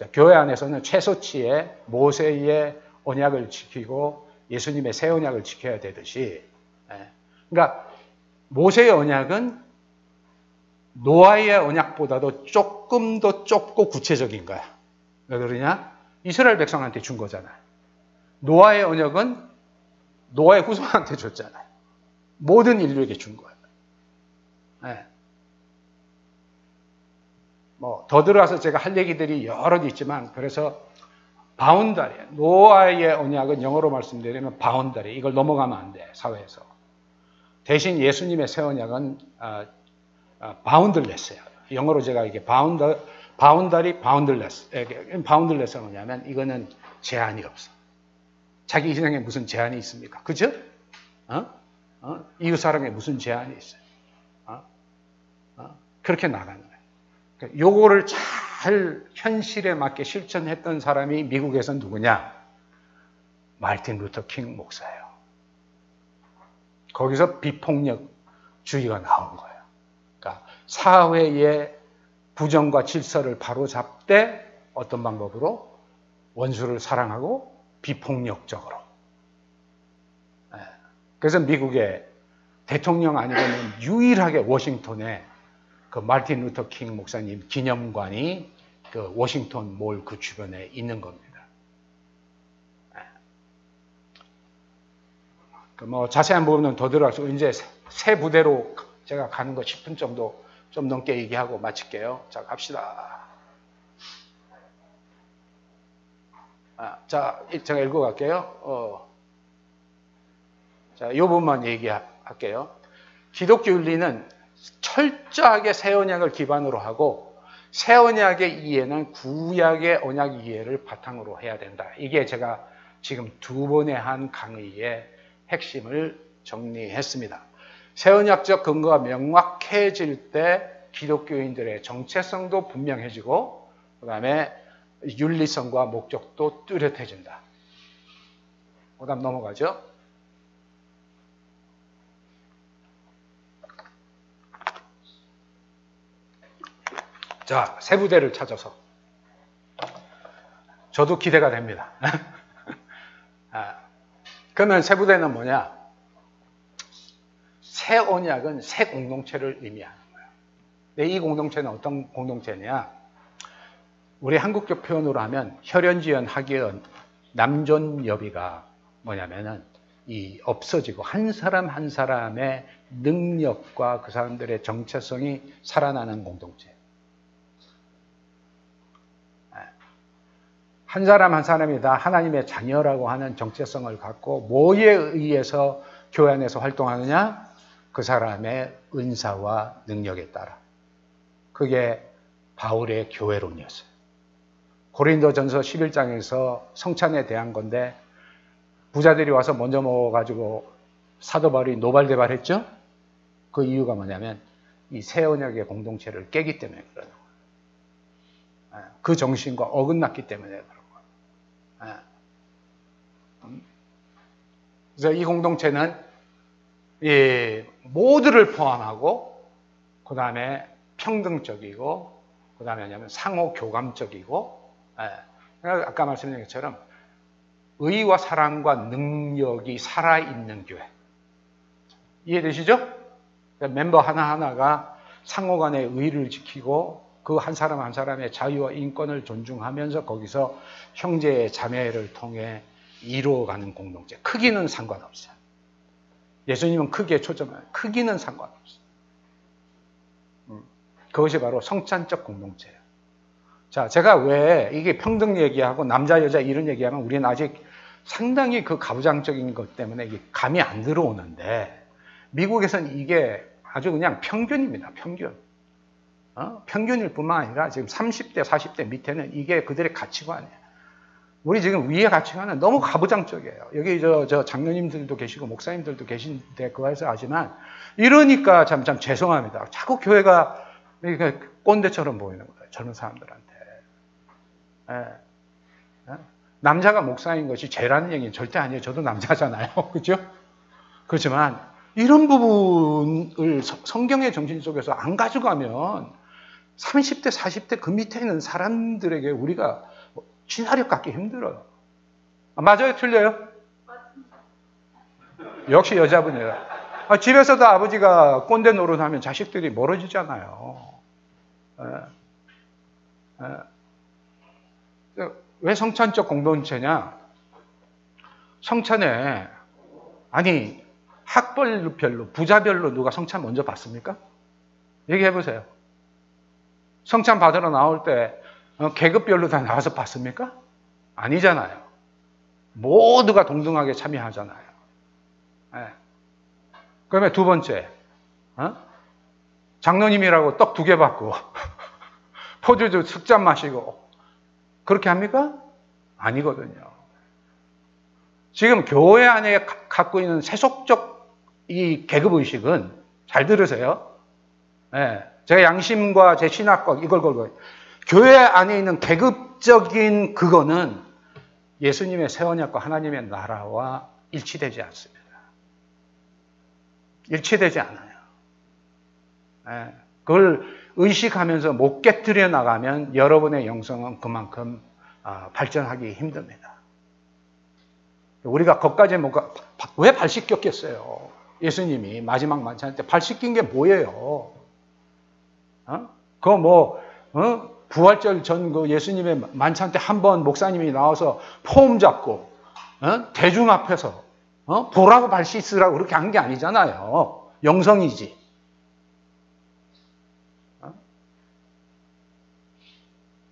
자, 교회 안에서는 최소치의 모세의 언약을 지키고 예수님의 새 언약을 지켜야 되듯이, 예. 그러니까 모세의 언약은 노아의 언약보다도 조금 더 좁고 구체적인 거야. 왜 그러냐? 이스라엘 백성한테 준 거잖아요. 노아의 언약은 노아의 후손한테 줬잖아요. 모든 인류에게 준 거예요. 네. 뭐더 들어가서 제가 할 얘기들이 여러 개 있지만 그래서 바운다리 노아의 언약은 영어로 말씀드리면 바운다리 이걸 넘어가면 안 돼 사회에서 대신 예수님의 새 언약은 아, 아, boundless예요. 영어로 제가 이게 bounda boundary boundless boundless가 뭐냐면 이거는 제한이 없어. 자기 희생에 무슨 제한이 있습니까? 그죠? 어? 어? 이웃 사랑에 무슨 제한이 있어요? 어? 어? 그렇게 나가는 그러니까 요거를 잘 현실에 맞게 실천했던 사람이 미국에서 누구냐? 말틴 루터 킹 목사예요. 거기서 비폭력주의가 나온 거예요. 사회의 부정과 질서를 바로잡되 어떤 방법으로 원수를 사랑하고 비폭력적으로. 예. 그래서 미국의 대통령 아니고는 유일하게 워싱턴에 그 마르틴 루터 킹 목사님 기념관이 그 워싱턴 몰 그 주변에 있는 겁니다. 네. 그뭐 자세한 부분은 더 들어가서 이제 새 부대로 제가 가는 거 10분 정도 좀 넘게 얘기하고 마칠게요. 자, 갑시다. 아, 자, 제가 읽어갈게요. 어. 자, 이 부분만 얘기할게요. 기독교 윤리는 철저하게 새 언약을 기반으로 하고 새 언약의 이해는 구약의 언약 이해를 바탕으로 해야 된다. 이게 제가 지금 두 번의 한 강의의 핵심을 정리했습니다. 새 언약적 근거가 명확해질 때 기독교인들의 정체성도 분명해지고 그 다음에 윤리성과 목적도 뚜렷해진다. 그 다음 넘어가죠. 자, 세 부대를 찾아서. 저도 기대가 됩니다. [LAUGHS] 아, 그러면 세 부대는 뭐냐? 새 언약은 새 공동체를 의미하는 거예요. 근데 이 공동체는 어떤 공동체냐? 우리 한국적 표현으로 하면 혈연지연, 학연, 남존여비가 뭐냐면은 이 없어지고 한 사람 한 사람의 능력과 그 사람들의 정체성이 살아나는 공동체. 한 사람 한 사람이 다 하나님의 자녀라고 하는 정체성을 갖고 뭐에 의해서 교회 안에서 활동하느냐? 그 사람의 은사와 능력에 따라. 그게 바울의 교회론이었어요. 고린도전서 11장에서 성찬에 대한 건데 부자들이 와서 먼저 먹어가지고 사도 바울이 노발대발했죠. 그 이유가 뭐냐면 이 새 언약의 공동체를 깨기 때문에 그러는 거예요. 예, 그 정신과 어긋났기 때문에 그런 거예요. 예. 음. 그래서 이 공동체는 이 모두를 포함하고 그 다음에 평등적이고 그 다음에 뭐냐면 상호 교감적이고 예. 아까 말씀드린 것처럼 의와 사랑과 능력이 살아있는 교회. 이해되시죠? 멤버 하나하나가 상호 간의 의를 지키고 그 한 사람 한 사람의 자유와 인권을 존중하면서 거기서 형제 자매를 통해 이루어가는 공동체. 크기는 상관없어요. 예수님은 크기에 초점을, 크기는 상관없어요. 음, 그것이 바로 성찬적 공동체예요. 자, 제가 왜 이게 평등 얘기하고 남자, 여자 이런 얘기하면 우리는 아직 상당히 그 가부장적인 것 때문에 이게 감이 안 들어오는데 미국에서는 이게 아주 그냥 평균입니다. 평균. 어? 평균일 뿐만 아니라 지금 30대, 40대 밑에는 이게 그들의 가치관이에요. 우리 지금 위의 가치관은 너무 가부장적이에요. 여기 저, 저 장로님들도 계시고 목사님들도 계신데 그거에서 하지만 이러니까 참, 참 죄송합니다. 자꾸 교회가 꼰대처럼 보이는 거예요. 젊은 사람들한테. 예. 예? 남자가 목사인 것이 죄라는 얘기는 절대 아니에요. 저도 남자잖아요. [LAUGHS] 그죠? 그렇지만 이런 부분을 성경의 정신 속에서 안 가져가면 30대, 40대 그 밑에 있는 사람들에게 우리가 친화력 갖기 힘들어요. 아, 맞아요? 틀려요? 역시 여자분이에요. 아, 집에서도 아버지가 꼰대 노릇하면 자식들이 멀어지잖아요. 에, 에. 왜 성찬적 공동체냐? 성찬에 아니 학벌별로, 부자별로 누가 성찬 먼저 받습니까? 얘기해 보세요. 성찬 받으러 나올 때 어, 계급별로 다 나와서 받습니까? 아니잖아요. 모두가 동등하게 참여하잖아요. 네. 그러면 두 번째, 어? 장로님이라고 떡 두 개 받고 [LAUGHS] 포도주 숙잔 마시고 그렇게 합니까? 아니거든요. 지금 교회 안에 갖고 있는 세속적 이 계급 의식은 잘 들으세요. 네, 제가 양심과 제 신학과 이걸 걸고 교회 안에 있는 계급적인 그거는 예수님의 세원약과 하나님의 나라와 일치되지 않습니다. 일치되지 않아요. 네, 그걸 의식하면서 못 깨뜨려 나가면 여러분의 영성은 그만큼 아, 발전하기 힘듭니다. 우리가 거기까지 못 가, 왜 발씻겼겠어요? 예수님이 마지막 만찬 때발 씻긴 게 뭐예요? 어? 그거 뭐, 어? 부활절 전 그 예수님의 만찬 때 한 번 목사님이 나와서 폼 잡고, 어? 대중 앞에서, 어? 보라고 발 씻으라고 그렇게 한 게 아니잖아요. 영성이지. 어?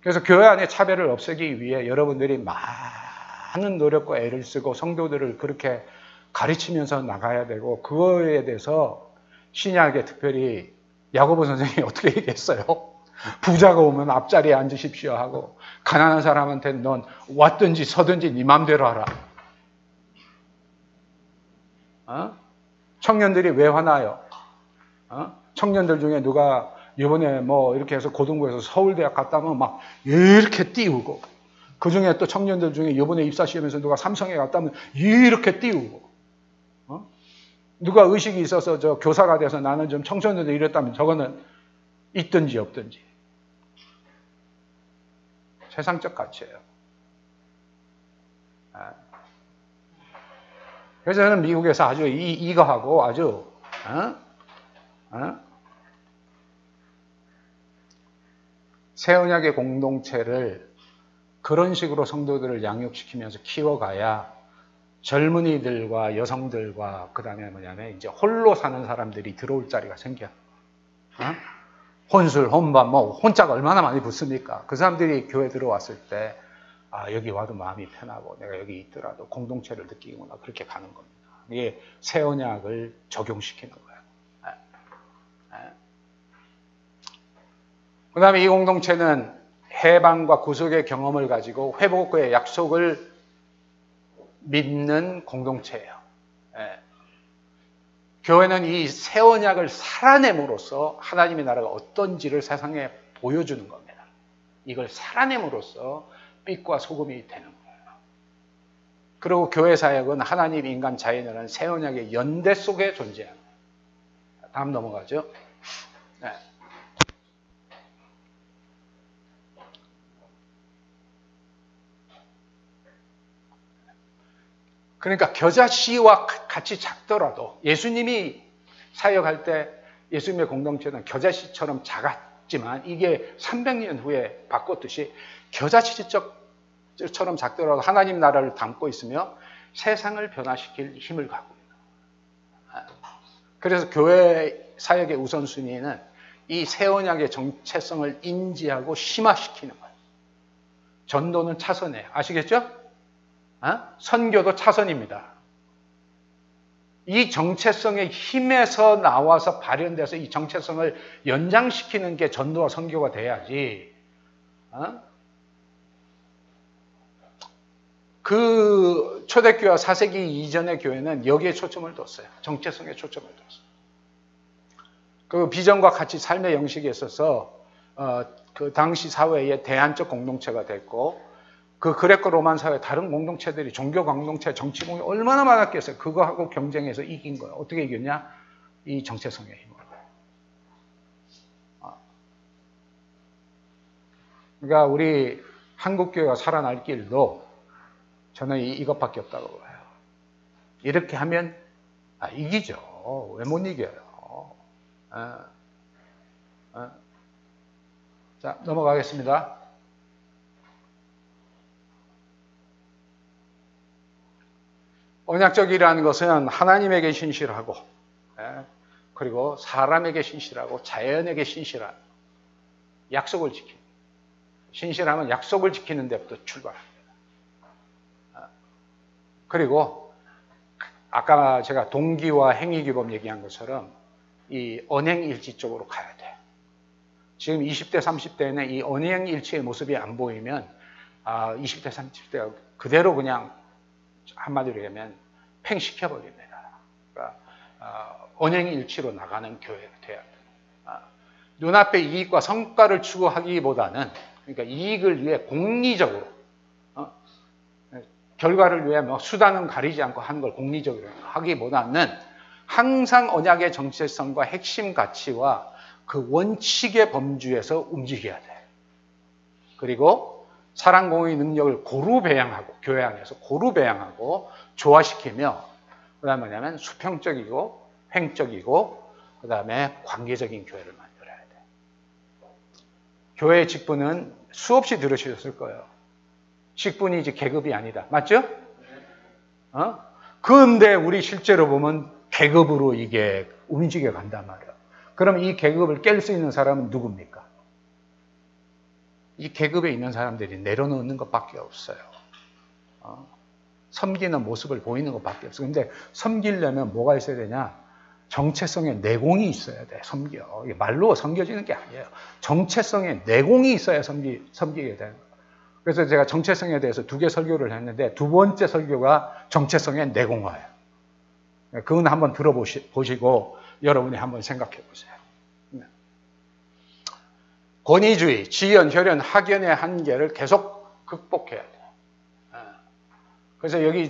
그래서 교회 안에 차별을 없애기 위해 여러분들이 많은 노력과 애를 쓰고 성도들을 그렇게 가르치면서 나가야 되고 그거에 대해서 신약에 특별히 야고보 선생님이 [LAUGHS] 어떻게 얘기했어요? 부자가 오면 앞자리에 앉으십시오 하고 가난한 사람한테 넌 왔든지 서든지 네 맘대로 하라. 어? 청년들이 왜 화나요? 어? 청년들 중에 누가 이번에 뭐 이렇게 해서 고등부에서 서울대학 갔다면 막 이렇게 띄우고 그 중에 또 청년들 중에 이번에 입사 시험에서 누가 삼성에 갔다면 이렇게 띄우고 누가 의식이 있어서 저 교사가 돼서 나는 좀 청소년들 이랬다면 저거는 있든지 없든지. 세상적 가치예요. 아. 그래서 저는 미국에서 아주 이, 이거 하고 아주, 어? 어? 새 언약의 공동체를 그런 식으로 성도들을 양육시키면서 키워가야 젊은이들과 여성들과 그 다음에 뭐냐면 이제 홀로 사는 사람들이 들어올 자리가 생겨. 어? 혼술, 혼밥, 뭐 혼자가 얼마나 많이 붙습니까? 그 사람들이 교회 들어왔을 때 아, 여기 와도 마음이 편하고 내가 여기 있더라도 공동체를 느끼구나 그렇게 가는 겁니다. 이게 새 언약을 적용시키는 거예요. 네. 네. 그 다음에 이 공동체는 해방과 구속의 경험을 가지고 회복의 약속을 믿는 공동체예요. 네. 교회는 이 새 언약을 살아냄으로써 하나님의 나라가 어떤지를 세상에 보여주는 겁니다. 이걸 살아냄으로써 빛과 소금이 되는 거예요. 그리고 교회 사역은 하나님, 인간, 자연이라는 새 언약의 연대 속에 존재합니다. 다음 넘어가죠. 네. 그러니까 겨자씨와 같이 작더라도 예수님이 사역할 때 예수님의 공동체는 겨자씨처럼 작았지만 이게 300년 후에 바꿨듯이 겨자씨처럼 작더라도 하나님 나라를 담고 있으며 세상을 변화시킬 힘을 갖고 있는 그래서 교회 사역의 우선순위는 이 새 언약의 정체성을 인지하고 심화시키는 거예요. 전도는 차선이에요. 아시겠죠? 어? 선교도 차선입니다. 이 정체성의 힘에서 나와서 발현돼서 이 정체성을 연장시키는 게 전도와 선교가 돼야지. 어? 그 초대교회와 사세기 이전의 교회는 여기에 초점을 뒀어요. 정체성에 초점을 뒀어요. 그 비전과 같이 삶의 영식에 있어서 어, 그 당시 사회의 대안적 공동체가 됐고 그 그레코 로만 사회 다른 공동체들이 종교 공동체, 정치 공동체 얼마나 많았겠어요. 그거하고 경쟁해서 이긴 거예요. 어떻게 이겼냐? 이 정체성의 힘으로. 아. 그러니까 우리 한국 교회가 살아날 길도 저는 이것밖에 없다고 봐요. 이렇게 하면 아, 이기죠. 왜 못 이겨요? 아, 아. 자 넘어가겠습니다. 언약적이라는 것은 하나님에게 신실하고 예, 그리고 사람에게 신실하고 자연에게 신실한 약속을 지키는 신실하면 약속을 지키는 데부터 출발합니다. 아, 그리고 아까 제가 동기와 행위규범 얘기한 것처럼 이 언행일치 쪽으로 가야 돼. 지금 20대, 30대에는 이 언행일치의 모습이 안 보이면 아, 20대, 30대가 그대로 그냥 한마디로 얘기하면 팽시켜버립니다. 그러니까 어, 언행일치로 나가는 교회가 돼야 돼요. 아, 눈앞의 이익과 성과를 추구하기보다는 그러니까 이익을 위해 공리적으로 어, 결과를 위해 뭐 수단은 가리지 않고 하는 걸 공리적으로 하기보다는 항상 언약의 정체성과 핵심 가치와 그 원칙의 범주에서 움직여야 돼. 그리고 사랑 공의 능력을 고루 배양하고 교회 안에서 고루 배양하고 조화시키며 그다음에 뭐냐면 수평적이고 횡적이고 그다음에 관계적인 교회를 만들어야 돼. 교회의 직분은 수없이 들으셨을 거예요. 직분이 이제 계급이 아니다. 맞죠? 어? 그런데 우리 실제로 보면 계급으로 이게 움직여 간단 말이에요. 그럼 이 계급을 깰 수 있는 사람은 누굽니까? 이 계급에 있는 사람들이 내려놓는 것밖에 없어요. 어? 섬기는 모습을 보이는 것밖에 없어요. 근데 섬기려면 뭐가 있어야 되냐? 정체성의 내공이 있어야 돼, 섬겨. 말로 섬겨지는 게 아니에요. 정체성의 내공이 있어야 섬기, 섬기게 되는 거예요. 그래서 제가 정체성에 대해서 두 개 설교를 했는데 두 번째 설교가 정체성의 내공화예요. 그건 한번 들어보시고 여러분이 한번 생각해 보세요. 권위주의, 지연, 혈연, 학연의 한계를 계속 극복해야 돼요. 예. 그래서 여기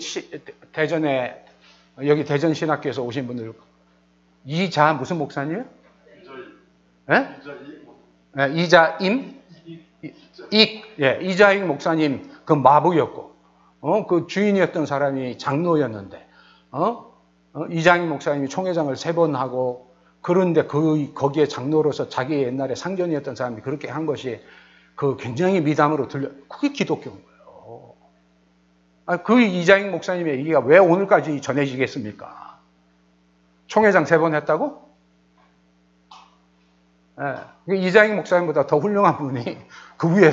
대전에 여기 대전 신학교에서 오신 분들 이자 무슨 목사님? 예? 예, 이자임? 이, 예, 이자임 목사님 그 마부였고, 어, 그 주인이었던 사람이 장로였는데, 어, 어 이장임 목사님이 총회장을 세 번 하고 그런데 그 거기에 장로로서 자기 옛날에 상전이었던 사람이 그렇게 한 것이 그 굉장히 미담으로 들려 그게 기독교인 거예요. 아, 그 이장익 목사님의 얘기가 왜 오늘까지 전해지겠습니까? 총회장 세 번 했다고? 네. 이자익 목사님보다 더 훌륭한 분이 그 위에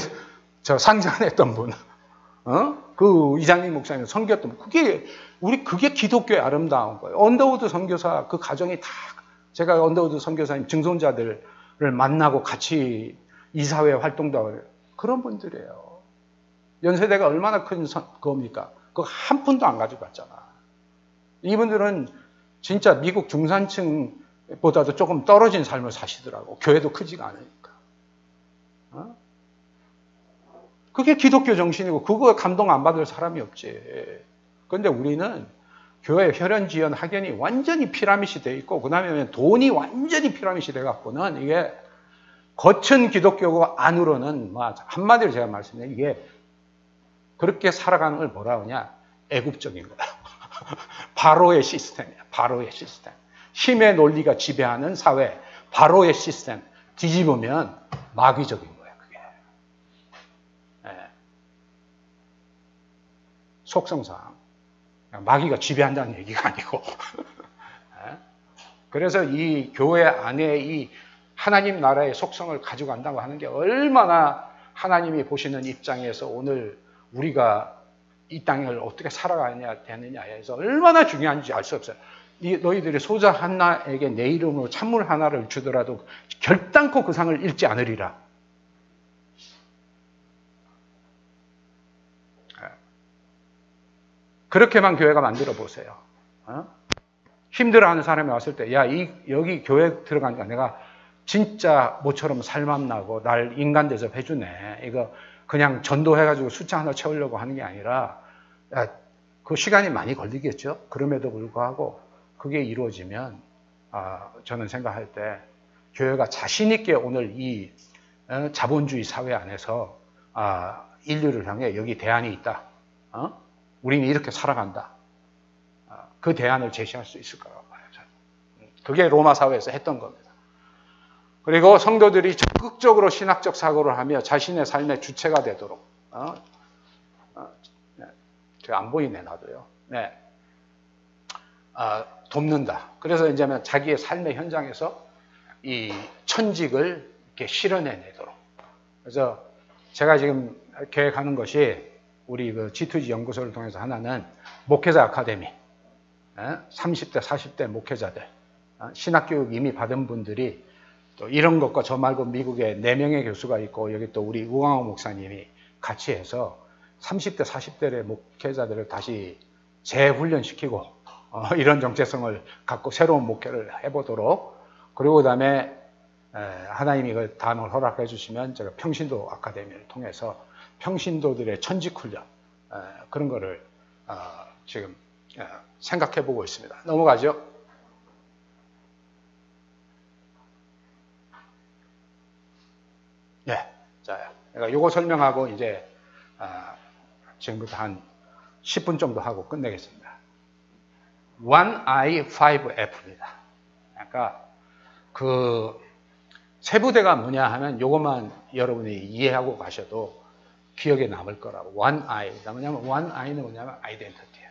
저 상전했던 분, 어? 그 이자익 목사님 섬겼던 그게 우리 그게 기독교의 아름다운 거예요. 언더우드 선교사 그 가정이 다 제가 언더우드 선교사님 증손자들을 만나고 같이 이사회 활동도 하고 그런 분들이에요. 연세대가 얼마나 큰 겁니까? 그거 한 푼도 안 가지고 갔잖아. 이분들은 진짜 미국 중산층보다도 조금 떨어진 삶을 사시더라고. 교회도 크지가 않으니까. 어? 그게 기독교 정신이고 그거 감동 안 받을 사람이 없지. 그런데 우리는 교회 혈연 지연 학연이 완전히 피라밋이 돼 있고 그다음에 돈이 완전히 피라밋이 돼 갖고는 이게 겉은 기독교고 안으로는 뭐 한마디로 제가 말씀드린 이게 그렇게 살아가는 걸 뭐라 하냐 애국적인 거야. [LAUGHS] 바로의 시스템이야. 바로의 시스템. 힘의 논리가 지배하는 사회. 바로의 시스템. 뒤집으면 마귀적인 속성상 마귀가 지배한다는 얘기가 아니고 [LAUGHS] 예? 그래서 이 교회 안에 이 하나님 나라의 속성을 가져간다고 하는 게 얼마나 하나님이 보시는 입장에서 오늘 우리가 이 땅을 어떻게 살아가냐 되느냐에서 얼마나 중요한지 알 수 없어요. 너희들이 소자 하나에게 내 이름으로 찬물 하나를 주더라도 결단코 그 상을 잃지 않으리라. 그렇게만 교회가 만들어 보세요. 어? 힘들어하는 사람이 왔을 때, 야, 이, 여기 교회 들어가니까 내가 진짜 모처럼 살맛나고 날 인간 대접해주네. 이거 그냥 전도해가지고 숫자 하나 채우려고 하는 게 아니라, 야, 그 시간이 많이 걸리겠죠? 그럼에도 불구하고 그게 이루어지면, 아, 저는 생각할 때 교회가 자신있게 오늘 이 어, 자본주의 사회 안에서 아, 인류를 향해 여기 대안이 있다. 어? 우리는 이렇게 살아간다. 아, 그 대안을 제시할 수 있을 거라고 봐요. 그게 로마 사회에서 했던 겁니다. 그리고 성도들이 적극적으로 신학적 사고를 하며 자신의 삶의 주체가 되도록 어? 어, 네. 안 보이네 나도요. 네. 아, 돕는다. 그래서 이제 자기의 삶의 현장에서 이 천직을 이렇게 실현해내도록. 그래서 제가 지금 계획하는 것이 우리 그 G2G 연구소를 통해서 하나는 목회자 아카데미. 30대, 어? 40대 목회자들. 어? 신학교육 이미 받은 분들이 또 이런 것과 저 말고 미국에 4명의 교수가 있고 여기 또 우리 우광호 목사님이 같이 해서 30대, 40대의 목회자들을 다시 재훈련시키고 어, [LAUGHS] 이런 정체성을 갖고 새로운 목회를 해보도록 그리고 그 다음에 하나님이 그 다음을 허락해 주시면 제가 평신도 아카데미를 통해서 평신도들의 천직 훈련 그런 거를 어, 지금 생각해 보고 있습니다. 넘어가죠. 예, 자, 내가 요거 설명하고 이제 아, 지금부터 한 10분 정도 하고 끝내겠습니다. One I 5F입니다. 그러니까 그 세부대가 뭐냐 하면 요것만 여러분이 이해하고 가셔도 기억에 남을 거라고. one I. 뭐냐면 one I는 뭐냐면 identity예요.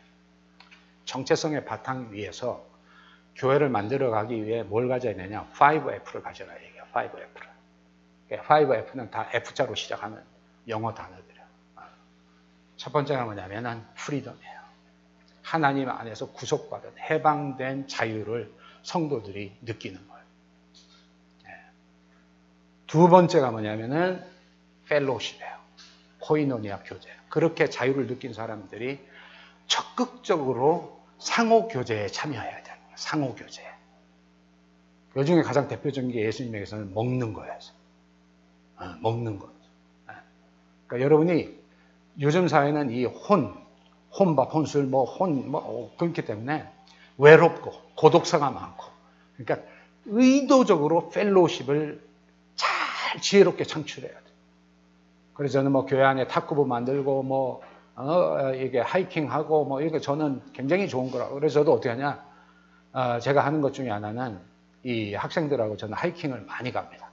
정체성의 바탕 위에서 교회를 만들어 가기 위해 뭘 가져야 되냐? 5F를 가져라 얘기해요. 5F를. 5F는 다 F자로 시작하는 영어 단어들이에요. 첫 번째가 뭐냐면은 freedom이에요. 하나님 안에서 구속받은 해방된 자유를 성도들이 느끼는 거예요. 네. 두 번째가 뭐냐면은 펠로십이에요. 코이노니아 교제. 그렇게 자유를 느낀 사람들이 적극적으로 상호 교제에 참여해야 되는 거예요. 상호 교제. 그 중에 가장 대표적인 게 예수님에게서는 먹는 거예요. 어, 먹는 거. 어. 그러니까 여러분이 요즘 사회는 이 혼, 혼밥, 혼술, 뭐, 혼, 뭐, 어, 그렇기 때문에 외롭고 고독사가 많고. 그러니까 의도적으로 펠로십을 잘 지혜롭게 창출해야 돼. 그래서 저는 뭐 교회 안에 탁구부 만들고 뭐 어, 이게 하이킹하고 뭐 이거 저는 굉장히 좋은 거라고. 그래서 저도 어떻게 하냐? 어, 제가 하는 것 중에 하나는 이 학생들하고 저는 하이킹을 많이 갑니다.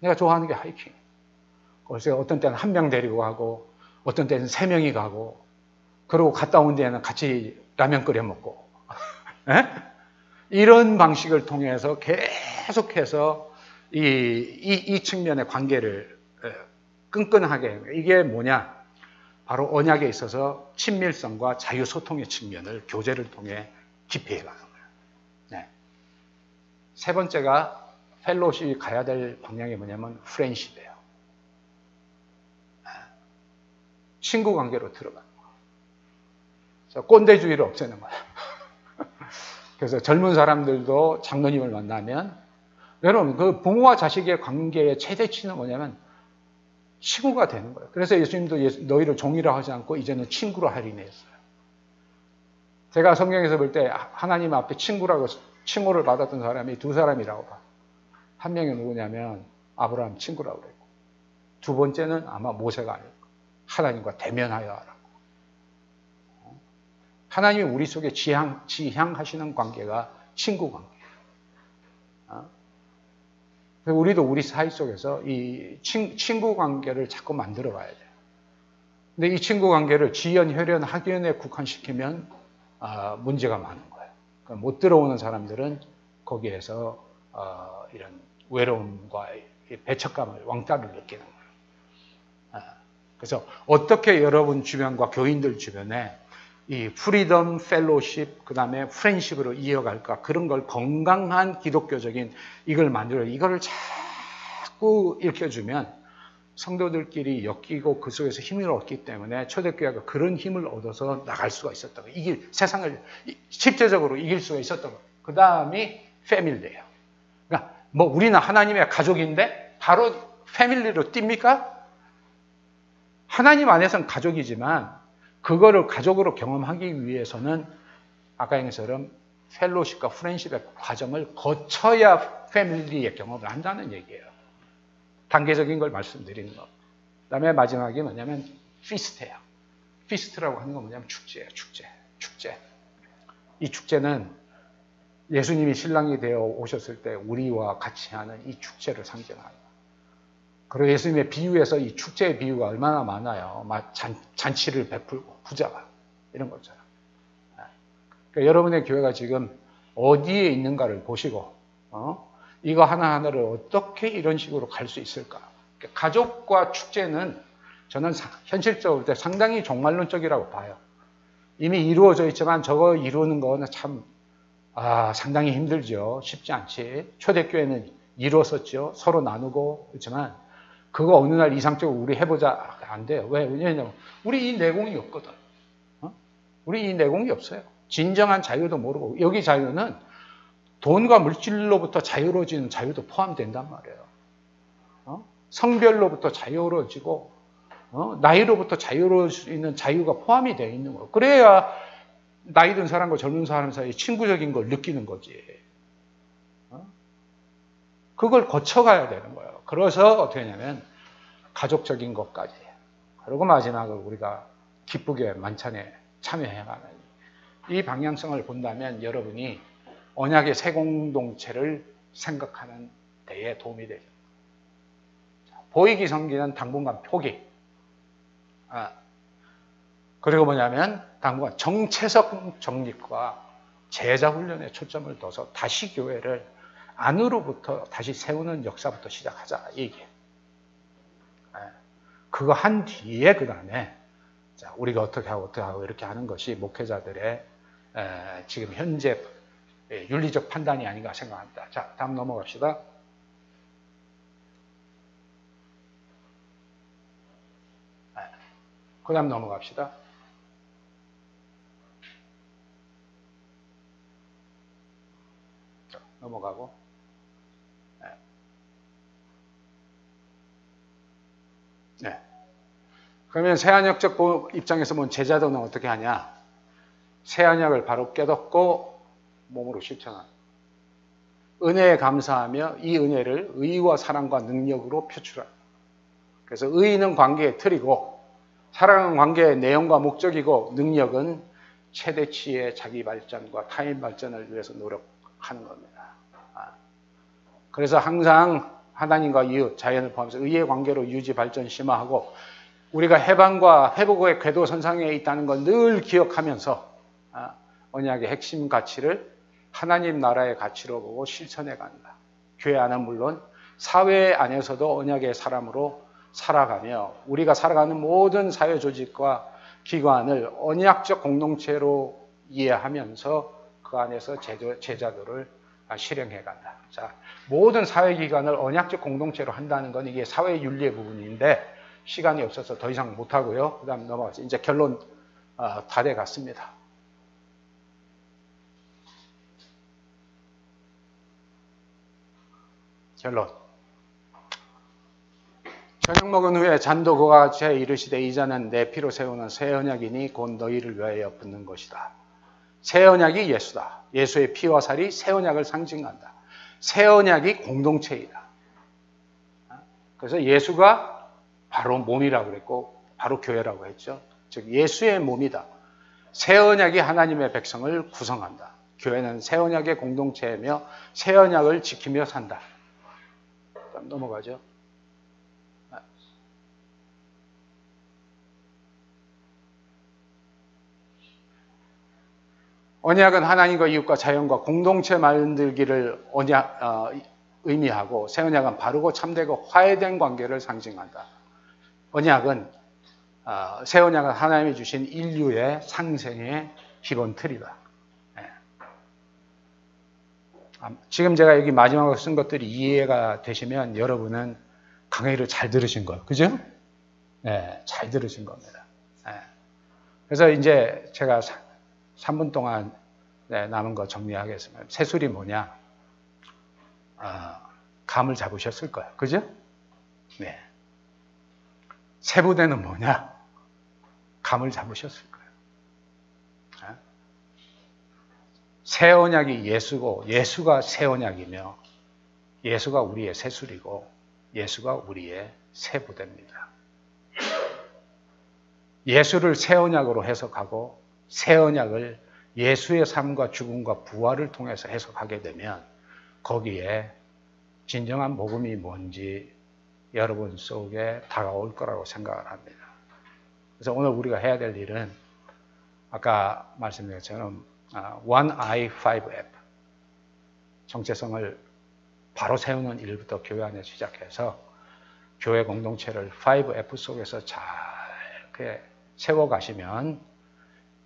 내가 좋아하는 게 하이킹. 그래서 어떤 때는 한 명 데리고 가고 어떤 때는 세 명이 가고 그리고 갔다 온 뒤에는 같이 라면 끓여 먹고 [LAUGHS] 예? 이런 방식을 통해서 계속해서 이, 이, 이 측면의 관계를 끈끈하게 이게 뭐냐? 바로 언약에 있어서 친밀성과 자유소통의 측면을 교제를 통해 기피해 가는 거예요. 네. 세 번째가 펠로시 가야 될 방향이 뭐냐면 프렌십이에요. 네. 친구 관계로 들어가는 거예요. 꼰대주의를 없애는 거예요. [LAUGHS] 그래서 젊은 사람들도 장로님을 만나면 여러분 그 부모와 자식의 관계의 최대치는 뭐냐면 친구가 되는 거예요. 그래서 예수님도 너희를 종이라 하지 않고 이제는 친구로 할인했어요. 제가 성경에서 볼 때 하나님 앞에 친구라고 칭호를 받았던 사람이 두 사람이라고 봐. 한 명이 누구냐면 아브라함 친구라고 그랬고 두 번째는 아마 모세가 아닐까. 하나님과 대면하여 하라고. 하나님이 우리 속에 지향, 지향하시는 관계가 친구. 어? 우리도 우리 사이 속에서 이 친, 구 관계를 자꾸 만들어 가야 돼요. 근데 이 친구 관계를 지연, 혈연, 학연에 국한시키면 아, 문제가 많은 거예요. 그러니까 못 들어오는 사람들은 거기에서 어, 이런 외로움과 배척감을 왕따를 느끼는 거예요. 아, 그래서 어떻게 여러분 주변과 교인들 주변에 이 freedom fellowship 그다음에 friendship으로 이어갈까 그런 걸 건강한 기독교적인 이걸 만들어 이거를 자꾸 일으켜주면 성도들끼리 엮이고 그 속에서 힘을 얻기 때문에 초대교회가 그런 힘을 얻어서 나갈 수가 있었던 거예요. 이길 세상을 실제적으로 이길 수가 있었던 거예요. 그 다음이 패밀리예요. 그러니까 뭐 우리는 하나님의 가족인데 바로 패밀리로 뜁니까? 하나님 안에서는 가족이지만 그거를 가족으로 경험하기 위해서는 아까 얘기처럼 펠로십과 프렌십의 과정을 거쳐야 패밀리의 경험을 한다는 얘기예요. 단계적인 걸 말씀드리는 거. 그 다음에 마지막이 뭐냐면 feast예요. feast라고 하는 건 뭐냐면 축제예요. 축제. 축제. 이 축제는 예수님이 신랑이 되어 오셨을 때 우리와 같이 하는 이 축제를 상징하는 그리고 예수님의 비유에서 이 축제의 비유가 얼마나 많아요. 막 잔, 잔치를 베풀고 부자가 이런 거잖아요. 그러니까 여러분의 교회가 지금 어디에 있는가를 보시고 어? 이거 하나하나를 어떻게 이런 식으로 갈 수 있을까? 그러니까 가족과 축제는 저는 현실적으로 때 상당히 종말론적이라고 봐요. 이미 이루어져 있지만 저거 이루는 거는 참 아, 상당히 힘들죠. 쉽지 않지. 초대교회는 이루었었죠. 서로 나누고 그렇지만 그거 어느 날 이상적으로 우리 해보자. 안 돼요. 왜? 왜냐면 우리 이 내공이 없거든. 어? 우리 이 내공이 없어요. 진정한 자유도 모르고 여기 자유는 돈과 물질로부터 자유로워지는 자유도 포함된단 말이에요. 어? 성별로부터 자유로워지고 어? 나이로부터 있는 자유가 포함이 되어 있는 거예요. 그래야 나이 든 사람과 젊은 사람 사이에 친구적인 걸 느끼는 거지. 어? 그걸 거쳐가야 되는 거예요. 그래서 어떻게 하냐면 가족적인 것까지 그리고 마지막으로 우리가 기쁘게 만찬에 참여해가는 이 방향성을 본다면 여러분이 언약의 새 공동체를 생각하는 데에 도움이 되죠. 보이기 성기는 당분간 표기. 아, 그리고 뭐냐면 당분간 정체적 정립과 제자 훈련에 초점을 둬서 다시 교회를 안으로부터 다시 세우는 역사부터 시작하자 이게. 예. 그거 한 뒤에 그 다음에 우리가 어떻게 하고 어떻게 하고 이렇게 하는 것이 목회자들의 지금 현재 윤리적 판단이 아닌가 생각합니다. 자, 다음 넘어갑시다. 그 다음 넘어갑시다. 자, 넘어가고. 네. 그러면 새한역적 입장에서 본 제자도는 어떻게 하냐? 새한역을 바로 깨닫고 몸으로 실천하는. 은혜에 감사하며 이 은혜를 의와 사랑과 능력으로 표출하는. 그래서 의는 관계의 틀이고 사랑은 관계의 내용과 목적이고 능력은 최대치의 자기 발전과 타인 발전을 위해서 노력하는 겁니다. 아. 그래서 항상 하나님과 이웃, 자연을 포함해서 의의 관계로 유지, 발전, 심화하고 우리가 해방과 회복의 궤도 선상에 있다는 걸 늘 기억하면서 아, 언약의 핵심 가치를 하나님 나라의 가치로 보고 실천해 간다. 교회 안은 물론 사회 안에서도 언약의 사람으로 살아가며 우리가 살아가는 모든 사회 조직과 기관을 언약적 공동체로 이해하면서 그 안에서 제자도를 실행해 간다. 자, 모든 사회 기관을 언약적 공동체로 한다는 건 이게 사회 윤리의 부분인데 시간이 없어서 더 이상 못 하고요. 그 다음 넘어가서 이제 결론 어, 다돼 갔습니다. 결론. 저녁 먹은 후에 잔도 그와 같이 이르시되 이자는 내 피로 세우는 새 언약이니 곧 너희를 위하여 붙는 것이다. 새 언약이 예수다. 예수의 피와 살이 새 언약을 상징한다. 새 언약이 공동체이다. 그래서 예수가 바로 몸이라고 그랬고 바로 교회라고 했죠. 즉 예수의 몸이다. 새 언약이 하나님의 백성을 구성한다. 교회는 새 언약의 공동체이며 새 언약을 지키며 산다. 넘어가죠. 언약은 하나님과 이웃과 자연과 공동체 만들기를 언약 어, 의미하고 새 언약은 바르고 참되고 화해된 관계를 상징한다. 언약은 어, 새 언약은 하나님이 주신 인류의 상생의 기본 틀이다. 네. 지금 제가 여기 마지막으로 쓴 것들이 이해가 되시면 여러분은 강의를 잘 들으신 거예요. 그죠? 네, 잘 들으신 겁니다. 네. 그래서 이제 제가 3분 동안 네, 남은 거 정리하겠습니다. 새술이 뭐냐? 어, 감을 잡으셨을 거예요. 그죠? 네. 세부대는 뭐냐? 감을 잡으셨을 거예요. 네? 새 언약이 예수고 예수가 새 언약이며 예수가 우리의 새술이고 예수가 우리의 새 부대입니다. 예수를 새 언약으로 해석하고 새 언약을 예수의 삶과 죽음과 부활을 통해서 해석하게 되면 거기에 진정한 복음이 뭔지 여러분 속에 다가올 거라고 생각을 합니다. 그래서 오늘 우리가 해야 될 일은 아까 말씀드린 것처럼 아, One I 5F 정체성을 바로 세우는 일부터 교회 안에 시작해서 교회 공동체를 5F 속에서 잘 세워가시면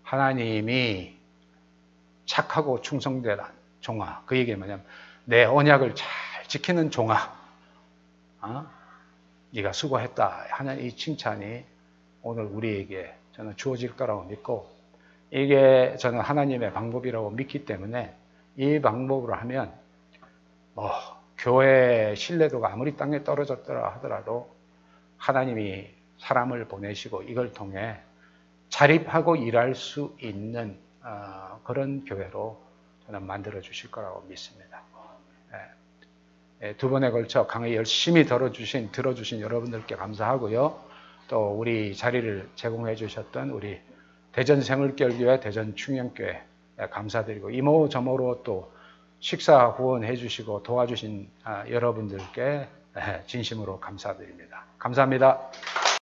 하나님이 착하고 충성되란 종아. 그 얘기 뭐냐면 내 언약을 잘 지키는 종아. 어? 네가 수고했다. 하나님 이 칭찬이 오늘 우리에게 저는 주어질 거라고 믿고 이게 저는 하나님의 방법이라고 믿기 때문에 이 방법으로 하면 뭐 교회 신뢰도가 아무리 땅에 떨어졌더라 하더라도 하나님이 사람을 보내시고 이걸 통해 자립하고 일할 수 있는 어, 그런 교회로 저는 만들어 주실 거라고 믿습니다. 예. 예, 두 번에 걸쳐 강의 열심히 들어주신 들어주신 여러분들께 감사하고요. 또 우리 자리를 제공해 주셨던 우리 대전 생물결교회 대전 충영교회 감사드리고 이모 저모로 또 식사 후원해 주시고 도와주신 아, 여러분들께 예, 진심으로 감사드립니다. 감사합니다.